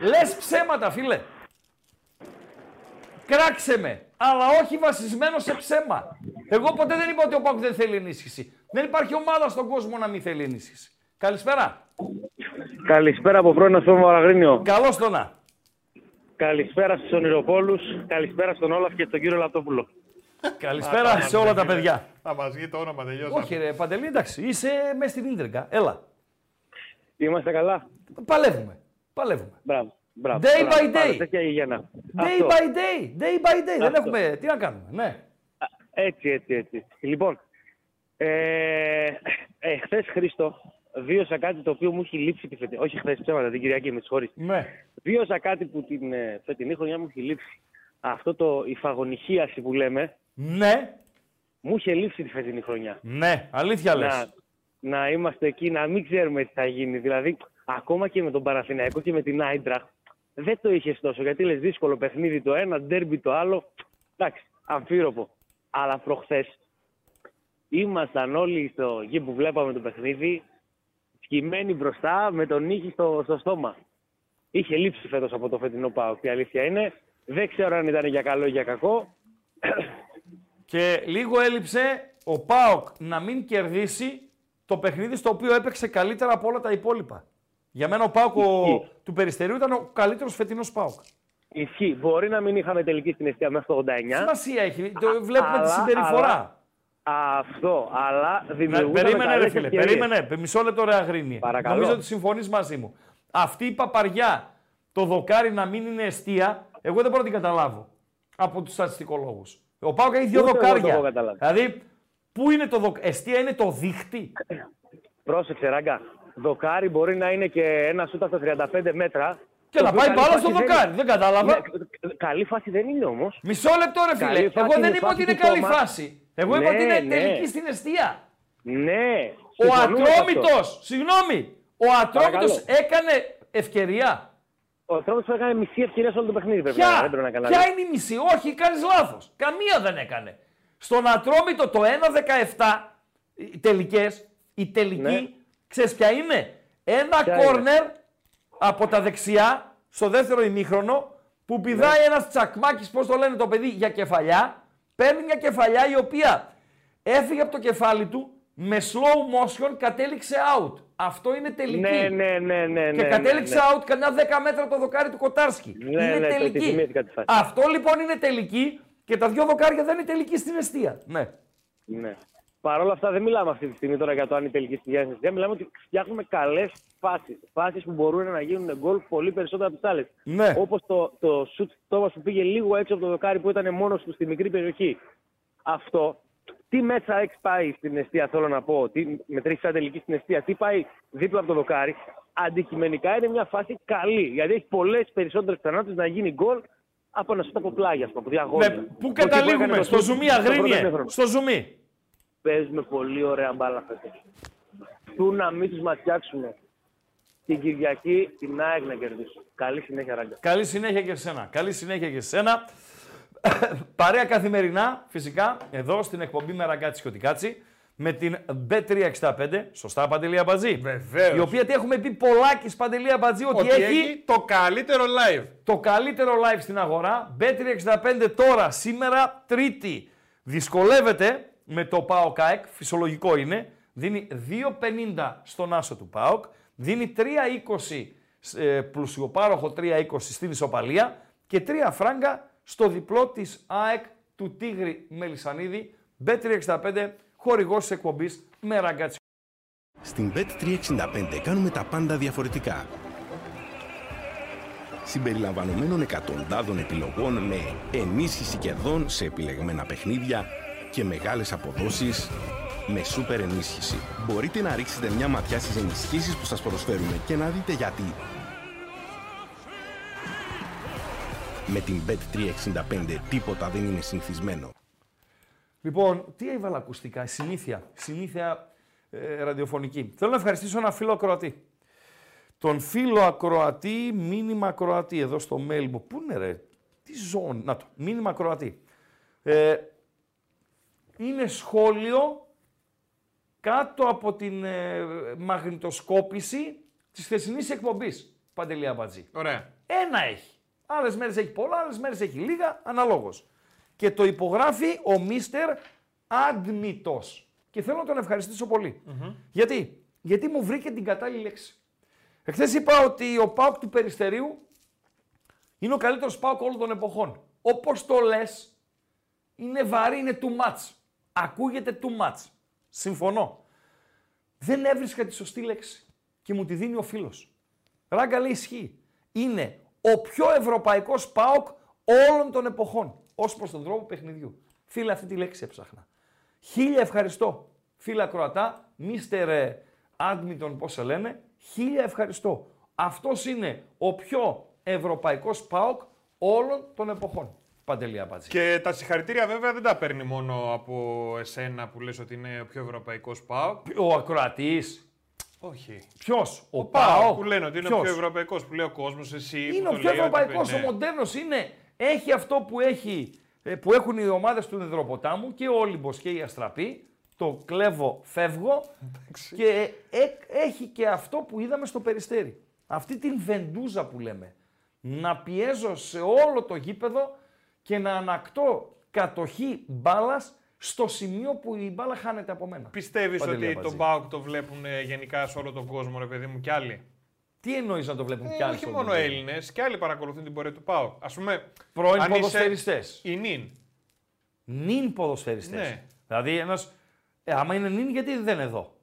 Λες ψέματα φίλε. Κράξε με. Αλλά όχι βασισμένο σε ψέμα. Εγώ ποτέ δεν είπα ότι ο Πάκου δεν θέλει ενίσχυση. Δεν υπάρχει ομάδα στον κόσμο να μην θέλει ενίσχυση. Καλησπέρα. Καλησπέρα από πρώην Αστρόμο Αγρίνιο. Καλώς το να. Καλησπέρα στους ονειροπόλους. Καλησπέρα στον Όλαφ και τον κύριο Λαπτόπουλο. Καλησπέρα σε όλα τα παιδιά. Θα μας βγει το όνομα, τελειώσαμε. Όχι ρε Παντελή, εντάξει. Είσαι μέσα στην ίντρεγκα. Έλα. Είμαστε καλά. Παλεύουμε. Παλεύουμε. Μπράβο. Μπράβο. Day Μπράβο. by Πάρε day. τέτοια γηγενά. Day Αυτό. by day. Day by day. Δεν Αυτό. έχουμε. Τι να κάνουμε. Ναι. Έτσι, έτσι, έτσι. Λοιπόν, ε, ε, χθες Χρήστο, βίωσα κάτι το οποίο μου έχει λείψει τη φετινή. Όχι χθες, ψέματα, την Κυριακή, με συγχωρείτε. Ναι. Βίωσα κάτι που την ε, φετινή χρονιά μου έχει λείψει. Αυτό το η φαγωνυχίαση που λέμε. Ναι. Μου είχε λείψει τη φετινή χρονιά. Ναι. Αλήθεια λες. να, να είμαστε εκεί, να μην ξέρουμε τι θα γίνει. Δηλαδή, ακόμα και με τον Παναθηναϊκό και με την Άιντραχ, δεν το είχες τόσο. Γιατί λες δύσκολο παιχνίδι το ένα, ντέρμπι το άλλο. Εντάξει, αμφίροπο. Αλλά προχθές ήμασταν όλοι στο εκεί που βλέπαμε το παιχνίδι, σκυμμένοι μπροστά με τον νύχι στο, στο στόμα. Είχε λείψει φέτος από το φετινό πάω. Η αλήθεια είναι. Δεν ξέρω αν ήταν για καλό ή για κακό. Και λίγο έλειψε ο Πάοκ να μην κερδίσει το παιχνίδι στο οποίο έπαιξε καλύτερα από όλα τα υπόλοιπα. Για μένα ο Πάοκ ο- του Περιστερίου ήταν ο καλύτερος φετινός Πάοκ. Ισχύει. Μπορεί να μην είχαμε τελική στην αιστεία μέχρι το 89. Σημασία έχει. Το βλέπουμε αλλά- τη συμπεριφορά. αλλά- αυτό, αλλά Να, δημιουργούσαμε περίμενε, ρε καλές φίλε, ευκαιρίες. περίμενε. Μισό λεπτό, ρε Αγρίνη. Παρακαλώ. Νομίζω ότι συμφωνείς μαζί μου. Αυτή η παπαριά, το δοκάρι να μην είναι αιστεία, εγώ δεν μπορώ να την καταλάβω από τους στατιστικολόγους. Ο Πάοκ έχει δύο Ούτε εγώ το δοκάρια. έχω καταλάβει. Δηλαδή, πού είναι το δοκάρι, αιστεία είναι το δίχτυ; Πρόσεξε, ράγκα. Δοκάρι μπορεί να είναι και ένα σούτα στα 35 μέτρα. Και το να οποίο πάει καλή μπάλα φάση στο δεν δοκάρι. είναι. Δεν κατάλαβα. Ναι, καλή φάση δεν είναι όμως. Μισό λεπτό, ρε φίλε. Καλή Εγώ φάση δεν είναι είπα ότι φάση είναι του καλή Τόμα. φάση. Εγώ είπα Ναι, ότι είναι ναι. τελική στην αιστεία. Ναι. Ο συμφωνούμε σε αυτό. Ατρόμητο, συγγνώμη. Ο Ατρόμητος Παρακαλώ. έκανε ευκαιρία. Ο Ατρόμητος έκανε μισή ευκαιρία σε όλο το παιχνίδι. Πρέπει Ποια, να, δεν πρέπει να κάνει. ποια είναι η μισή, όχι, κάνεις λάθος. Καμία δεν έκανε. Στον Ατρόμητο το 1-17 οι τελικές, η τελική, Ναι. ξέρεις ποια είναι. Ένα Ποια είναι; κόρνερ από τα δεξιά στο δεύτερο ημίχρονο, που πηδάει ένας τσακμάκης, πώς το λένε το παιδί, για κεφαλιά, παίρνει μια κεφαλιά η οποία έφυγε από το κεφάλι του, με slow motion κατέληξε out. Αυτό είναι τελική. Ναι, ναι, ναι, ναι. Και ναι, κατέληξε ναι, ναι. out κανένα 10 μέτρα το δοκάρι του Κοτάρσκι. Ναι, είναι ναι, το τελική. θυμήθηκα τη φάση. Αυτό λοιπόν είναι τελική και τα δυο δοκάρια δεν είναι τελική στην αιστεία. Ναι. Ναι. Παρ' όλα αυτά δεν μιλάμε αυτή τη στιγμή τώρα για το αν η τελική στη διάθεση. Δεν μιλάμε ότι φτιάχνουμε καλές φάσεις. Φάσεις που μπορούν να γίνουν γκολ πολύ περισσότερο από τις άλλες. Ναι. Όπως το, το σουτ Τόμας που πήγε λίγο έξω από το δοκάρι που ήταν μόνος του στη μικρή περιοχή. Αυτό. Τι μέσα έχει πάει στην αιστεία, θέλω να πω. Τι μετρήσει σαν τελική στην αιστεία. Τι πάει δίπλα από το δοκάρι. Αντικειμενικά είναι μια φάση καλή. Γιατί έχει πολλές περισσότερες πιθανότητες να γίνει γκολ από ένα σουτ από πλάγια, ας πούμε, από διαγώνια. Ναι, πού Όχι που έκανε καταλήγουμε, το στο σουτ ζουμί στο πρώτο αγρίνιε, ημίχρονο. στο ζουμί. Παίζουμε πολύ ωραία μπάλα φέτος. Του να μην τους ματιάξουμε. Την Κυριακή την ΑΕΚ να κερδίσουμε. Καλή συνέχεια, Ράγκα. Καλή συνέχεια και σε σένα. Καλή συνέχεια και σε σένα. *coughs* Παρέα καθημερινά, φυσικά, εδώ στην εκπομπή με ραγκάτσι και οτικάτσι, με την Bet365, σωστά Παντελή Αμπατζή. Βεβαίως. Η οποία τι έχουμε πει πολλάκι Παντελή Αμπατζή ότι, Ότι έχει το καλύτερο live. το καλύτερο live στην αγορά. Bet365 τώρα, σήμερα, Τρίτη. Δυσκολεύεται με το ΠΑΟΚ ΑΕΚ, φυσιολογικό είναι. Δίνει 2,50 στον άσο του ΠΑΟΚ. Δίνει 3,20 ε, πλουσιοπάροχο 3,20 στην ισοπαλία και 3 φράγκα στο διπλό της ΑΕΚ του Τίγρη Μελισανίδη. Bet365, χορηγός της εκπομπής με ραγκάτσι. Στην Bet365 κάνουμε τα πάντα διαφορετικά. Συμπεριλαμβανομένων εκατοντάδων επιλογών με ενίσχυση κερδών σε επιλεγμένα παιχνίδια και μεγάλες αποδόσεις με σούπερ ενίσχυση. Μπορείτε να ρίξετε μια ματιά στις ενισχύσεις που σας προσφέρουμε και να δείτε γιατί. Με την Bet365 τίποτα δεν είναι συνηθισμένο. Λοιπόν, τι έβαλα ακουστικά, συνήθεια, συνήθεια ε, ραδιοφωνική. Θέλω να ευχαριστήσω ένα φίλο ακροατή. Τον φίλο ακροατή, μήνυμα ακροατή, εδώ στο mail μου. Πού είναι ρε, τι ζώνη, να το, μήνυμα ακροατή. Ε, είναι σχόλιο κάτω από την ε, μαγνητοσκόπηση της χθεσινής εκπομπής, Παντελή Αμπατζή. Ωραία. Ένα έχει. Άλλες μέρες έχει πολλά, άλλες μέρες έχει λίγα, αναλόγως. Και το υπογράφει ο Μίστερ Άντμητος. Και θέλω να τον ευχαριστήσω πολύ. Γιατί; Γιατί μου βρήκε την κατάλληλη λέξη. Εχθές είπα ότι ο Πάουκ του Περιστερίου είναι ο καλύτερος Πάουκ όλων των εποχών. Όπως το λες, είναι βαρύ, είναι too much. Ακούγεται too much. Συμφωνώ. Δεν έβρισκα τη σωστή λέξη και μου τη δίνει ο φίλος. Ράγκα λέει ισχύει. Είναι ο πιο ευρωπαϊκός ΠΑΟΚ όλων των εποχών. Ως προς τον τρόπο παιχνιδιού. Φίλε, αυτή τη λέξη έψαχνα. Χίλια ευχαριστώ. Φίλα Κροατά, Μίστερ Άντμιτον, πώς σε λένε. Χίλια ευχαριστώ. Αυτός είναι ο πιο ευρωπαϊκός ΠΑΟΚ όλων των εποχών. Παντελή Αμπάτζη. Και τα συγχαρητήρια βέβαια δεν τα παίρνει μόνο από εσένα που λες ότι είναι ο πιο ευρωπαϊκός ΠΑΟΚ. Ο ακροατής. Όχι. Ποιος, ο, Ο ΠΑΟΚ. ΠΑΟΚ που λένε ότι είναι ο Ποιος; πιο ευρωπαϊκός, που λέει ο κόσμος, εσύ Είναι που ο το πιο λέει, ότι ευρωπαϊκός, ναι. ο μοντέρνο είναι. Έχει αυτό που, έχει, ε, που έχουν οι ομάδες του Νεδροποτάμου και ο Όλυμπος και η Αστραπή. Το κλέβω, φεύγω. και ε- έχει και αυτό που είδαμε στο Περιστέρι. Αυτή την βεντούζα που λέμε. Να πιέζω σε όλο το γήπεδο και να ανακτώ κατοχή μπάλας στο σημείο που η μπάλα χάνεται από μένα. Πιστεύεις Παντελή ότι Αμπατζή. τον ΠΑΟΚ το βλέπουν ε, γενικά σε όλο τον κόσμο, ρε παιδί μου, κι άλλοι; Τι εννοείς να το βλέπουν Ε, κι άλλοι όχι στον μόνο κόσμο. Έλληνες, και άλλοι παρακολουθούν την πορεία του ΠΑΟΚ. Α πούμε. Πρώην αν είσαι ποδοσφαιριστές. Η νυν. Νυν ποδοσφαιριστές. Ναι. Δηλαδή ένας, ε, άμα είναι νυν γιατί δεν είναι εδώ;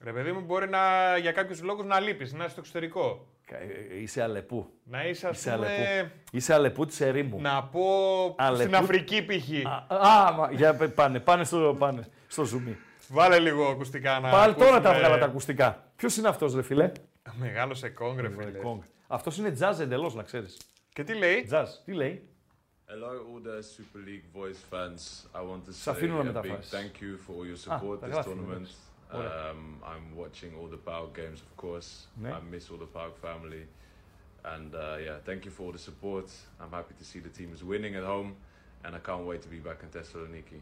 Ρε παιδί μου, μπορεί να, για κάποιους λόγους να λείπεις, να είσαι στο εξωτερικό. Ε, Είσαι αλεπού. Να είσαι, ας Είσαι πούμε. αλεπού. Είσαι αλεπού της ερήμου. Να πω Αλεπού. στην Αφρική π.χ. Α, μα, για πε- πάνε, πάνε στο, πάνε στο zoom. Βάλε λίγο ακουστικά να. Πάλι τώρα τα ακούσουμε- βγάλα τα ακουστικά. Ποιος είναι αυτός ρε φίλε. Μεγάλος σε κόγκρε, φίλε. Αυτός είναι jazz εντελώς να ξέρεις. Και τι λέει; Jazz. Τι λέει; Hello, all the Super League Voice fans. I want to Σ' say αφήνω να a big μεταφράσεις. thank you for all your Α, support τα this γράφεις, tournament. Um, I'm watching all the Pauk games, of course. I miss all the Pauk family. And uh, yeah, thank you for all the support. I'm happy to see the team is winning at home. And I can't wait to be back in Thessaloniki.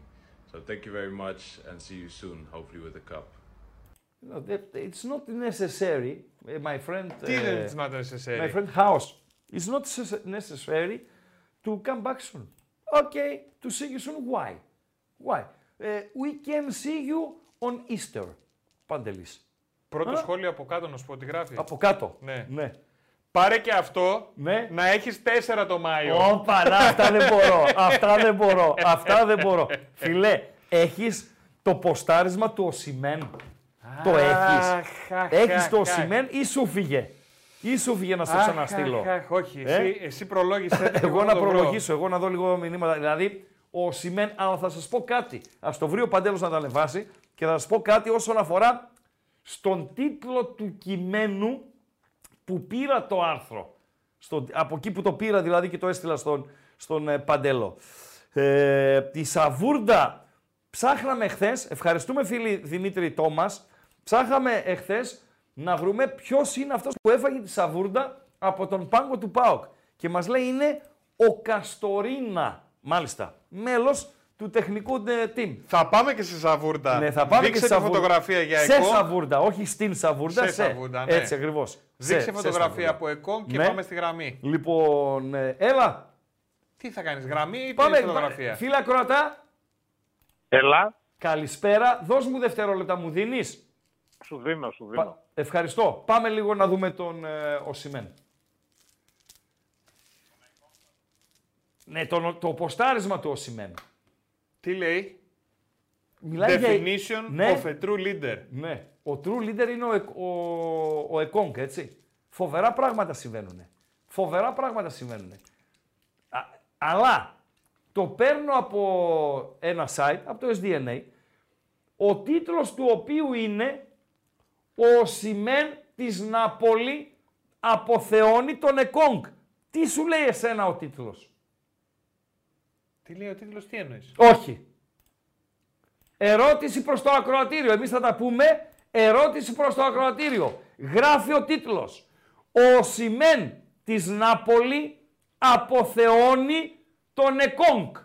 So thank you very much and see you soon, hopefully with the cup. No, that, it's not necessary, eh, my friend. Uh, it's not necessary. My friend House. It's not necessary to come back soon. Okay, to see you soon. Why? Why? Uh, we can see you on Easter. Παντελής. Πρώτο Α. σχόλιο από κάτω να σου πω τι γράφεις. Από κάτω. Ναι. ναι. Πάρε και αυτό Ναι. να έχεις τέσσερα το Μάιο. Όπα, να, αυτά δεν μπορώ. αυτά δεν μπορώ. Αυτά δεν μπορώ. Φιλέ, έχεις το ποστάρισμα του Οσημέν. το έχεις. Αχ, αχ, έχεις αχ, το αχ. Οσημέν ή σου φύγε; Ή σου φύγε να στο Αχ, ξαναστείλω; αχ, αχ, όχι, Ε; εσύ, εσύ προλόγησέ το *laughs* και εγώ να το βρω. προλογίσω, εγώ να δω λίγο μηνύματα. Δηλαδή, ο Σιμέν, αλλά θα σας πω κάτι. Α το βρει ο Παντέλος να τα ανεβάσει και θα σας πω κάτι όσον αφορά στον τίτλο του κειμένου που πήρα το άρθρο. Στο, από εκεί που το πήρα δηλαδή και το έστειλα στον, στον ε, Παντέλο. Ε, τη Σαβούρντα ψάχναμε χθες, ευχαριστούμε φίλοι Δημήτρη Τόμας, ψάχναμε εχθές να βρούμε ποιος είναι αυτός που έφαγε τη Σαβούρντα από τον πάγκο του ΠΑΟΚ. Και μας λέει είναι ο Καστορίνα, μάλιστα, μέλος του τεχνικού ε, team. Θα πάμε και στη Σαβούρντα. Ναι, θα πάμε Δείξε και στη τη Σαβούρντα. φωτογραφία για Σε ΕΚΟ. Σαβούρντα, όχι στην Σαβούρντα, Σε σε. Σαβούρντα, ναι. Έτσι ακριβώς. Δείξε Σε- σε φωτογραφία Σαβούρντα. από ΕΚΟ και Ναι. πάμε στη γραμμή. Λοιπόν, ε, έλα. Τι θα κάνεις, γραμμή ή Πάμε, φωτογραφία; Φίλα Κροατά. Έλα. Καλησπέρα. Δώσ' μου δευτερόλεπτα, μου δίνεις; Σου δίνω, σου δίνω. Πα- Ευχαριστώ. Πάμε λίγο να δούμε τον ε, Οσημέν. Ναι, το, το ποστάρισμα του Οσημέν. Τι λέει; Μιλάει για- Definition Ναι. of a true leader. Ναι. Ο true leader είναι ο, Εκ- ο, ο Εκόνγκ, έτσι. Φοβερά πράγματα συμβαίνουν. Φοβερά πράγματα συμβαίνουν. Α, αλλά το παίρνω από ένα site, από το SDNA, ο τίτλος του οποίου είναι «Ο Σιμέν της Ναπολή αποθεώνει τον Εκόνγκ». Τι σου λέει εσένα ο τίτλος; Τι λέει ο τίτλος, τι εννοείς; Όχι. Ερώτηση προς το ακροατήριο. Εμείς θα τα πούμε. Ερώτηση προς το ακροατήριο. Γράφει ο τίτλος. Ο Σιμέν της Νάπολη αποθεώνει τον Εκόνγκ.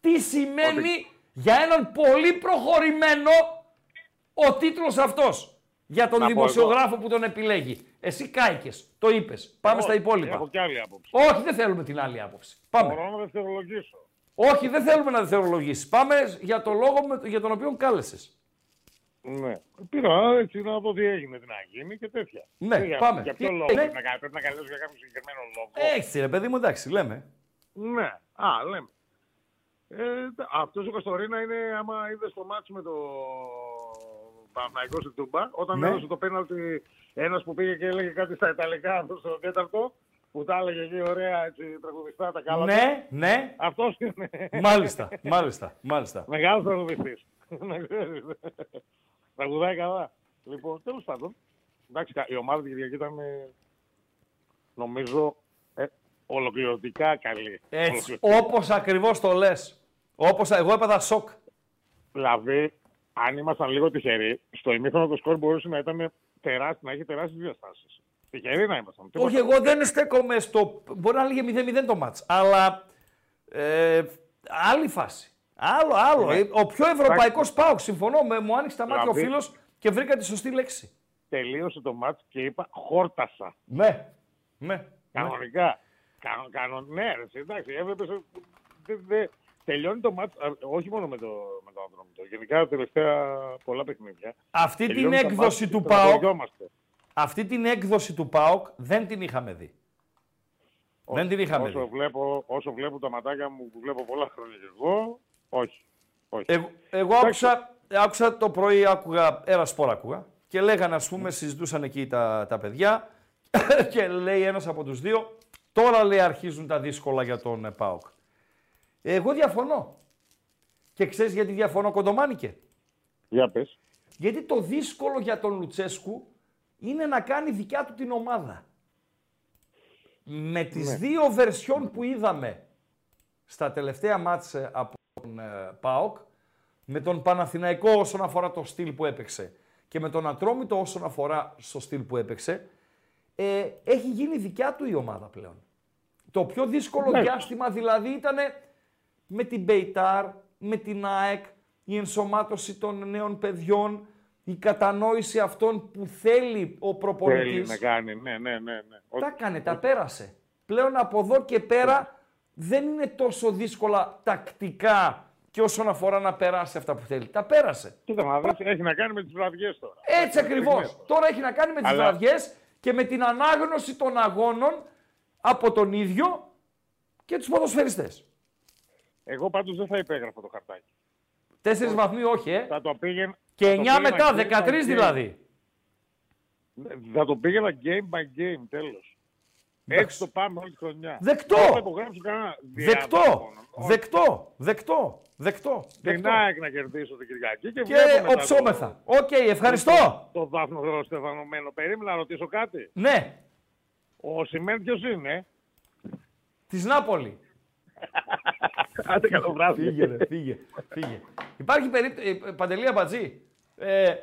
Τι σημαίνει για έναν πολύ προχωρημένο ο τίτλος αυτός; Για τον Να πω δημοσιογράφο που τον επιλέγει. Εσύ κάηκες. Το είπες. Πάμε στα Όχι, υπόλοιπα. Έχω και άλλη άποψη. Όχι, δεν θέλουμε την άλλη άποψη. Πάμε. Μπορώ να δευτερολογήσω. Όχι, δεν θέλουμε να δευτερολογήσεις. Πάμε για το λόγο με, για τον οποίο κάλεσες. Ναι. Πήρα έτσι να δω τι έγινε, τι να γίνει και τέτοια. Ναι, Και για, πάμε. Για Τι- ποιο λόγο ναι. πρέπει να, κα- πρέπει να καλέσω για κάποιο συγκεκριμένο λόγο. Έτσι, ρε παιδί μου, εντάξει, λέμε. Ναι. Α, λέμε. Ε, Αυτός ο Καστορίνα είναι, άμα είδες το μάτσο με το Παναγιώ στην Τούμπα, όταν Ναι. έδωσε το πέναλτι ένας που πήγε και έλεγε κάτι στα Ιταλικά στο τέταρτο, που τα έλεγε εκεί ωραία έτσι, τραγουδιστά τα καλά. Ναι, ναι. Αυτός είναι. Μάλιστα, μάλιστα, μάλιστα. Μεγάλος τραγουδιστής. *laughs* Να ξέρεις. Τραγουδάει καλά. Λοιπόν, τέλος πάντων. Εντάξει, κα- η ομάδα την Κυριακή ήταν ε, νομίζω ε, ολοκληρωτικά καλή. Έτσι, Ολοκληρωτικά. όπως ακριβώς το λες. Όπως εγώ έπαθα σοκ. Δηλαδή, αν ήμασταν λίγο τυχεροί, στο ημίχρονο το σκορ μπορούσε να ήταν τεράστιο, να έχει τεράστιες διαστάσεις. Τυχεροί να ήμασταν. Τίποτα. Όχι, εγώ δεν στέκομαι στο... Μπορεί να λέγε 0-0 το μάτς, αλλά ε, άλλη φάση. Άλλο, άλλο. Ναι. Ε, Ο πιο ευρωπαϊκός πάω, συμφωνώ, με, μου άνοιξε τα μάτια ο Δηλαδή- φίλος και βρήκα τη σωστή λέξη. Τελείωσε το μάτς και είπα χόρτασα. Ναι, ναι. Κανονικά. Κανο, κανο, ναι, ρε, εσύ, εντάξει, έβλεπες, ε, δε, δε, τελειώνει το μάτς, α, όχι μόνο με το, με το Ατρόμητο, γενικά τα τελευταία πολλά παιχνίδια. Αυτή την τελειώνουν τα έκδοση μάτς του και ΠΑΟΚ, στεναχωριόμαστε. Αυτή την έκδοση του ΠΑΟΚ δεν την είχαμε δει. Δεν την είχαμε όσο δει. Βλέπω, όσο βλέπω τα ματάκια μου που βλέπω πολλά χρόνια και εγώ, όχι. όχι. Εγώ, εγώ άκουσα, άκουσα το πρωί, άκουγα, ένας σπορ άκουγα και λέγανε, ας πούμε, συζητούσαν εκεί τα, τα παιδιά *coughs* και λέει ένας από τους δύο, τώρα λέει αρχίζουν τα δύσκολα για τον ε, ΠΑΟΚ. Εγώ διαφωνώ. Και ξέρεις γιατί διαφωνώ κοντομάνικε; Για πες. Γιατί το δύσκολο για τον Λουτσέσκου είναι να κάνει δικιά του την ομάδα. Με τις Ναι. δύο βερσιόν που είδαμε στα τελευταία μάτς ε, από τον ε, ΠΑΟΚ, με τον Παναθηναϊκό όσον αφορά το στυλ που έπαιξε και με τον Ατρόμητο όσον αφορά στο στυλ που έπαιξε, ε, έχει γίνει δικιά του η ομάδα πλέον. Το πιο δύσκολο Ναι. διάστημα δηλαδή ήταν με την Μπεϊτάρ, με την ΑΕΚ, η ενσωμάτωση των νέων παιδιών, η κατανόηση αυτών που θέλει ο Θέλει προπονητής. να κάνει, ναι, ναι, ναι. ναι. Τα έκανε, τα πέρασε. Πλέον από εδώ και πέρα δεν είναι τόσο δύσκολα τακτικά και όσον αφορά να περάσει αυτά που θέλει. Τα πέρασε. Κοίτα, μα δεις, έχει να κάνει με τις βραδιές τώρα. Έτσι ακριβώς. Τώρα έχει να κάνει με τις Αλλά- βραδιές και με την ανάγνωση των αγώνων από τον ίδιο και τους ποδοσφαιριστές. Εγώ πάντως δεν θα υπέγραφα το χαρτάκι. Τέσσερις βαθμοί όχι, ε. Θα το πήγαινε... Και θα το 9 πήγαινα μετά, game 13 by game. δηλαδή. Θα το πήγαινα game by game, τέλος. Έτσι το πάμε όλη τη χρονιά. Δεκτό. Δεν θα υπογράψω κανένα Δεκτό, διάδρομο. δεκτό, δεκτό, δεκτό. Την δεκτό. ΑΕΚ να κερδίσω την Κυριακή και, Και βλέπω μετά οψόμεθα. το- Οκ, ευχαριστώ. Το, το δαφνοστεφανωμένο. Περίμενα να ρωτήσω κάτι. Ναι, Ο Οσιμέν ποιος είναι; της Νάπολη. Άντε καλό βράδυ. Φύγε, ρε, φύγε, φύγε. Υπάρχει περίπτωση, Παντελή Αμπατζή, ε,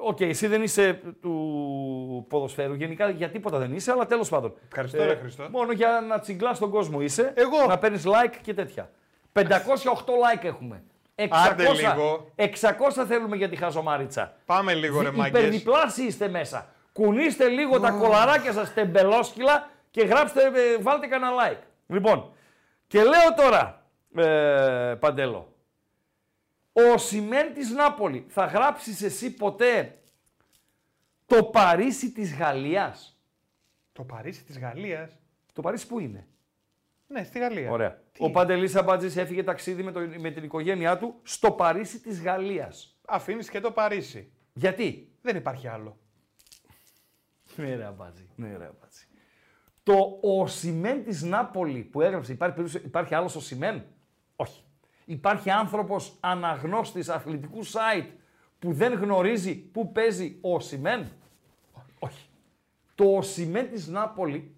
Οκ, εσύ δεν είσαι του ποδοσφαίρου. Γενικά για τίποτα δεν είσαι, αλλά τέλος πάντων. Ε, Ευχαριστώ, ρε Χριστό. Μόνο για να τσιγκλάς τον κόσμο είσαι. Εγώ. Να παίρνεις like και τέτοια. 508 like έχουμε. 600, Άντε λίγο. 600 θέλουμε για τη χαζομάριτσα. Πάμε λίγο, ρε Δι- μάγκες. Υπερδιπλάσιοι είστε μέσα. Κουνήστε λίγο τα κολαράκια σας τεμπελόσκυλα και γράψτε, ε, βάλτε κανένα like. Λοιπόν, και λέω τώρα, ε, Παντέλο, ο Σιμέν της Νάπολη, θα γράψεις εσύ ποτέ το Παρίσι της Γαλλίας; Το Παρίσι της Γαλλίας. Το Παρίσι που είναι; Ναι, στη Γαλλία. Ωραία. Ο Παντελής Αμπατζής έφυγε ταξίδι με, το, με την οικογένειά του στο Παρίσι της Γαλλίας. Αφήνεις και το Παρίσι. Γιατί; Δεν υπάρχει άλλο. Ναι ρε Αμπατζή. Ναι ρε Αμπατζή. Το Οσιμέν της Νάπολη που έγραψε, υπάρχει, περίπτωση- υπάρχει άλλος Οσιμέν. Όχι. Υπάρχει άνθρωπος αναγνώστης αθλητικού site που δεν γνωρίζει πού παίζει ο Οσιμέν. Όχι. Το Οσιμέν της Νάπολη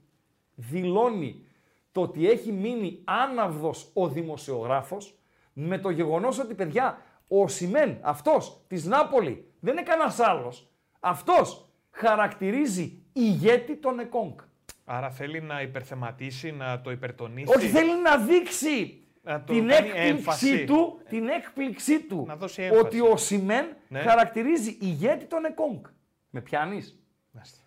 δηλώνει το ότι έχει μείνει άναυδος ο δημοσιογράφος με το γεγονός ότι, παιδιά, ο Οσιμέν, αυτός, της Νάπολη, δεν είναι κανένας άλλος. Αυτός χαρακτηρίζει ηγέτη των ΕΚΟΝΚ. Άρα θέλει να υπερθεματίσει, να το υπερτονίσει. Όχι, θέλει να δείξει Να το την κάνει έκπληξή έμφαση. του, την έκπληξή του Να δώσει έμφαση. ότι ο Σιμέν Ναι. χαρακτηρίζει ηγέτη των ΕΚΟΝΚ. Με πιάνεις;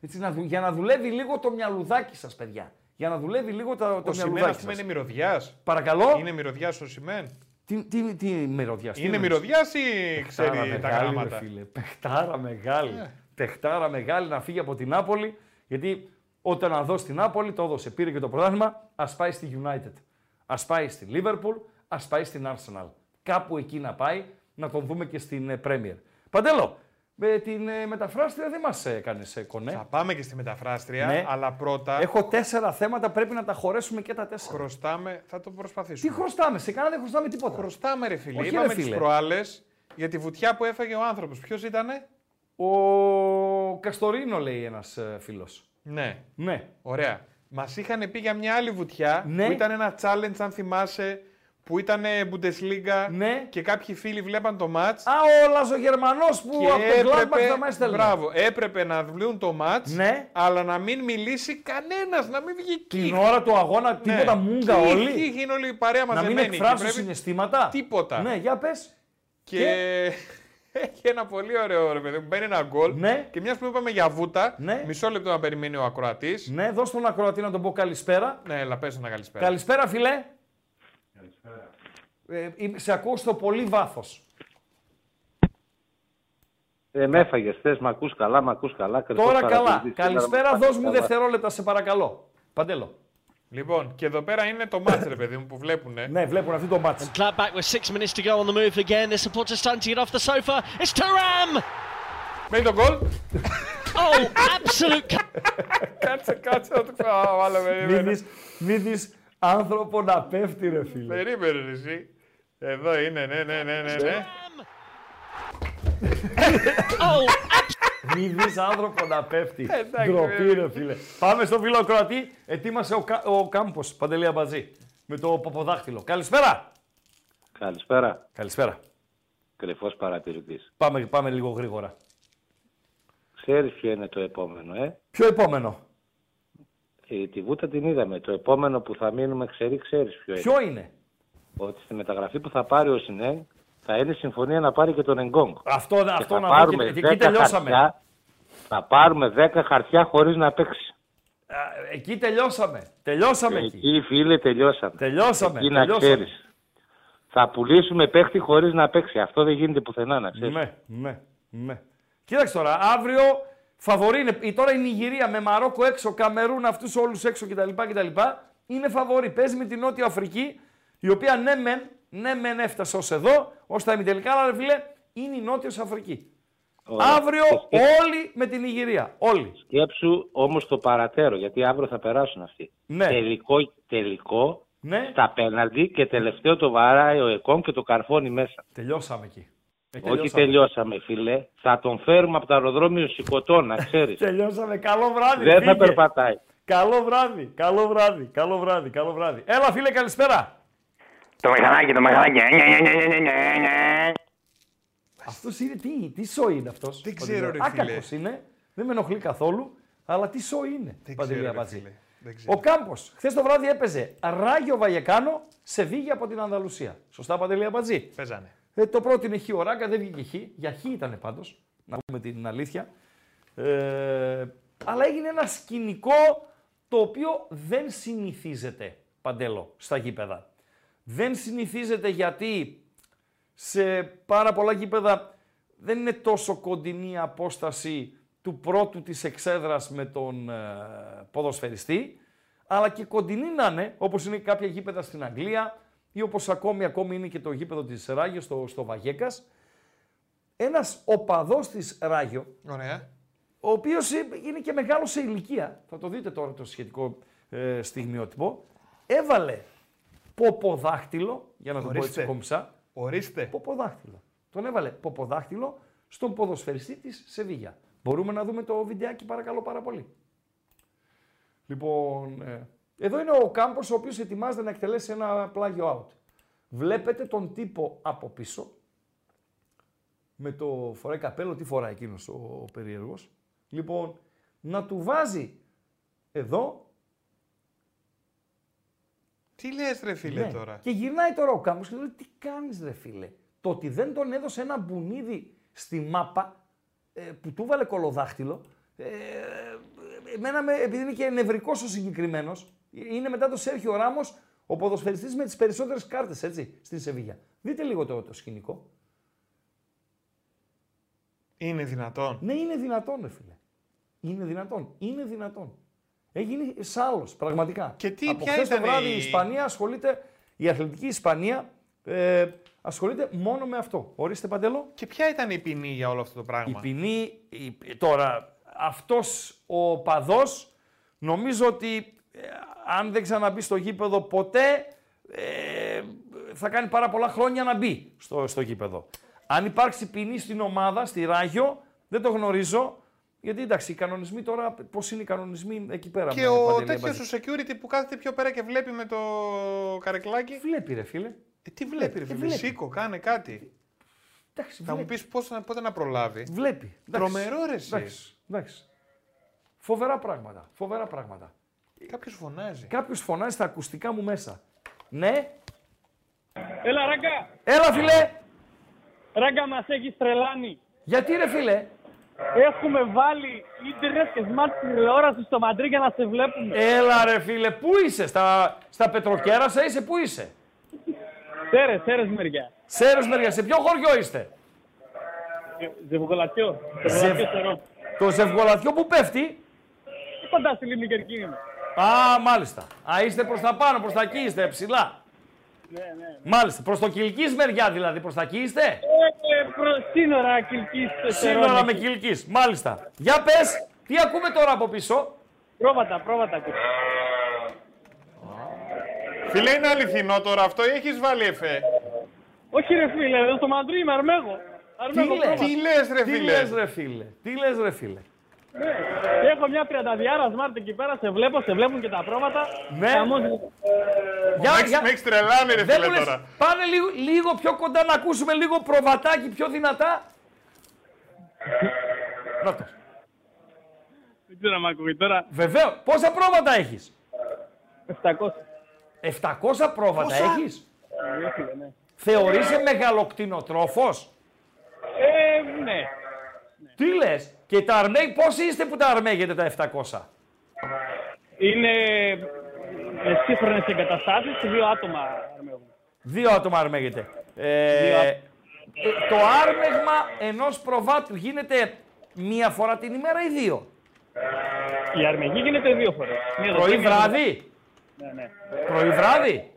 Έτσι, να, δου- για να δουλεύει λίγο το μυαλουδάκι σας, παιδιά. Για να δουλεύει λίγο το, το Ο Σιμέν, μυαλουδάκι ας πούμε, σας. είναι μυρωδιάς. Παρακαλώ. Είναι μυρωδιάς ο Σιμέν. Τι, τι, τι μυρωδιάς, τι Είναι εννοείς; μυρωδιάς ή ξέρει Παιχτάρα τα μεγάλη, γράμματα; ρε φίλε. Παιχτάρα μεγάλη. Ε. Παιχτάρα μεγάλη να φύγει από την Νάπολη. Γιατί όταν να δώσει την Νάπολη, το έδωσε. Πήρε και το πρωτάθλημα. Α πάει στη United. Α πάει στη Liverpool. Α πάει στην Arsenal. Κάπου εκεί να πάει να τον δούμε και στην ε, Premier. Παντέλο, με την ε, μεταφράστρια δεν μας έκανες κονέ. Θα πάμε και στη μεταφράστρια, Ναι. αλλά πρώτα Έχω τέσσερα θέματα, πρέπει να τα χωρέσουμε και τα τέσσερα. χρωστάμε, θα το Τι προσπαθήσουμε. χρωστάμε, σε κανένα δεν χρωστάμε τίποτα. Χρωστάμε ρε φίλε. Όχι, ρε, Είπαμε φίλε. τις προάλλες για τη βουτιά που έφαγε ο άνθρωπος. Ποιος ήτανε; Ο Καστορίνο λέει ένας φίλος. Ναι. Ναι. Ωραία. Μας είχαν πει για μια άλλη βουτιά Ναι. που ήταν ένα challenge αν θυμάσαι που ήταν Bundesliga Ναι. και κάποιοι φίλοι βλέπαν το match Α, ο Λαζογερμανός που και από το Gladbach έπρεπε, θα με έστελνε. μπράβο, έπρεπε να βλούν το match Ναι. αλλά να μην μιλήσει κανένας, να μην βγει Την κιχ. ώρα του αγώνα, τίποτα μούγκα Κιχ, όλοι. κιχ, είναι όλη η παρέα Να μαζεμένη. μην και εκφράσουν πρέπει- συναισθήματα. Τίποτα. Ναι, για πες. Και έχει ένα πολύ ωραίο ρε παιδί μου. Μπαίνει ένα γκολ. Ναι. Και μιας που είπαμε για βούτα, Ναι. μισό λεπτό να περιμένει ο ακροατής. Ναι, δώσ' τον ακροατή να τον πω καλησπέρα. Ναι, έλα, πες ένα καλησπέρα. Καλησπέρα, φιλέ. Ε, είμαι- σε ακούω στο πολύ βάθος. Ε, με έφαγες, θες, μ' ακούς καλά, μ' ακούς καλά. κρυφός Τώρα καλά. παρατηρητής, Καλησπέρα, σήμερα δώσ' μου καλά. δευτερόλεπτα, σε παρακαλώ. Παντέλο. Λοιπόν, και εδώ πέρα είναι το μάτς, ρε παιδί μου, που βλέπουνε. Ναι, βλέπουν αυτό το μάτς. Gladbach with six minutes to go on the move again. The supporters starting to get off the sofa. It's Turam! Μένει το γκολ. Oh, absolute. *laughs* κάτσε, κάτσε να το ξαναβάλω. Μην Περίμενε. δεις, μην δεις άνθρωπο να πέφτει, ρε φίλε. Περίμενε, ρε, εσύ. Εδώ είναι, ναι, ναι, ναι, ναι. ναι. *laughs* Oh, Μην δεις άνθρωπο να πέφτει. Εντάξει, Ντροπή, βέβαια. ρε φίλε. Πάμε στο φίλο Κροατή. Ετοίμασε ο, Κα- ο Κάμπος, Παντελή Αμπατζή. Με το ποποδάχτυλο. Καλησπέρα. Καλησπέρα. Καλησπέρα. Κρυφός παρατηρητής. Πάμε, πάμε λίγο γρήγορα. Ξέρεις ποιο είναι το επόμενο, ε; Ποιο επόμενο; Ε, τη βούτα την είδαμε. Το επόμενο που θα μείνουμε ξέρει, ξέρεις ποιο, Ποιο είναι; Ότι στη μεταγραφή που θα πάρει ο Σινέν θα είναι συμφωνία να πάρει και τον Εγκόγκ. Αυτό, Και αυτό θα να πω πάρουμε και, και εκεί 10 τελειώσαμε. χαρτιά, θα πάρουμε 10 χαρτιά χωρίς να παίξει. εκεί τελειώσαμε. Τελειώσαμε εκεί. Εκεί, φίλε, τελειώσαμε. Τελειώσαμε, Εκεί να τελειώσαμε. ξέρεις. Θα πουλήσουμε παίχτη χωρίς να παίξει. Αυτό δεν γίνεται πουθενά, να ξέρεις. Ναι, ναι, ναι. Κοίταξε τώρα, αύριο φαβορεί είναι. η- Τώρα η Νιγηρία με Μαρόκο έξω, Καμερούν, αυτούς όλους έξω κτλ, κτλ. Είναι φαβορεί. Παίζει με την Νότια Αφρική, η οποία ναι, μεν, ναι, μεν έφτασε ως εδώ, ως τα ημιτελικά, αλλά ρε φίλε, είναι η Νότια Αφρική. Ωραία. Αύριο Και όλοι με την Νιγηρία. Όλοι. Σκέψου όμως το παρατέρω, γιατί αύριο θα περάσουν αυτοί. Ναι. Τελικό, τελικό Ναι. στα πέναλτι και τελευταίο το βαράει ο Εκόν και το καρφώνει μέσα. Τελειώσαμε εκεί. Ε, Όχι τελειώσαμε, φίλε. Θα τον φέρουμε από το αεροδρόμιο σηκωτό, να ξέρεις. *laughs* Τελειώσαμε. Καλό βράδυ. Δεν θα φύγε. περπατάει. Καλό βράδυ, καλό βράδυ, καλό βράδυ, καλό βράδυ. Έλα φίλε, καλησπέρα. Το μηχανάκι, το μηχανάκι. Νια, νια, νια, νια, νια, νια, νια. Αυτός είναι, τι, τι σόι είναι αυτός. Δεν ξέρω, ρε, φίλε. Άκακος είναι, δεν με ενοχλεί καθόλου, αλλά τι σόι είναι. Δεν Παντελή ξέρω, ρε, Αμπατζή. φίλε. Δεν ξέρω. Ο Κάμπος, χθες το βράδυ έπαιζε Ράγιο Βαγεκάνο σε βίγη από την Ανδαλουσία. Σωστά, Παντελή Αμπατζή. Παίζανε. Ε, το πρώτο είναι χ ο Ράγκα, δεν βγήκε χ. Για χ ήταν πάντως, να πούμε την αλήθεια. Ε, αλλά έγινε ένα σκηνικό το οποίο δεν συνηθίζεται, Παντέλο, στα γήπεδα. Δεν συνηθίζεται γιατί σε πάρα πολλά γήπεδα δεν είναι τόσο κοντινή η απόσταση του πρώτου της εξέδρας με τον ε, ποδοσφαιριστή, αλλά και κοντινή να είναι, όπως είναι κάποια γήπεδα στην Αγγλία ή όπως ακόμη, ακόμη είναι και το γήπεδο της Ράγιο στο, στο Βαγέκας. Ένας οπαδός της Ράγιο, Ωραία. ο οποίος ε, είναι και μεγάλο σε ηλικία, θα το δείτε τώρα το σχετικό ε, στιγμιότυπο, έβαλε ποποδάχτυλο, για να το πω έτσι Ορίστε. κομψά, Ορίστε. ποποδάχτυλο. Τον έβαλε ποποδάχτυλο στον ποδοσφαιριστή της Σεβίγια. Μπορούμε να δούμε το βιντεάκι παρακαλώ πάρα πολύ. Λοιπόν, ε, εδώ είναι ο Κάμπος ο οποίος ετοιμάζεται να εκτελέσει ένα πλάγιο out. Βλέπετε τον τύπο από πίσω, με το φοράει καπέλο, τι φοράει εκείνος ο, ο περίεργος. Λοιπόν, να του βάζει εδώ Τι λες ρε φίλε ναι. τώρα; Και γυρνάει τώρα ο Κάμπος και του λέει τι κάνεις ρε φίλε; Το ότι δεν τον έδωσε ένα μπουνίδι στη μάπα ε, που του βάλε κολοδάχτυλο, ε, εμένα με, επειδή είναι και νευρικός ο συγκεκριμένος, είναι μετά το Σέρχιο Ράμος ο ποδοσφαιριστής με τις περισσότερες κάρτες, έτσι, στην Σεβίγια. Δείτε λίγο το, το σκηνικό. Είναι δυνατόν. Ναι, είναι δυνατόν, ρε φίλε. Είναι δυνατόν. Είναι δυνατόν. Έγινε σάλος, πραγματικά. Και τι, Από ποια χθες το ήταν βράδυ η- η Ισπανία ασχολείται, η αθλητική Ισπανία ε, ασχολείται μόνο με αυτό. Ορίστε Παντελό. Και ποια ήταν η ποινή για όλο αυτό το Η πράγμα. ποινή, η- τώρα, αυτός ο παδός, νομίζω ότι ε, αν δεν ξαναμπεί στο γήπεδο ποτέ, ε, θα κάνει πάρα πολλά χρόνια να μπει στο, στο γήπεδο. Αν υπάρξει ποινή στην ομάδα, στη Ράγιο, δεν το γνωρίζω, γιατί εντάξει, οι κανονισμοί τώρα, πώς είναι οι κανονισμοί εκεί πέρα. Και με ο Παντελή τέτοιος Αμπατζή; ο security που κάθεται πιο πέρα και βλέπει με το καρεκλάκι. Βλέπει ρε φίλε. Ε, τι βλέπει ρε Ε, φίλε. βλέπει. Σήκω, κάνε κάτι. Εντάξει, Θα μου βλέπει. πεις πώς, να- πότε να προλάβει. Βλέπει. Εντάξει. Τρομερό ρε εσύ. Εντάξει, εντάξει. Φοβερά πράγματα. Φοβερά πράγματα. Κάποιος φωνάζει. Κάποιος φωνάζει στα ακουστικά μου μέσα. Ναι. Έλα, ράγκα! Έλα φίλε. Ράγκα, μας έχεις τρελάνει. Γιατί ρε φίλε; Έχουμε βάλει ίντερνετ και smart τηλεόραση στο Μαντρί για να σε βλέπουμε. Έλα ρε φίλε. Πού είσαι; Στα, στα Πετροκέρασα είσαι. Πού είσαι; Σέρες, σέρες μεριά. Σέρος μεριά. Σε ποιο χωριό είστε; Ζευγολατιό. Ζευ- Ζευγολατιό σερό. Το ζευγολατιό που πέφτει; Κοντά στη Λίμνη Κερκίνη είμαι. Α, μάλιστα. Α, είστε προς τα πάνω, προς τα εκεί είστε, ψηλά. Ναι, ναι. Μάλιστα. Προς το Κιλκής μεριά δηλαδή, προς τα εκεί είστε; Ε, ε, προ- σύνορα Κιλκής. Σύνορα με Κιλκής. Μάλιστα. Για πες, τι ακούμε τώρα από πίσω; Πρόβατα, πρόβατα. ακούς. Φίλε, είναι αληθινό τώρα αυτό ή έχεις βάλει εφέ; Όχι ρε φίλε, εδώ στο Μαντρί είμαι αρμέγο. Τι Αρμέγο λες, πρόβατα. Τι λες ρε τι φίλε; λες ρε φίλε, τι λες ρε φίλε; Ναι. Έχω μια τριανταδιάρα smart εκεί πέρα, σε βλέπω, σε βλέπουν και τα πρόβατα. Ναι. Χαμός. Για, Με έχεις- για- με έχεις τρελάνει ρε Δεν φίλε μου λες, τώρα. Πάνε λίγο, λίγο πιο κοντά να ακούσουμε λίγο προβατάκι πιο δυνατά. Να το. Δεν ξέρω αν ακούγει τώρα. Βεβαίως. Πόσα πρόβατα έχεις; 700. 700 πρόβατα Πόσα; έχεις; Ναι, φίλε, ναι. Θεωρείσαι μεγαλοκτηνοτρόφος; Ε, ναι. Τι λες; Και τα αρμέγ, πόσοι είστε που τα αρμέγετε τα 700. Είναι με σύγχρονες εγκαταστάσεις και δύο άτομα αρμέγουν. Δύο άτομα αρμέγεται. Ε, Δύο άτομα. ε, το άρμεγμα ενός προβάτου γίνεται μία φορά την ημέρα ή δύο; Η αρμεγή γίνεται δύο φορές. Πρωί βράδυ; Ναι, ναι. Πρωί βράδυ;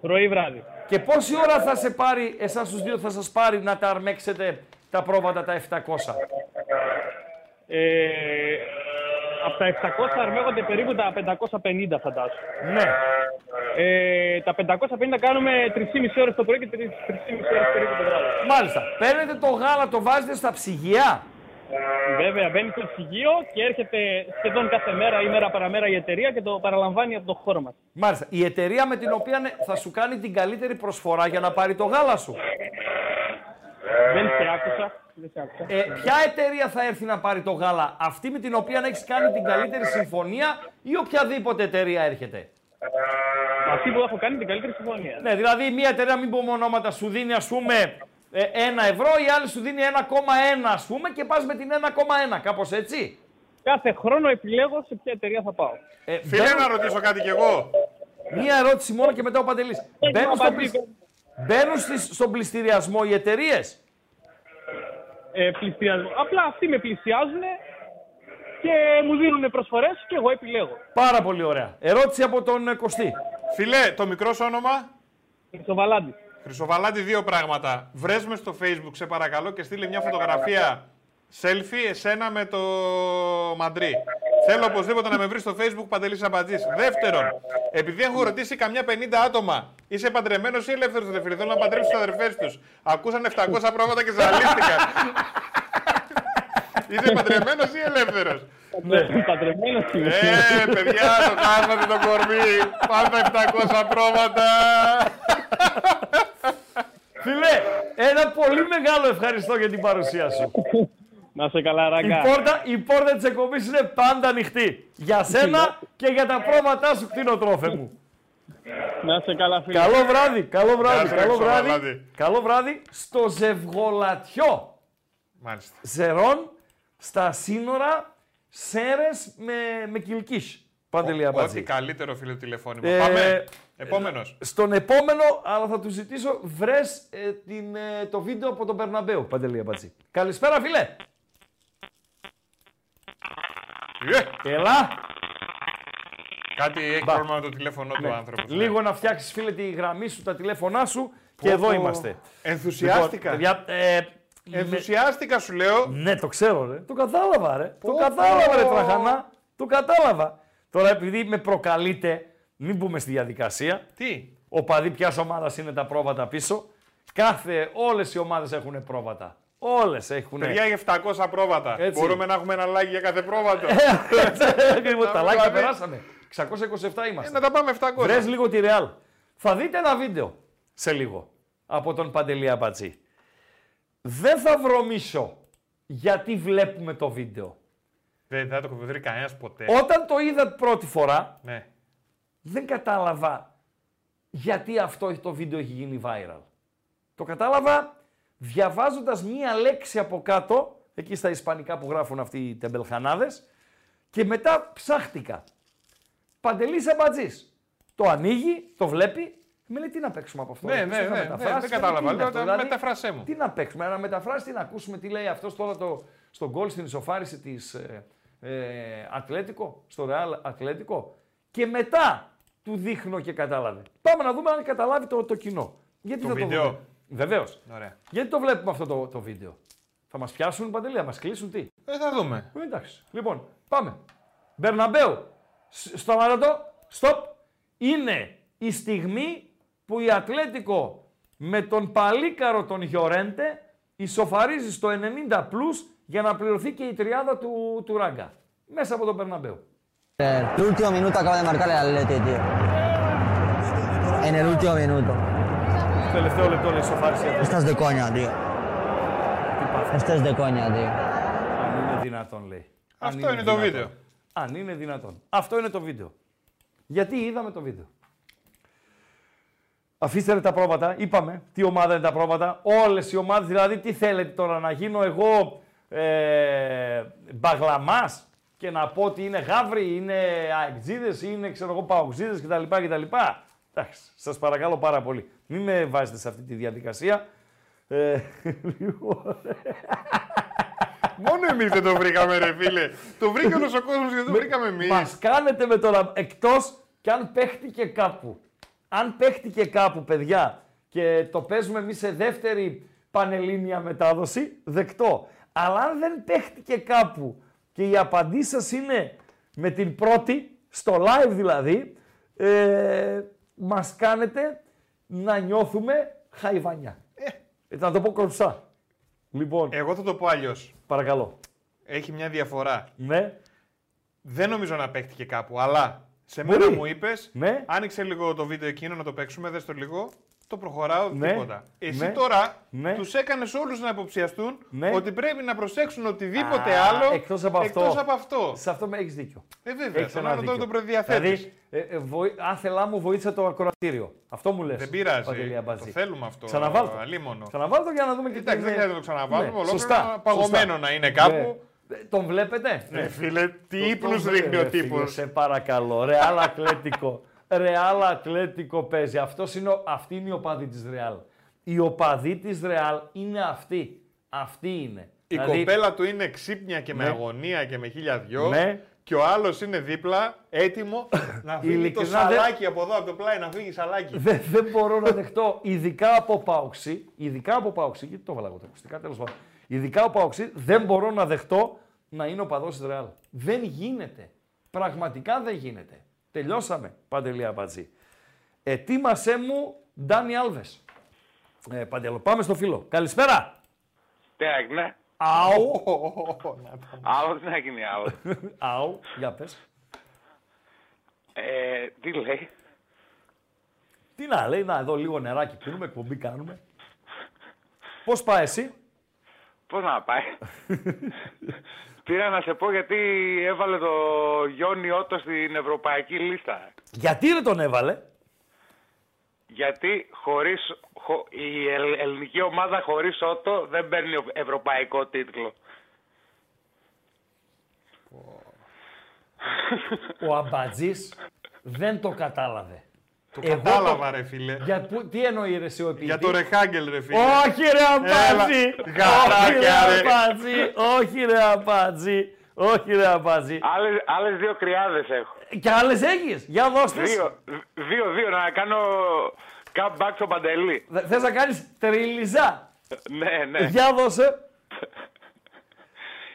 Πρωί βράδυ. Και πόση ώρα θα σε πάρει, εσάς τους δύο θα σας πάρει να τα αρμέξετε τα πρόβατα τα 700. Ε, από τα 700 αρμέγονται περίπου τα 550 φαντάζομαι. Ναι. Ε, τα 550 κάνουμε 3,5 ώρες το πρωί και 3,5 ώρες περίπου το βράδυ. Μάλιστα. Παίρνετε το γάλα, το βάζετε στα ψυγεία. Βέβαια, μπαίνει στο ψυγείο και έρχεται σχεδόν κάθε μέρα ή μέρα παραμέρα η εταιρεία και το παραλαμβάνει από το χώρο μας. Μάλιστα. Η εταιρεία με την οποία θα σου κάνει την καλύτερη προσφορά για να πάρει το γάλα σου. Δεν σε άκουσα. Δεν σε άκουσα. Ε, ποια εταιρεία θα έρθει να πάρει το γάλα, αυτή με την οποία έχεις κάνει την καλύτερη συμφωνία ή οποιαδήποτε εταιρεία έρχεται; Αυτή που έχω κάνει την καλύτερη συμφωνία. Ναι, δηλαδή μια εταιρεία, μην πούμε ονόματα, σου δίνει ας πούμε ε, ένα ευρώ, η άλλη σου δίνει 1,1 ας πούμε και πας με την 1,1, κάπως έτσι. Κάθε χρόνο επιλέγω σε ποια εταιρεία θα πάω. Ε, Φίλε, μπαίνω- να ρωτήσω κάτι κι εγώ. Μία ερώτηση μόνο και μετά ο Παντελής. Μπαίνουν, στο, απαντήσω. πλησ- μπαίνουν στις- στον πληστηριασμό οι εταιρείες; Ε, πληστηριασμό. Απλά αυτοί με πλησιάζουν και μου δίνουν προσφορές και εγώ επιλέγω. Πάρα πολύ ωραία. Ερώτηση από τον ε, Κωστή. Φίλε, το μικρό σου όνομα; Χρυσοβαλάντη. Χρυσοβαλάντη, δύο πράγματα. Βρες με στο facebook, σε παρακαλώ, και στείλε μια φωτογραφία selfie εσένα με το μαντρί. Θέλω οπωσδήποτε να με βρεις στο facebook Παντελής Αμπατζής. Δεύτερον, επειδή έχω ρωτήσει καμιά 50 άτομα, είσαι παντρεμένος ή ελεύθερος ρε φίλε, θέλω να παντρέψω τι αδερφές τους. Ακούσαν 700 πράγματα και ζαλίστηκαν. *laughs* είσαι παντρεμένος ή ελεύθερος; Ναι. Παντρεμένος είμαι. Ε, παιδιά, το χάσατε το κορμί. Πάντα 700 πρόβατα. Φίλε, ένα πολύ μεγάλο ευχαριστώ για την παρουσία σου. *laughs* Να σε καλά, Η ραγκά. πόρτα, η πόρτα της εκπομπής είναι πάντα ανοιχτή. Για σένα και για τα πρόβατά σου κτηνοτρόφε μου. Να σε καλά, φίλε. Καλό βράδυ, καλό βράδυ, σου, καλό Χρυσοβαλάντη. βράδυ. Καλό βράδυ στο Ζευγολατιό. Μάλιστα. Ζερών, στα σύνορα, Σέρες με, με Κιλκής. Παντελή Ό,τι Αμπατζή. καλύτερο φίλο τηλεφώνημα. Ε, Πάμε. Επόμενος. Στον επόμενο, αλλά θα του ζητήσω, βρες ε, την, ε, το βίντεο από τον Περναμπέου, Παντελή Αμπατζή. Καλησπέρα, φίλε. Έλα. Κάτι έχει Μπα. πρόβλημα με το τηλέφωνο του Ναι. άνθρωπο. Λίγο να φτιάξεις, φίλε, τη γραμμή σου, τα τηλέφωνά σου και Πω, εδώ πω. είμαστε. Ενθουσιάστηκα. Λοιπόν, παιδιά, ε, Ενθουσιάστηκα σου λέω. Ναι, το ξέρω, ρε. Το κατάλαβα, ρε. Το κατάλαβα, ρε, τραχανά. Το κατάλαβα. Τώρα, επειδή με προκαλείτε, μην μπούμε στη διαδικασία. Τι; Ο παδί ποια ομάδας είναι τα πρόβατα πίσω. Κάθε, όλες οι ομάδες έχουν πρόβατα. Όλες έχουν. Παιδιά για 700 πρόβατα. Έτσι. Μπορούμε να έχουμε ένα like για κάθε πρόβατο. *laughs* Ακριβώς, τα like τα Δηλαδή, περάσαμε. 627 είμαστε. Ε, να τα πάμε 700. Βρες λίγο τη Real. Θα δείτε ένα βίντεο σε λίγο από τον Παντελή Αμπατζή. Δεν θα βρωμίσω γιατί βλέπουμε το βίντεο. Δεν θα το βρει κανένας ποτέ. Όταν το είδα πρώτη φορά, Ναι. δεν κατάλαβα γιατί αυτό το βίντεο έχει γίνει viral. Το κατάλαβα διαβάζοντας μία λέξη από κάτω, εκεί στα ισπανικά που γράφουν αυτοί οι τεμπελχανάδες, και μετά ψάχτηκα. Παντελής Αμπατζής. Το ανοίγει, το βλέπει, με λέει τι να παίξουμε από αυτό. Ναι, ρε, ναι, πώς θα ναι, ναι, μεταφράσεις, δεν τι κατάλαβα. είναι Λέω, αυτό, τα- δηλαδή, μεταφράσέ μου. Τι να παίξουμε, να μεταφράσει, τι να ακούσουμε, τι λέει αυτός τώρα το, στον γκολ στην ισοφάριση της ε, ε, Ατλέτικο, στο Ρεάλ Ατλέτικο. Και μετά του δείχνω και κατάλαβε. Πάμε να δούμε αν καταλάβει το, το κοινό. Γιατί Το θα βίντεο. το δούμε. Βεβαίω. Ωραία. Γιατί το βλέπουμε αυτό το, το βίντεο. Θα μα πιάσουν παντελή, θα μα κλείσουν τι. Ε, θα δούμε. Ε, εντάξει. Λοιπόν, πάμε. Μπερναμπέου. Σ- Σταματώ. Στοπ. Είναι η στιγμή που η Ατλέτικο με τον παλίκαρο τον Γιορέντε ισοφαρίζει στο 90 plus για να πληρωθεί και η τριάδα του, του Ράγκα. Μέσα από τον Μπερναμπέου. El último minuto acaba de marcar el Atleti, tío. En el último minuto. Στο τελευταίο λεπτό λέει ισοφάρισε. η Ατλέτικο. Estás de coña, tío. Estás de coña, tío. Αν είναι δυνατόν, λέει. Αν Αυτό είναι το δυνατόν. βίντεο. Αν είναι δυνατόν. Αυτό είναι το βίντεο. Γιατί είδαμε το βίντεο. Αφήστε ρε τα πρόβατα. Είπαμε τι ομάδα είναι τα πρόβατα. Όλες οι ομάδες, δηλαδή τι θέλετε τώρα να γίνω εγώ ε, μπαγλαμάς. και να πω ότι είναι γάβροι, είναι αεξίδες, είναι ξέρω εγώ παοξίδες κτλ. κτλ. Εντάξει, σας παρακαλώ πάρα πολύ. Μην με βάζετε σε αυτή τη διαδικασία. Ε, λοιπόν, Μόνο εμείς δεν το βρήκαμε, ρε φίλε. το βρήκε όλος ο κόσμος και δεν το βρήκαμε εμείς. Μας κάνετε με τώρα εκτός και αν παίχτηκε κάπου. Αν παίχτηκε κάπου, παιδιά, και το παίζουμε εμείς σε δεύτερη πανελλήνια μετάδοση, δεκτό. Αλλά αν δεν παίχτηκε κάπου και η απαντή σας είναι με την πρώτη, στο live δηλαδή, ε, μας κάνετε να νιώθουμε χαϊβανιά. Ε, να το πω κορψά. Λοιπόν, Εγώ θα το πω αλλιώς. παρακαλώ. Έχει μια διαφορά. Ναι. Δεν νομίζω να παίχτηκε κάπου, αλλά σε Μπορεί. μένα μου είπες, Ναι. άνοιξε λίγο το βίντεο εκείνο να το παίξουμε, δες το λίγο. Το προχωράω, Ναι. τίποτα. Εσύ Ναι. τώρα Ναι. τους έκανες όλους να υποψιαστούν Ναι. ότι πρέπει να προσέξουν οτιδήποτε Α, άλλο Εκτός από αυτό. εκτός από αυτό. Σε αυτό με έχεις δίκιο. Ε, βέβαια, Έχεις τον ένα άλλο τώρα δίκιο. τον προδιαθέτεις. Δηλαδή, ε, ε, βοη... άθελά μου βοήθησε το ακροατήριο. Αυτό μου λες. Δεν πειράζει. Παντελή Αμπατζή. Το θέλουμε αυτό. Ξαναβάλ το. αλίμονο. Ξαναβάλ το για να δούμε και Εντάξει, τι δεν είναι. χρειάζεται να το ξαναβάλουμε. ολόκληρο σωστά, παγωμένο σωστά. να είναι κάπου. Ναι. Ε, Τον βλέπετε; Ναι, φίλε, τι Το- ύπνους το- δείχνει ο ρε, φίλε, τύπος. Σε παρακαλώ. Ρεάλ *laughs* Ατλέτικο. Ρεάλ Ατλέτικο παίζει. Αυτός είναι, ο- αυτή είναι η οπαδή της Ρεάλ. Η οπαδή της Ρεάλ είναι αυτή. Αυτή είναι. Η Δηλαδή, κοπέλα του είναι ξύπνια και με Ναι. αγωνία και με χίλια δυο. Ναι. Και ο άλλος είναι δίπλα, έτοιμο *coughs* να φύγει το Ειλικρινά, δεν- σαλάκι από εδώ, από το πλάι, να φύγει σαλάκι. Δεν, δεν μπορώ να δεχτώ, ειδικά από Πάοξη, ειδικά από Πάοξη, γιατί το έβαλα εγώ τα ακουστικά, τέλος πάντων. Ειδικά από Πάοξη, δεν μπορώ να δεχτώ να είναι ο παδός της Ρεάλ. Δεν γίνεται. Πραγματικά δεν γίνεται. Τελειώσαμε, Παντελή Αμπατζή. Ετοίμασέ μου Ντάνι Άλβες. Ε, Παντελό, πάμε στο φίλο. Καλησπέρα. Τι έγινε; Αου. *laughs* Άλλο τι να γίνει άλλο. Αου. Για πες. Ε, τι λέει; Τι να λέει, να εδώ λίγο νεράκι πίνουμε, εκπομπή κάνουμε. Πώς πάει εσύ; Πώς να πάει; *laughs* Πήρα να σε πω γιατί έβαλε το Γιόνι Ότο στην ευρωπαϊκή λίστα. Γιατί δεν τον έβαλε; Γιατί χωρίς, χω- η ελ- ελληνική ομάδα χωρίς Ότο δεν παίρνει ο- ευρωπαϊκό τίτλο. Ο Αμπατζής δεν το κατάλαβε. Το Εγώ κατάλαβα, ρε φίλε. Για που, τι εννοεί ρε εσύ ο επίτης. Για το Ρεχάγκελ, ρε φίλε. Όχι ρε Αμπατζή! Έλα, Όχι ρε γαράκια, ρε. Αμπατζή! Όχι ρε Αμπατζή! Όχι ρε Αμπατζή! Άλλες, άλλες δύο κρυάδες έχω. Και άλλες έχεις. Για δώστες. Δύο, δύο, δύο, να κάνω comeback στο Παντελή. Δε- Θες να κάνεις τριλιζά; Ναι, ναι. Για δώσε.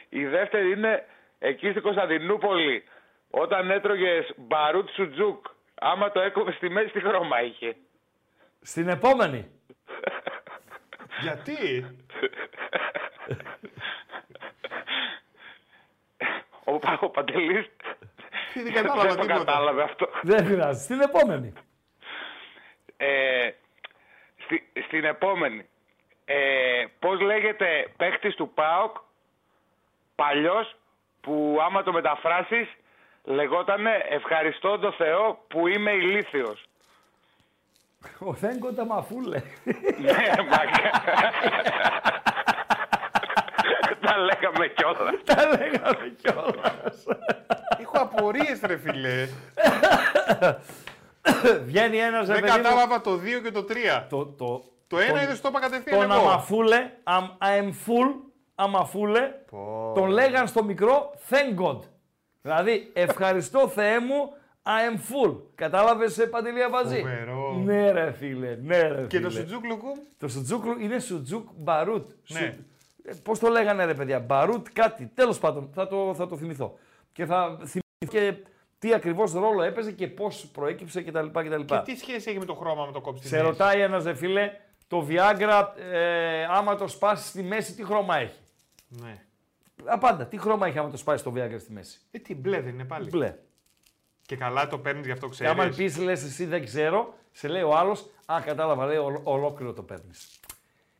Η δεύτερη είναι εκεί στην Κωνσταντινούπολη. Όταν έτρωγες μπαρούτ σουτζούκ. Άμα το έκοβε στη μέση, τι χρώμα είχε; Στην επόμενη. Γιατί; Ο, Πα- ο Παντελής Δεν κατάλαβα δεν το τίποτα. κατάλαβε αυτό. Δεν πειράζει. Στην επόμενη. Ε, στη, στην επόμενη. Ε, πώς λέγεται παίχτης του ΠΑΟΚ παλιός που άμα το μεταφράσεις λεγότανε ευχαριστώ το Θεό που είμαι ηλίθιος. Ο Θέγκο τα μαφούλε. ναι, μάγκα. Τα λέγαμε κιόλας. Τα λέγαμε κιόλας. Έχω απορίες, ρε φίλε. Βγαίνει ένας Δεν ρε παιδί μου, κατάλαβα το 2 και το 3. Το, το, Το ένα τον- είδες το είπα κατευθείαν Τον εγώ. αμαφούλε, I'm, I'm full, αμαφούλε, τον λέγαν στο μικρό thank God. Δηλαδή, ευχαριστώ Θεέ μου, I am full. Κατάλαβες, ε, Παντελή Αβαζή. Φοβερό. Ναι ρε φίλε, ναι ρε Και το φίλε. σουτζούκλουκου; Το σουτζούκλου είναι σουτζούκ μπαρουτ. Ναι. Σου- ε, Πώς το λέγανε ρε παιδιά, μπαρουτ κάτι. Τέλος πάντων, θα το, θα το θυμηθώ. Και θα θυμηθώ και τι ακριβώς ρόλο έπαιζε και πώς προέκυψε κτλ. κτλ. Και τι σχέση έχει με το χρώμα με το κόψει Σε ρωτάει ένας ρε φίλε, το Viagra, ε, άμα το σπάσει στη μέση, τι χρώμα έχει; Ναι. Απάντα, τι χρώμα έχει άμα το σπάσεις το Viagra στη μέση; Ε, τι μπλε δεν είναι πάλι. Μπλε. Και καλά το παίρνεις γι' αυτό Και ξέρεις. άμα πει, λες εσύ δεν ξέρω, σε λέει ο άλλος, Α, κατάλαβα, λέει ολο- ολόκληρο το παίρνεις.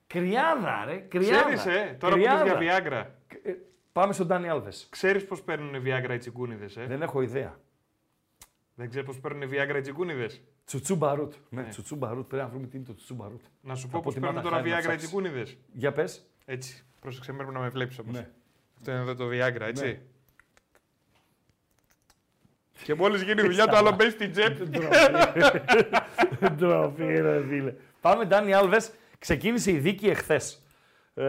Κρυάδα, ρε, κρυάδα. Ξέρεις, ε, τώρα που Κρυάδα. πεις για Viagra. Ε, Πάμε στον Ντάνι Άλβες. Ξέρεις πώς παίρνουν Viagra οι τσιγκούνιδες, ε; Δεν έχω ιδέα. Δεν ξέρεις πώς παίρνουν Viagra οι τσιγκούνιδες; Τσουτσού μπαρουτ. Ναι, τσουτσού μπαρουτ. Πρέπει να βρούμε τι είναι το τσουτσού μπαρουτ. Να σου Θα πω πώς τη παίρνουν Μάτα τώρα Χάρη να Viagra οι ψάξεις. τσιγκούνιδες. Για πες. Έτσι. Πρόσεξε, πρέπει να με βλέπεις όμως. Ναι. Αυτό είναι εδώ το Viagra, έτσι. Ναι. Και μόλις γίνει η δουλειά, το άλλο μπαίνει στην τσέπη. *laughs* Ντροπή, ρε φίλε. Πάμε, Ντάνι Άλβες. Ξεκίνησε η δίκη εχθές. Ε,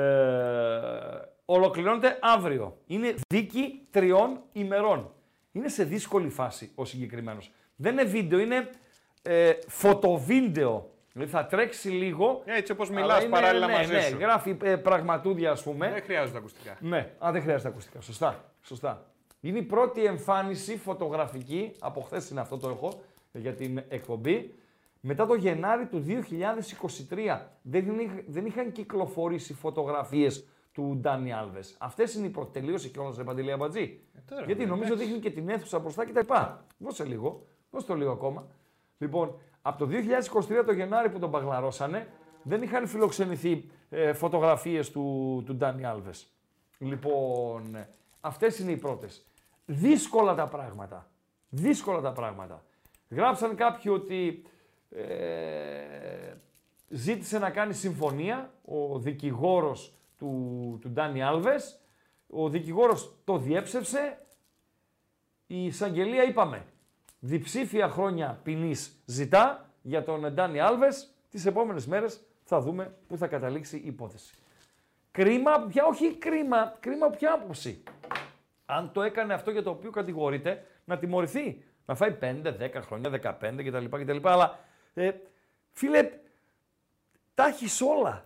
ολοκληρώνεται αύριο. Είναι δίκη τριών ημερών. Είναι σε δύσκολη φάση ο συγκεκριμένος. Δεν είναι βίντεο, είναι ε, φωτοβίντεο. Δηλαδή θα τρέξει λίγο. Έτσι όπως αλλά μιλάς είναι- παράλληλα ναι, μαζί ναι, σου. γράφει ε, πραγματούδια, ας πούμε. Δεν χρειάζονται ακουστικά. Ναι, α, δεν χρειάζεται ακουστικά. Σωστά. Σωστά. Είναι η πρώτη εμφάνιση φωτογραφική, από χθες είναι αυτό το έχω, για την εκπομπή, μετά το Γενάρη του 2023. Δεν, είχ- δεν είχαν κυκλοφορήσει φωτογραφίες του Ντάνι Άλβες. Αυτές είναι οι πρώτες. Τελείωσε κιόλας, ρε Παντελή Αμπατζή. τώρα, Γιατί ναι, νομίζω εντάξει. δείχνει και την αίθουσα μπροστά και τα λοιπά. Δώσε λίγο. Δώσε το λίγο ακόμα. Λοιπόν, από το 2023 το Γενάρη που τον παγλαρώσανε, δεν είχαν φιλοξενηθεί ε, φωτογραφίες του, του Ντάνι Άλβες. Λοιπόν, αυτές είναι οι πρώτες. Δύσκολα τα πράγματα. Δύσκολα τα πράγματα. Γράψαν κάποιοι ότι ε, ζήτησε να κάνει συμφωνία ο δικηγόρος του, του Ντάνι Άλβες. Ο δικηγόρος το διέψευσε. Η εισαγγελία είπαμε, διψήφια χρόνια ποινής ζητά για τον Ντάνι Άλβες. Τις επόμενες μέρες θα δούμε πού θα καταλήξει η υπόθεση. Κρίμα, πια όχι κρίμα, κρίμα ποια άποψη. Αν το έκανε αυτό για το οποίο κατηγορείται, να τιμωρηθεί. Να φάει 5, 10 χρόνια, 15 κτλ. κτλ. Αλλά, ε, φίλε, τα έχεις όλα.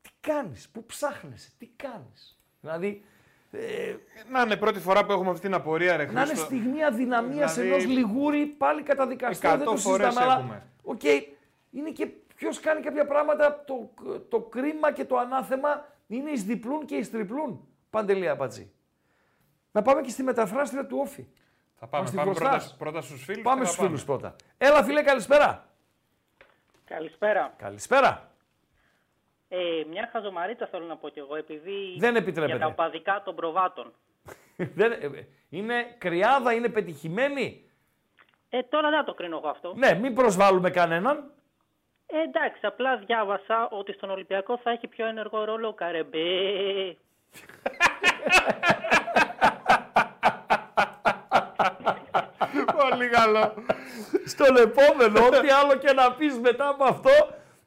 Τι κάνεις, πού ψάχνεσαι, τι κάνεις. Δηλαδή, ε, Να είναι πρώτη φορά που έχουμε αυτή την απορία, ρε να είναι Χρήστο. στιγμή αδυναμίας Δηλαδή, ενός λιγούρι πάλι καταδικαστό, δεν το 100 φορές συζητάμε, αλλά έχουμε. οκ, είναι και ποιος κάνει κάποια πράγματα, το, το κρίμα και το ανάθεμα είναι εις διπλούν και εις τριπλούν. Παντελή Αμπατζή. Να πάμε και στη μεταφράστρια του Όφη. Θα πάμε, Μας τη πάμε χρωστάς. πρώτα, πρώτα στους φίλους. Πάμε και θα στους φίλους πρώτα. Έλα φίλε, καλησπέρα. Καλησπέρα. Καλησπέρα. Ε, μια χαζομαρίτσα θέλω να πω κι εγώ, επειδή Δεν επιτρέπεται. για τα οπαδικά των προβάτων. *laughs* Δεν, ε, είναι κρυάδα, είναι πετυχημένη; Ε, τώρα δεν θα το κρίνω εγώ αυτό. Ναι, μην προσβάλλουμε κανέναν. Ε, εντάξει, απλά διάβασα ότι στον Ολυμπιακό θα έχει πιο ενεργό ρόλο ο Καρεμπέ. Πολύ καλό. Στον επόμενο, ό,τι άλλο και να πεις μετά από αυτό,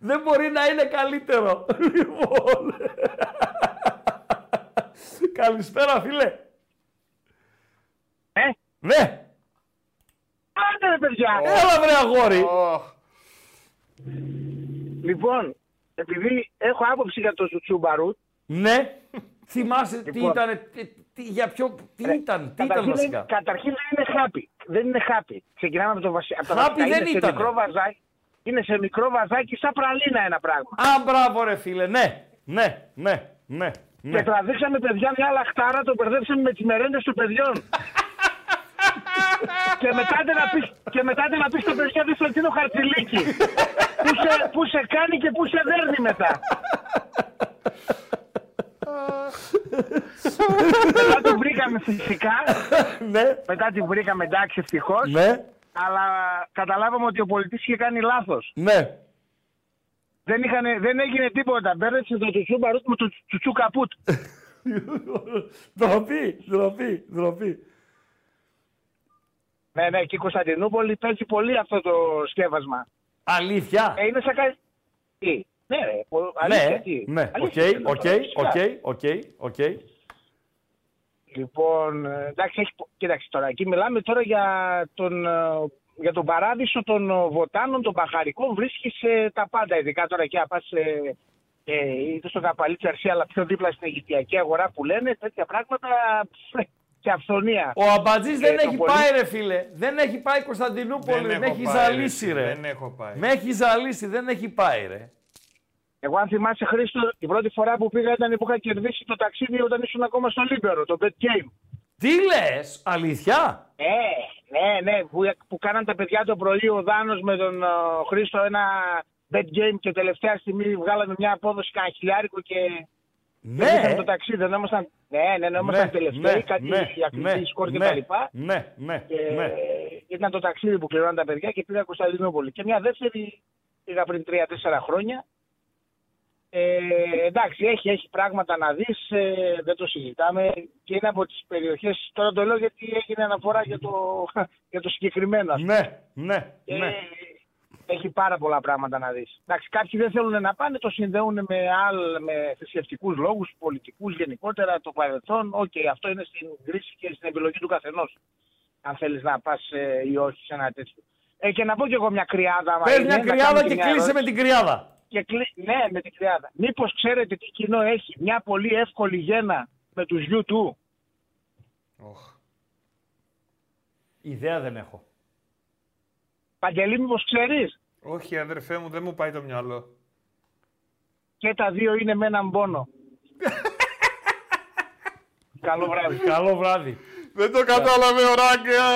δεν μπορεί να είναι καλύτερο. Λοιπόν. Καλησπέρα, φίλε. Ε. Ναι. Άντε ρε παιδιά. Έλα βρε αγόρι. Λοιπόν, επειδή έχω άποψη για το Τσουτσούμπαρου, Ναι. Θυμάσαι τι Λοιπόν. ήταν, τι, τι- για ποιο, τι Ρε, ήταν, τι ήταν καταρχήν, βασικά; είναι- καταρχήν δεν είναι happy. Δεν είναι happy. Ξεκινάμε από το βασι... από τα Happy βασικά. δεν είναι ήτανε. σε μικρό βαζάκι. Είναι σε μικρό βαζάκι σαν πραλίνα ένα πράγμα. Α, μπράβο ρε φίλε, ναι, ναι, ναι, ναι. ναι. Και τραβήξαμε παιδιά μια λαχτάρα, το μπερδέψαμε με τις μερέντες των παιδιών. *laughs* και μετά δεν να πεις, και μετά δεν να πεις στο παιδιά δεν στο τίνο χαρτιλίκι. που, σε, που σε κάνει και που σε δέρνει μετά. *laughs* μετά την βρήκαμε φυσικά. ναι. Μετά την βρήκαμε εντάξει ευτυχώς. Ναι. Αλλά καταλάβαμε ότι ο πολιτής είχε κάνει λάθος. Ναι. Δεν, είχανε, δεν έγινε τίποτα. Μπέρδεψε το τσουτσού μπαρούτ με το τσουτσού καπούτ. *laughs* Ντροπή, ντροπή, ντροπή. Ναι, ναι, και η Κωνσταντινούπολη παίζει πολύ αυτό το σκεύασμα. Αλήθεια; Ε, είναι σαν κάτι. Τι, Ναι, ρε, πο- αλήθεια, τι; Ναι, ναι, οκ, Αλήθεια, είναι οκ, τώρα, φυσικά. OK, OK, OK. Λοιπόν, ε, εντάξει, έχει... πο- κοίταξε τώρα, εκεί μιλάμε τώρα για τον, ε, για τον παράδεισο των ε, βοτάνων, των μπαχαρικών, βρίσκεις ε, τα πάντα, ειδικά τώρα εκεί, αν πας ε, ε, είτε στο Καπαλί Τσαρσί ας, αλλά πιο δίπλα στην Αιγυπτιακή αγορά που λένε, τέτοια πράγματα ε, και αφθονία. Ο Αμπατζής δεν Ε, το έχει πολύ- πάει ρε φίλε. Δεν έχει πάει Κωνσταντινούπολη. Δεν Με έχω έχει πάει, ζαλίσει ρε, ρε. δεν έχω πάει. Με έχει ζαλίσει. Δεν έχει πάει ρε. Εγώ αν θυμάσαι Χρήστο, η πρώτη φορά που πήγα ήταν που είχα κερδίσει το ταξίδι όταν ήσουν ακόμα στο Λίμπερο, το Bet Game. Τι λες, αλήθεια; Ε, ναι, ναι, που, που κάναν τα παιδιά το πρωί ο Δάνος με τον ε, Χρήστο ένα bet game και τελευταία στιγμή βγάλαμε μια απόδοση κανένα χιλιάρικο και Ναι. κερδίσαμε το ταξίδι. Δεν ήμασταν, ναι, ναι, ναι, ήμασταν τελευταίοι, κάτι ναι, ακριβή ναι, σκορ και ναι, τα λοιπά. Ναι, ναι, Και ναι. ήταν το ταξίδι που κληρώναν τα παιδιά και πήγα Κωνσταντινούπολη. Και μια δεύτερη πήγα πριν 3-4 χρόνια Ε, εντάξει, έχει, έχει πράγματα να δεις, ε, δεν το συζητάμε και είναι από τις περιοχές, τώρα το λέω γιατί έγινε αναφορά για το, *laughs* για το συγκεκριμένο. ας πούμε. Ναι, ναι, Ε, ναι. Έχει πάρα πολλά πράγματα να δεις. Εντάξει, κάποιοι δεν θέλουν να πάνε, το συνδέουν με, άλλ, με θρησκευτικούς λόγους, πολιτικούς γενικότερα, το παρελθόν. Οκ, αυτό είναι στην κρίση και στην επιλογή του καθενός. Αν θέλεις να πας ε, ή όχι σε ένα τέτοιο. Ε, και να πω κι εγώ μια κρυάδα. άμα Πες είναι, μια να κρυάδα κάνω και μια κλείσε ερώτηση. με την κρυάδα. Και κλει... Ναι, με την κρυάδα. Μήπως ξέρετε τι κοινό έχει μια πολύ εύκολη γέννα με τους U2. Ιδέα δεν έχω. Παντελή, μήπως ξέρεις; Όχι, αδερφέ μου, δεν μου πάει το μυαλό. Και τα δύο είναι με έναν πόνο. *laughs* Καλό βράδυ. Καλό βράδυ. Δεν το κατάλαβε ο Ράγκια!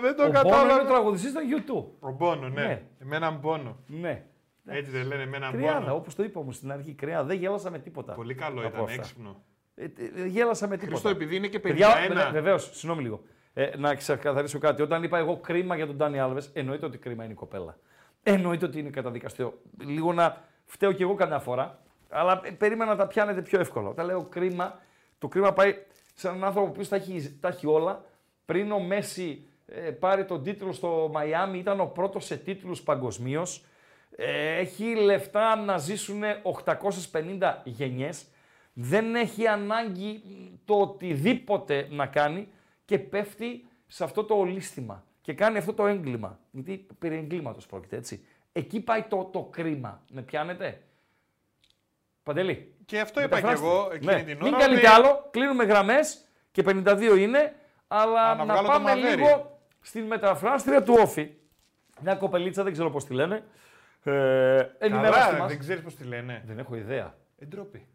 Δεν το Ο Μπόνο είναι ο κατάλαβε. τραγουδιστής των YouTube. Ο Μπόνο, ναι. Ναι. Με έναν πόνο. Ναι. Έτσι δεν λένε, με έναν Κρυάδα, πόνο. όπως το είπα όμως στην αρχή, κρυάδα. Δεν γέλασα με τίποτα. Πολύ καλό από ήταν, αυτά. έξυπνο. Ε, ε, γέλασα με τίποτα. Χριστό, επειδή είναι και Παιδιά, 51. Βεβαίως, συγγνώμη λίγο. Ε, να ξεκαθαρίσω κάτι. Όταν είπα εγώ κρίμα για τον Ντάνι Άλβες, εννοείται ότι κρίμα είναι η κοπέλα. Εννοείται ότι είναι καταδικαστέο. Λίγο να φταίω κι εγώ καμιά φορά, αλλά ε, περίμενα να τα πιάνετε πιο εύκολα. Όταν λέω κρίμα, το κρίμα πάει σε έναν άνθρωπο που τα έχει, τα έχει όλα. Πριν ο Μέση ε, πάρει τον τίτλο στο Μαϊάμι, ήταν ο πρώτος σε τίτλους παγκοσμίως. Ε, έχει λεφτά να ζήσουν 850 γενιές. Δεν έχει ανάγκη μ, το οτιδήποτε να κάνει και πέφτει σε αυτό το ολίσθημα και κάνει αυτό το έγκλημα. Γιατί περί εγκλήματος πρόκειται, έτσι. Εκεί πάει το, το κρίμα. Με πιάνετε; Παντελή. Και αυτό είπα κι μεταφράστε. εγώ εκείνη Ναι. την Μην ώρα. κάνετε ότι- άλλο. Κλείνουμε γραμμές και 52 είναι. Αλλά να να, βγάλω το πάμε μαδέρι. λίγο στην μεταφράστρια του Όφη. Μια κοπελίτσα, δεν ξέρω πώς τη λένε. Ε, ενημερώστε Καλά, μας. δεν ξέρεις πώς τη λένε. Δεν έχω ιδέα. Εντρόπη.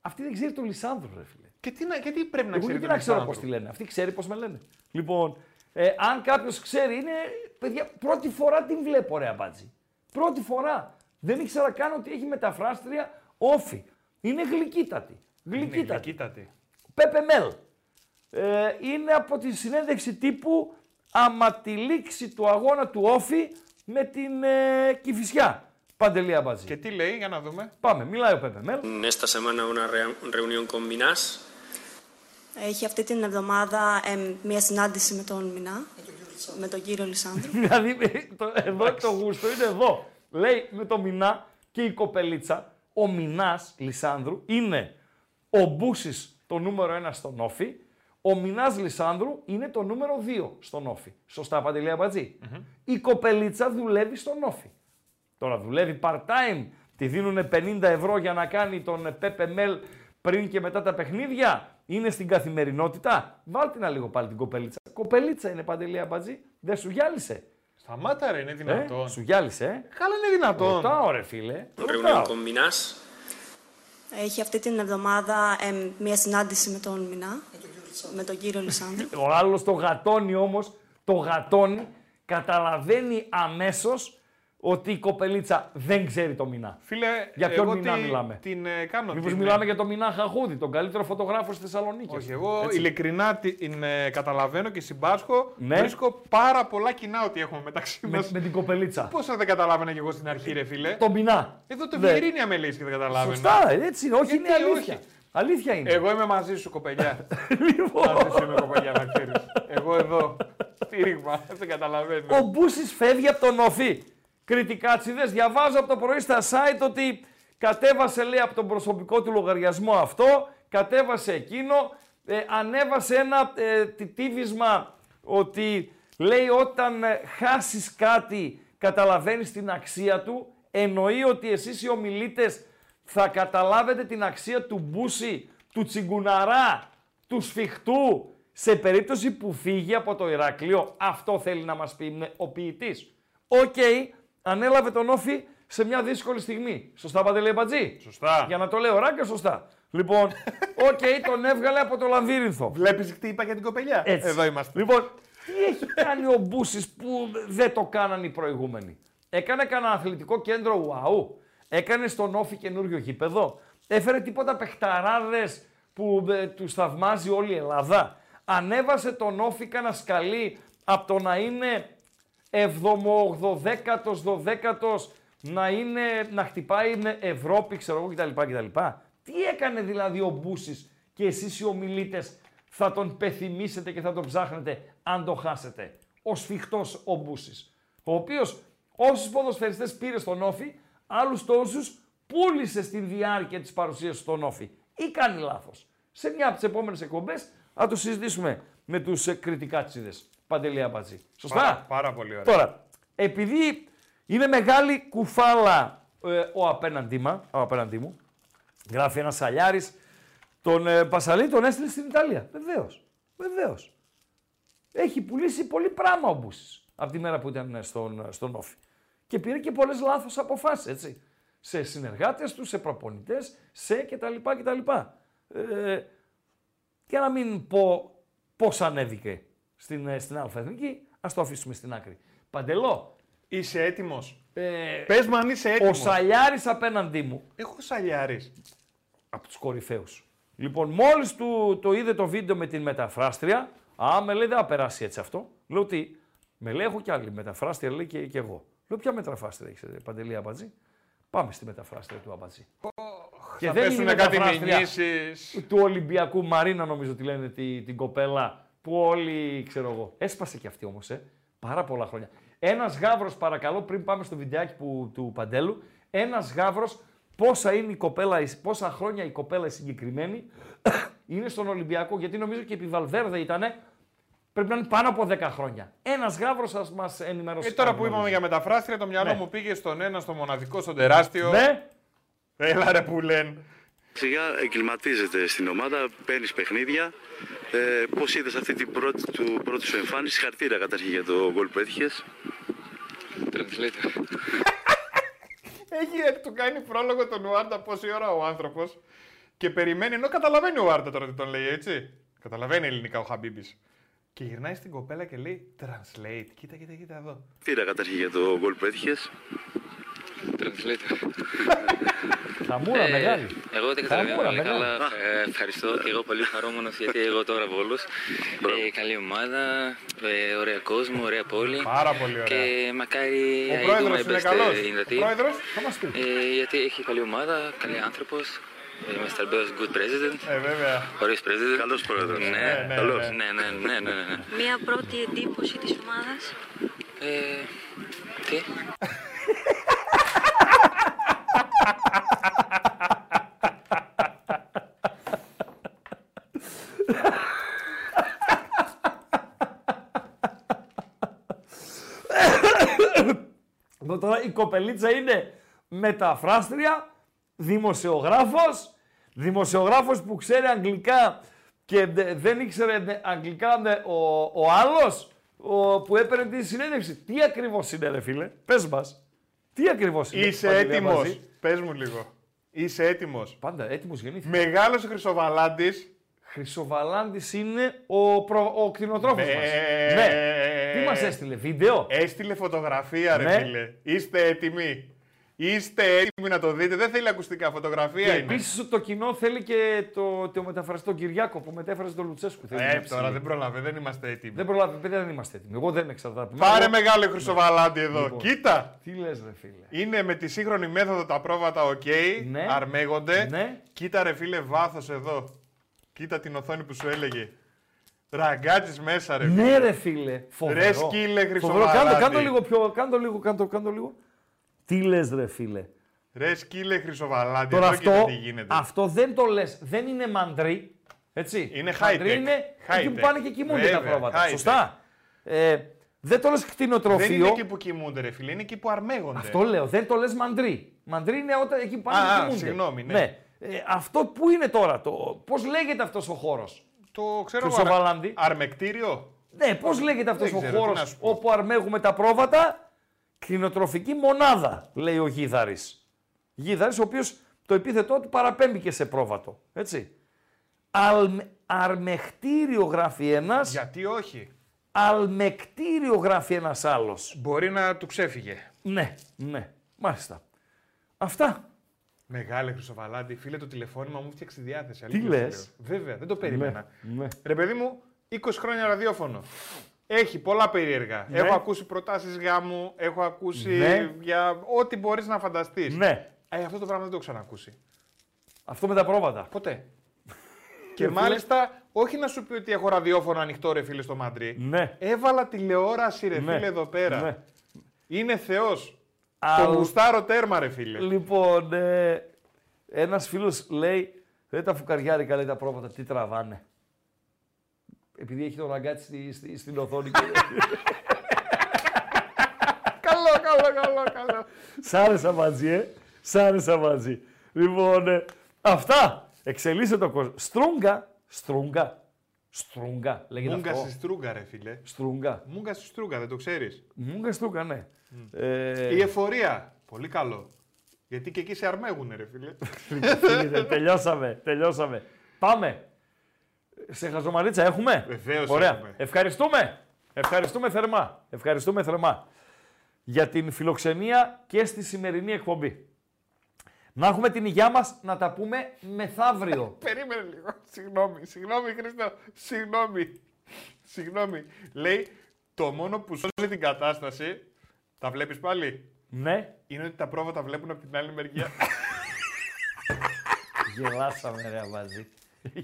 Αυτή δεν ξέρει τον Λισάνδρου, ρε φίλε. Και τι, να- γιατί πρέπει να Εγώ ξέρει γιατί τον να ξέρω Λισάνδρου; πώς τη λένε. Αυτή ξέρει πώς με λένε. Λοιπόν, ε, αν κάποιος ξέρει, είναι. Παιδιά, πρώτη φορά την βλέπω, ρε αμπάτζη. Πρώτη φορά. Δεν ήξερα καν ότι έχει μεταφράστρια όφη. Είναι γλυκύτατη. Είναι Γλυκύτατη. γλυκύτατη. Πέπε Μέλ. Ε, είναι από τη συνέντευξη τύπου άμα τη λήξη του αγώνα του όφη με την ε, Κηφισιά. Παντελή Αμπατζή. Και τι λέει, για να δούμε. Πάμε, μιλάει ο Πέπε Μέλ. Esta semana una rea- reunión con Minas. Έχει αυτή την εβδομάδα εμ, μια συνάντηση με τον Μινά, με τον κύριο Λισάνδρου. *laughs* Δηλαδή, το, εδώ το γούστο είναι εδώ. Λέει με το Μινά και η κοπελίτσα, ο Μινάς Λισάνδρου είναι ο Μπούσης το νούμερο ένα στον Όφη, ο Μινάς Λισάνδρου είναι το νούμερο 2 στον Όφη. Σωστά, Παντελή Αμπατζή. Η κοπελίτσα δουλεύει στον Όφη. Τώρα δουλεύει part-time, τη δίνουν 50 ευρώ για να κάνει τον Πέπε Μέλ πριν και μετά τα παιχνίδια. Είναι στην καθημερινότητα. Βάλτε να λίγο πάλι την κοπελίτσα. Κοπελίτσα είναι Παντελή Αμπατζή. Δεν σου γυάλισε. Σταμάτα, ρε, είναι δυνατόν. Ε, σου γυάλισε, ε. Καλά είναι δυνατόν. Ρωτάω, ρε φίλε. Reunión Ρωτάω. con Minas. Έχει αυτή την εβδομάδα εμ, μια συνάντηση με τον Μινά, με τον κύριο Λισάνδρου. Ο άλλος το γατώνει όμως, το γατώνει, καταλαβαίνει αμέσως ότι η κοπελίτσα δεν ξέρει το μηνά. Φίλε, Για ποιον εγώ μηνά τι- μιλάμε; Την ε, κάνω. Μήπως την, μιλάμε ε, για τον Μινά Χαχούδη, τον καλύτερο φωτογράφος στη Θεσσαλονίκης. Όχι, εγώ ειλικρινά την ε, καταλαβαίνω και συμπάσχω. Ναι. Βρίσκω πάρα πολλά κοινά ότι έχουμε μεταξύ με, μας. με την κοπελίτσα. Πώ δεν καταλάβαινα κι εγώ στην αρχή, ρε φίλε. Το Μινά. Εδώ το Ναι. Βιερίνια με λες και δεν καταλάβαινα. Σωστά, έτσι είναι. Όχι, Γιατί είναι αλήθεια. όχι. Αλήθεια είναι. Εγώ είμαι μαζί σου, κοπελιά. *laughs* Λοιπόν. μαζί σου είμαι, κοπελιά, να ξέρεις. Εγώ εδώ. Στήριγμα. Δεν καταλαβαίνω. Ο Μπούσης φεύγει από τον Όφη. Κριτικάτσιδες, διαβάζω από το πρωί στα site ότι κατέβασε λέει από τον προσωπικό του λογαριασμό αυτό, κατέβασε εκείνο, ε, ανέβασε ένα ε, τιτίβισμα ότι λέει όταν ε, χάσεις κάτι καταλαβαίνεις την αξία του, εννοεί ότι εσείς οι ομιλήτες θα καταλάβετε την αξία του Μπούση, του Τσιγκουναρά, του Σφιχτού, σε περίπτωση που φύγει από το Ηράκλειο. Αυτό θέλει να μας πει ο ποιητής. Οκ, ανέλαβε τον ΟΦΗ σε μια δύσκολη στιγμή. Σωστά, Παντελή Αμπατζή. Σωστά. Για να το λέω ράγκα, σωστά. Λοιπόν, οκ, τον έβγαλε από το λαβύρινθο. Βλέπεις τι είπα για την κοπελιά; Έτσι. Εδώ είμαστε. Λοιπόν, τι έχει κάνει ο Μπούσης που δεν το κάναν οι προηγούμενοι; Έκανε κανένα αθλητικό κέντρο wow. Έκανε στον Όφη καινούριο γήπεδο. Έφερε τίποτα παιχταράδες που ε, τους θαυμάζει όλη η Ελλάδα. Ανέβασε τον Όφη κανένα σκαλί από το να είναι 7ο, 8ο, 10ο, 12ο να, είναι, να χτυπάει με Ευρώπη, ξέρω εγώ κτλ. κτλ. Τι έκανε δηλαδή ο Μπούσης και εσείς οι ομιλήτες; Θα τον πεθυμίσετε και θα τον ψάχνετε αν το χάσετε. Ο σφιχτός ο Μπούσης. Ο οποίος όσους ποδοσφαιριστές πήρε στον Όφη, άλλους τόσους πούλησε στη διάρκεια της παρουσία στον Όφη. Ή κάνει λάθος. Σε μια από τις επόμενες εκπομπές θα το συζητήσουμε με τους κριτικά τσίδε. Παντελή Αμπατζή. Σωστά; Πάρα, πάρα πολύ ωραία. Τώρα, επειδή είναι μεγάλη κουφάλα ε, ο, απέναντί, μα, ο απέναντί μου, γράφει ένας Σαλιάρης, τον ε, Πασαλή τον έστειλε στην Ιταλία. Βεβαίως. Βεβαίως. Έχει πουλήσει πολύ πράγμα ο Μπούσης από τη μέρα που ήταν ε, στον, ε, στον Όφη. Και πήρε και πολλές λάθος αποφάσεις, έτσι. Σε συνεργάτες τους, σε προπονητές, σε κτλ. κτλ. Ε, και να μην πω πώς ανέβηκε στην, ε, στην Αλφα-Εθνική, ας το αφήσουμε στην άκρη. Παντελό. Είσαι έτοιμος; Ε, Πες μου αν είσαι έτοιμος. Ο Σαλιάρης απέναντί μου. Έχω Σαλιάρης. Από τους κορυφαίους. Λοιπόν, μόλις του το είδε το βίντεο με την μεταφράστρια, α, με λέει δεν θα περάσει έτσι αυτό. Λέω τι, με λέει έχω κι άλλη μεταφράστρια, λέει και, και εγώ. Λέω ποια μεταφράστρια έχεις, Παντελή Αμπατζή. Πάμε στη μεταφράστρια του Αμπατζή. Και θα πέσουν κάτι μηνύσεις. του Ολυμπιακού Μαρίνα, νομίζω ότι λένε τη, την κοπέλα που όλοι, ξέρω εγώ. Έσπασε κι αυτή όμως, ε. Πάρα πολλά χρόνια. Ένας γάβρος, παρακαλώ, πριν πάμε στο βιντεάκι που, του Παντέλου, ένας γάβρος, πόσα, είναι η κοπέλα, πόσα χρόνια η κοπέλα η συγκεκριμένη *coughs* είναι στον Ολυμπιακό. Γιατί νομίζω και επί Βαλβέρδε ήταν, πρέπει να είναι πάνω από 10 χρόνια. Ένας γάβρος σα μας ενημερώσει. Ε, τώρα κάτι, που είπαμε νομίζω. για μεταφράστρια, το μυαλό Ναι. μου πήγε στον ένα, στο μοναδικό, στον τεράστιο. Ναι. Έλα ρε που λένε. Σιγά εγκληματίζεται στην ομάδα, παίρνεις παιχνίδια. Ε, Πώς είδες αυτή την πρώτη, του, πρώτη σου εμφάνιση, συγχαρητήρια καταρχήν για το γκολ που έτυχες. Translator. Έχει του κάνει πρόλογο τον Ουάρντα πόση ώρα ο άνθρωπος και περιμένει, ενώ καταλαβαίνει ο Ουάρντα τώρα τι τον λέει, έτσι. Καταλαβαίνει ελληνικά ο Χαμπίμπης. Και γυρνάει στην κοπέλα και λέει Translate. Κοίτα, κοίτα, κοίτα εδώ. Συγχαρητήρια καταρχήν για το γκολ που έτυχες; Translator. Χαμούρα μεγάλη. Ε, Εγώ δεν καταλαβαίνω Χαμούρα πολύ μεγάλη. καλά. Ε, ευχαριστώ και εγώ πολύ χαρούμενος γιατί εγώ τώρα Βόλος. Ε, καλή ομάδα, ε, ωραία κόσμο, ωραία πόλη. Πάρα πολύ ωραία. Και μακάρι Ο I do πρόεδρος my είναι best, καλός. ε, in the Ο team. πρόεδρος θα μας πει. Ε, γιατί έχει καλή ομάδα, καλή άνθρωπος. Ε, Mr. Beos, good president. Ε, βέβαια. Ωραίος president. Καλός πρόεδρος. Ναι, Ναι, ναι, καλός. ναι. Ναι, ναι, ναι, ναι, ναι. Μία πρώτη εντύπωση της ομάδας. Ε, τι; Εδώ τώρα η κοπελίτσα είναι μεταφράστρια, δημοσιογράφος, δημοσιογράφος που ξέρει αγγλικά και δε- δεν ήξερε δε- αγγλικά δε- ο, ο άλλος ο, που έπαιρνε τη συνέντευξη. Τι ακριβώς είναι ρε φίλε, πες μας. Τι ακριβώς είναι. Είσαι Παντελή έτοιμος. Αμπατζή. Πες μου λίγο. Είσαι έτοιμος. Πάντα έτοιμος γεννήθηκα. Μεγάλος Χρυσοβαλάντης. Χρυσοβαλάντης είναι ο, προ, ο κτηνοτρόφος Ναι. μας. Ναι. Τι μας έστειλε, βίντεο; Έστειλε φωτογραφία, ρε Ναι. φίλε. Είστε έτοιμοι. Είστε έτοιμοι να το δείτε. Δεν θέλει ακουστικά φωτογραφία Και είναι. επίσης το κοινό θέλει και το, το μεταφραστή τον Κυριάκο που μετέφρασε τον Λουτσέσκου. Θέλει Ε, να τώρα ψήσει. δεν πρόλαβε, δεν είμαστε έτοιμοι. Δεν προλάβει, παιδιά, δεν είμαστε έτοιμοι. Εγώ δεν εξαρτάται. Πάρε Εγώ- μεγάλο Χρυσοβαλάντη εδώ. Λοιπόν, Κοίτα. Τι λες, ρε φίλε. Είναι με τη σύγχρονη μέθοδο τα πρόβατα οκ. Ναι. Αρμέγονται. Ναι. Κοίτα ρε φίλε βάθος εδώ. Κοίτα την οθόνη που σου έλεγε. Ραγκάτσις μέσα ρε Ναι, ρε φίλε. Φοβερό. Ρε σκύλε Φοβερό. Χρυσοβαλάντη. Κάντο, κάντο λίγο πιο. Κάντο λίγο, κάντο, κάντο λίγο. Τι λες, ρε φίλε; Ρε σκύλε Χρυσοβαλάντη. Τώρα Εδώ κοίτα αυτό, τι γίνεται. αυτό δεν το λες. Δεν είναι μαντρί. Έτσι. Είναι Μαντρί high-tech. είναι High-tech. εκεί που πάνε και κοιμούνται τα Βέβαια, πρόβατα. high-tech. Σωστά. Ε, δεν το λες κτηνοτροφείο. Δεν είναι εκεί που κοιμούνται ρε φίλε, είναι εκεί που αρμέγονται. Αυτό λέω, δεν το λες μαντρί. Μαντρί είναι όταν εκεί που πάνε Α, και α, κοιμούνται. συγγνώμη, ναι. Ε, αυτό που είναι τώρα, το, πώς λέγεται αυτός ο χώρος; Το ξέρω εγώ. Χρυσοβαλάντη. Αρμεκτήριο. Ναι, πώς λέγεται αυτός Δεν ο ξέρω, τι να χώρος σου πω. όπου αρμέγουμε τα πρόβατα; Κτηνοτροφική μονάδα, λέει ο Γίδαρης. Γίδαρης, ο οποίος το επίθετό του παραπέμπει και σε πρόβατο. Έτσι. Αλ, αρμεκτήριο γράφει ένας. Γιατί όχι; Αλμεκτήριο γράφει ένας άλλος. Μπορεί να του ξέφυγε. Ναι, ναι. Μάλιστα. Αυτά. Μεγάλε Χρυσοβαλάντη, φίλε το τηλεφώνημα μου φτιάξει τη διάθεση. Τι αλήθεια σου λες; λέω. Βέβαια, δεν το περίμενα. Ναι. Ρε παιδί μου, 20 χρόνια ραδιόφωνο. Έχει πολλά περίεργα. Ναι. Έχω ακούσει προτάσεις γάμου, έχω ακούσει Ναι. για ό,τι μπορείς να φανταστείς. Ναι. Ε, αυτό το πράγμα δεν το έχω ξανακούσει. Αυτό με τα πρόβατα. Ποτέ. *laughs* Και φίλε. μάλιστα, όχι να σου πει ότι έχω ραδιόφωνο ανοιχτό ρε φίλε στο Μαντρί. Ναι. Έβαλα τηλεόραση ρε Ναι. φίλε εδώ πέρα. Ναι. Είναι θεός. Α, Το γουστάρω τέρμα ρε φίλε. Λοιπόν, ε, ένας φίλος λέει, δεν τα φουκαριάρικα λέει τα πρόβατα, τι τραβάνε. Επειδή έχει το ραγκάτσι στη, στη- στην οθόνη. και- *laughs* καλό, καλό, καλό, καλό. Σ' άρεσα μαζί, ε. Σ' άρεσα μαζί. Λοιπόν, ε, αυτά. Εξελίσσεται το κόσμο. Στρούγκα. Στρούγκα. Στρούγκα. Λέγεται Μούγκα αυτό. στη στρούγκα ρε φίλε. Στρούγκα. Μούγκα στη στρούγκα, δεν το ξέρεις; Μούγκα στρούγκα, ναι. Ε, Η εφορία. Πολύ καλό. Γιατί και εκεί σε αρμέγουνε ρε φίλε. *laughs* Φίλε, τελειώσαμε, τελειώσαμε. Πάμε. Σε χαζομαρίτσα έχουμε; Βεβαίως Ωραία. έχουμε. Ευχαριστούμε. Ευχαριστούμε θερμά. Ευχαριστούμε θερμά για την φιλοξενία και στη σημερινή εκπομπή. Να έχουμε την υγειά μας να τα πούμε μεθαύριο. *laughs* Περίμενε λίγο. Συγγνώμη, συγγνώμη Χρήστο. Συγγνώμη. Συγγνώμη. Λέει, το μόνο που σώζει την κατάσταση, τα βλέπεις πάλι, ναι. είναι ότι τα πρόβατα βλέπουν από την άλλη μεριά. *laughs* Γελάσαμε ρε μαζί. *laughs*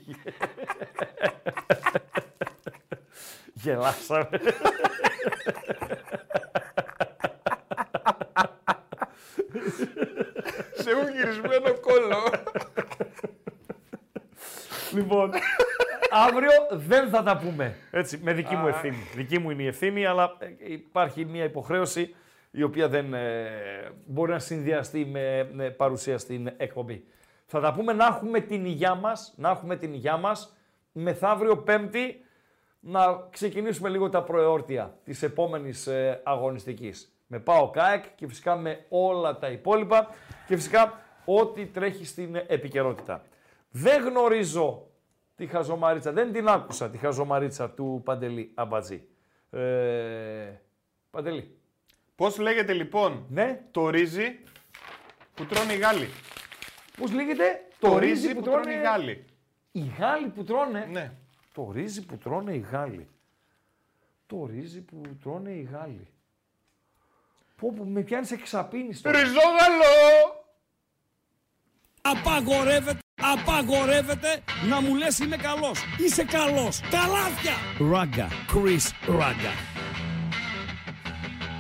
Γελάσαμε. Σε έχουν γυρισμένο κόλλο. Λοιπόν, αύριο δεν θα τα πούμε. Έτσι, με δική μου Α. ευθύνη. Δική μου είναι η ευθύνη, αλλά ε, υπάρχει μια υποχρέωση η οποία δεν ε, μπορεί να συνδυαστεί με, με παρουσία στην εκπομπή. Θα τα πούμε να έχουμε την υγειά μας, να έχουμε την υγειά μας, μεθαύριο Πέμπτη, να ξεκινήσουμε λίγο τα προεόρτια της επόμενης ε, αγωνιστικής. Με πάω ΚΑΕΚ και φυσικά με όλα τα υπόλοιπα και φυσικά ό,τι τρέχει στην επικαιρότητα. Δεν γνωρίζω τη χαζομαρίτσα, δεν την άκουσα τη χαζομαρίτσα του Παντελή Αμπατζή. Ε, Παντελή. Πώς λέγεται λοιπόν ναι. το ρύζι που τρώνε οι Γάλλοι; Πώς λέγεται; Το, ρύζι που, τρώνε οι Γάλλοι. Οι Γάλλοι που τρώνε. Ναι. Το ρύζι που τρώνε οι Γάλλοι. Το ρύζι που τρώνε οι Γάλλοι. Πω, πω, με πιάνεις εξαπίνης τώρα. Ριζόγαλο! Απαγορεύεται, απαγορεύεται να μου λες είμαι καλός. Είσαι καλός. Καλάθια. Ράγκα. Chris Ράγκα.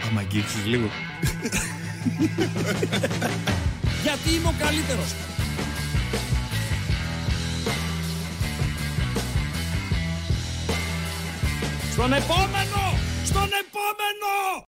Άμα αγγίξεις λίγο. *laughs* Γιατί είμαι ο καλύτερος. Στον επόμενο! Στον επόμενο!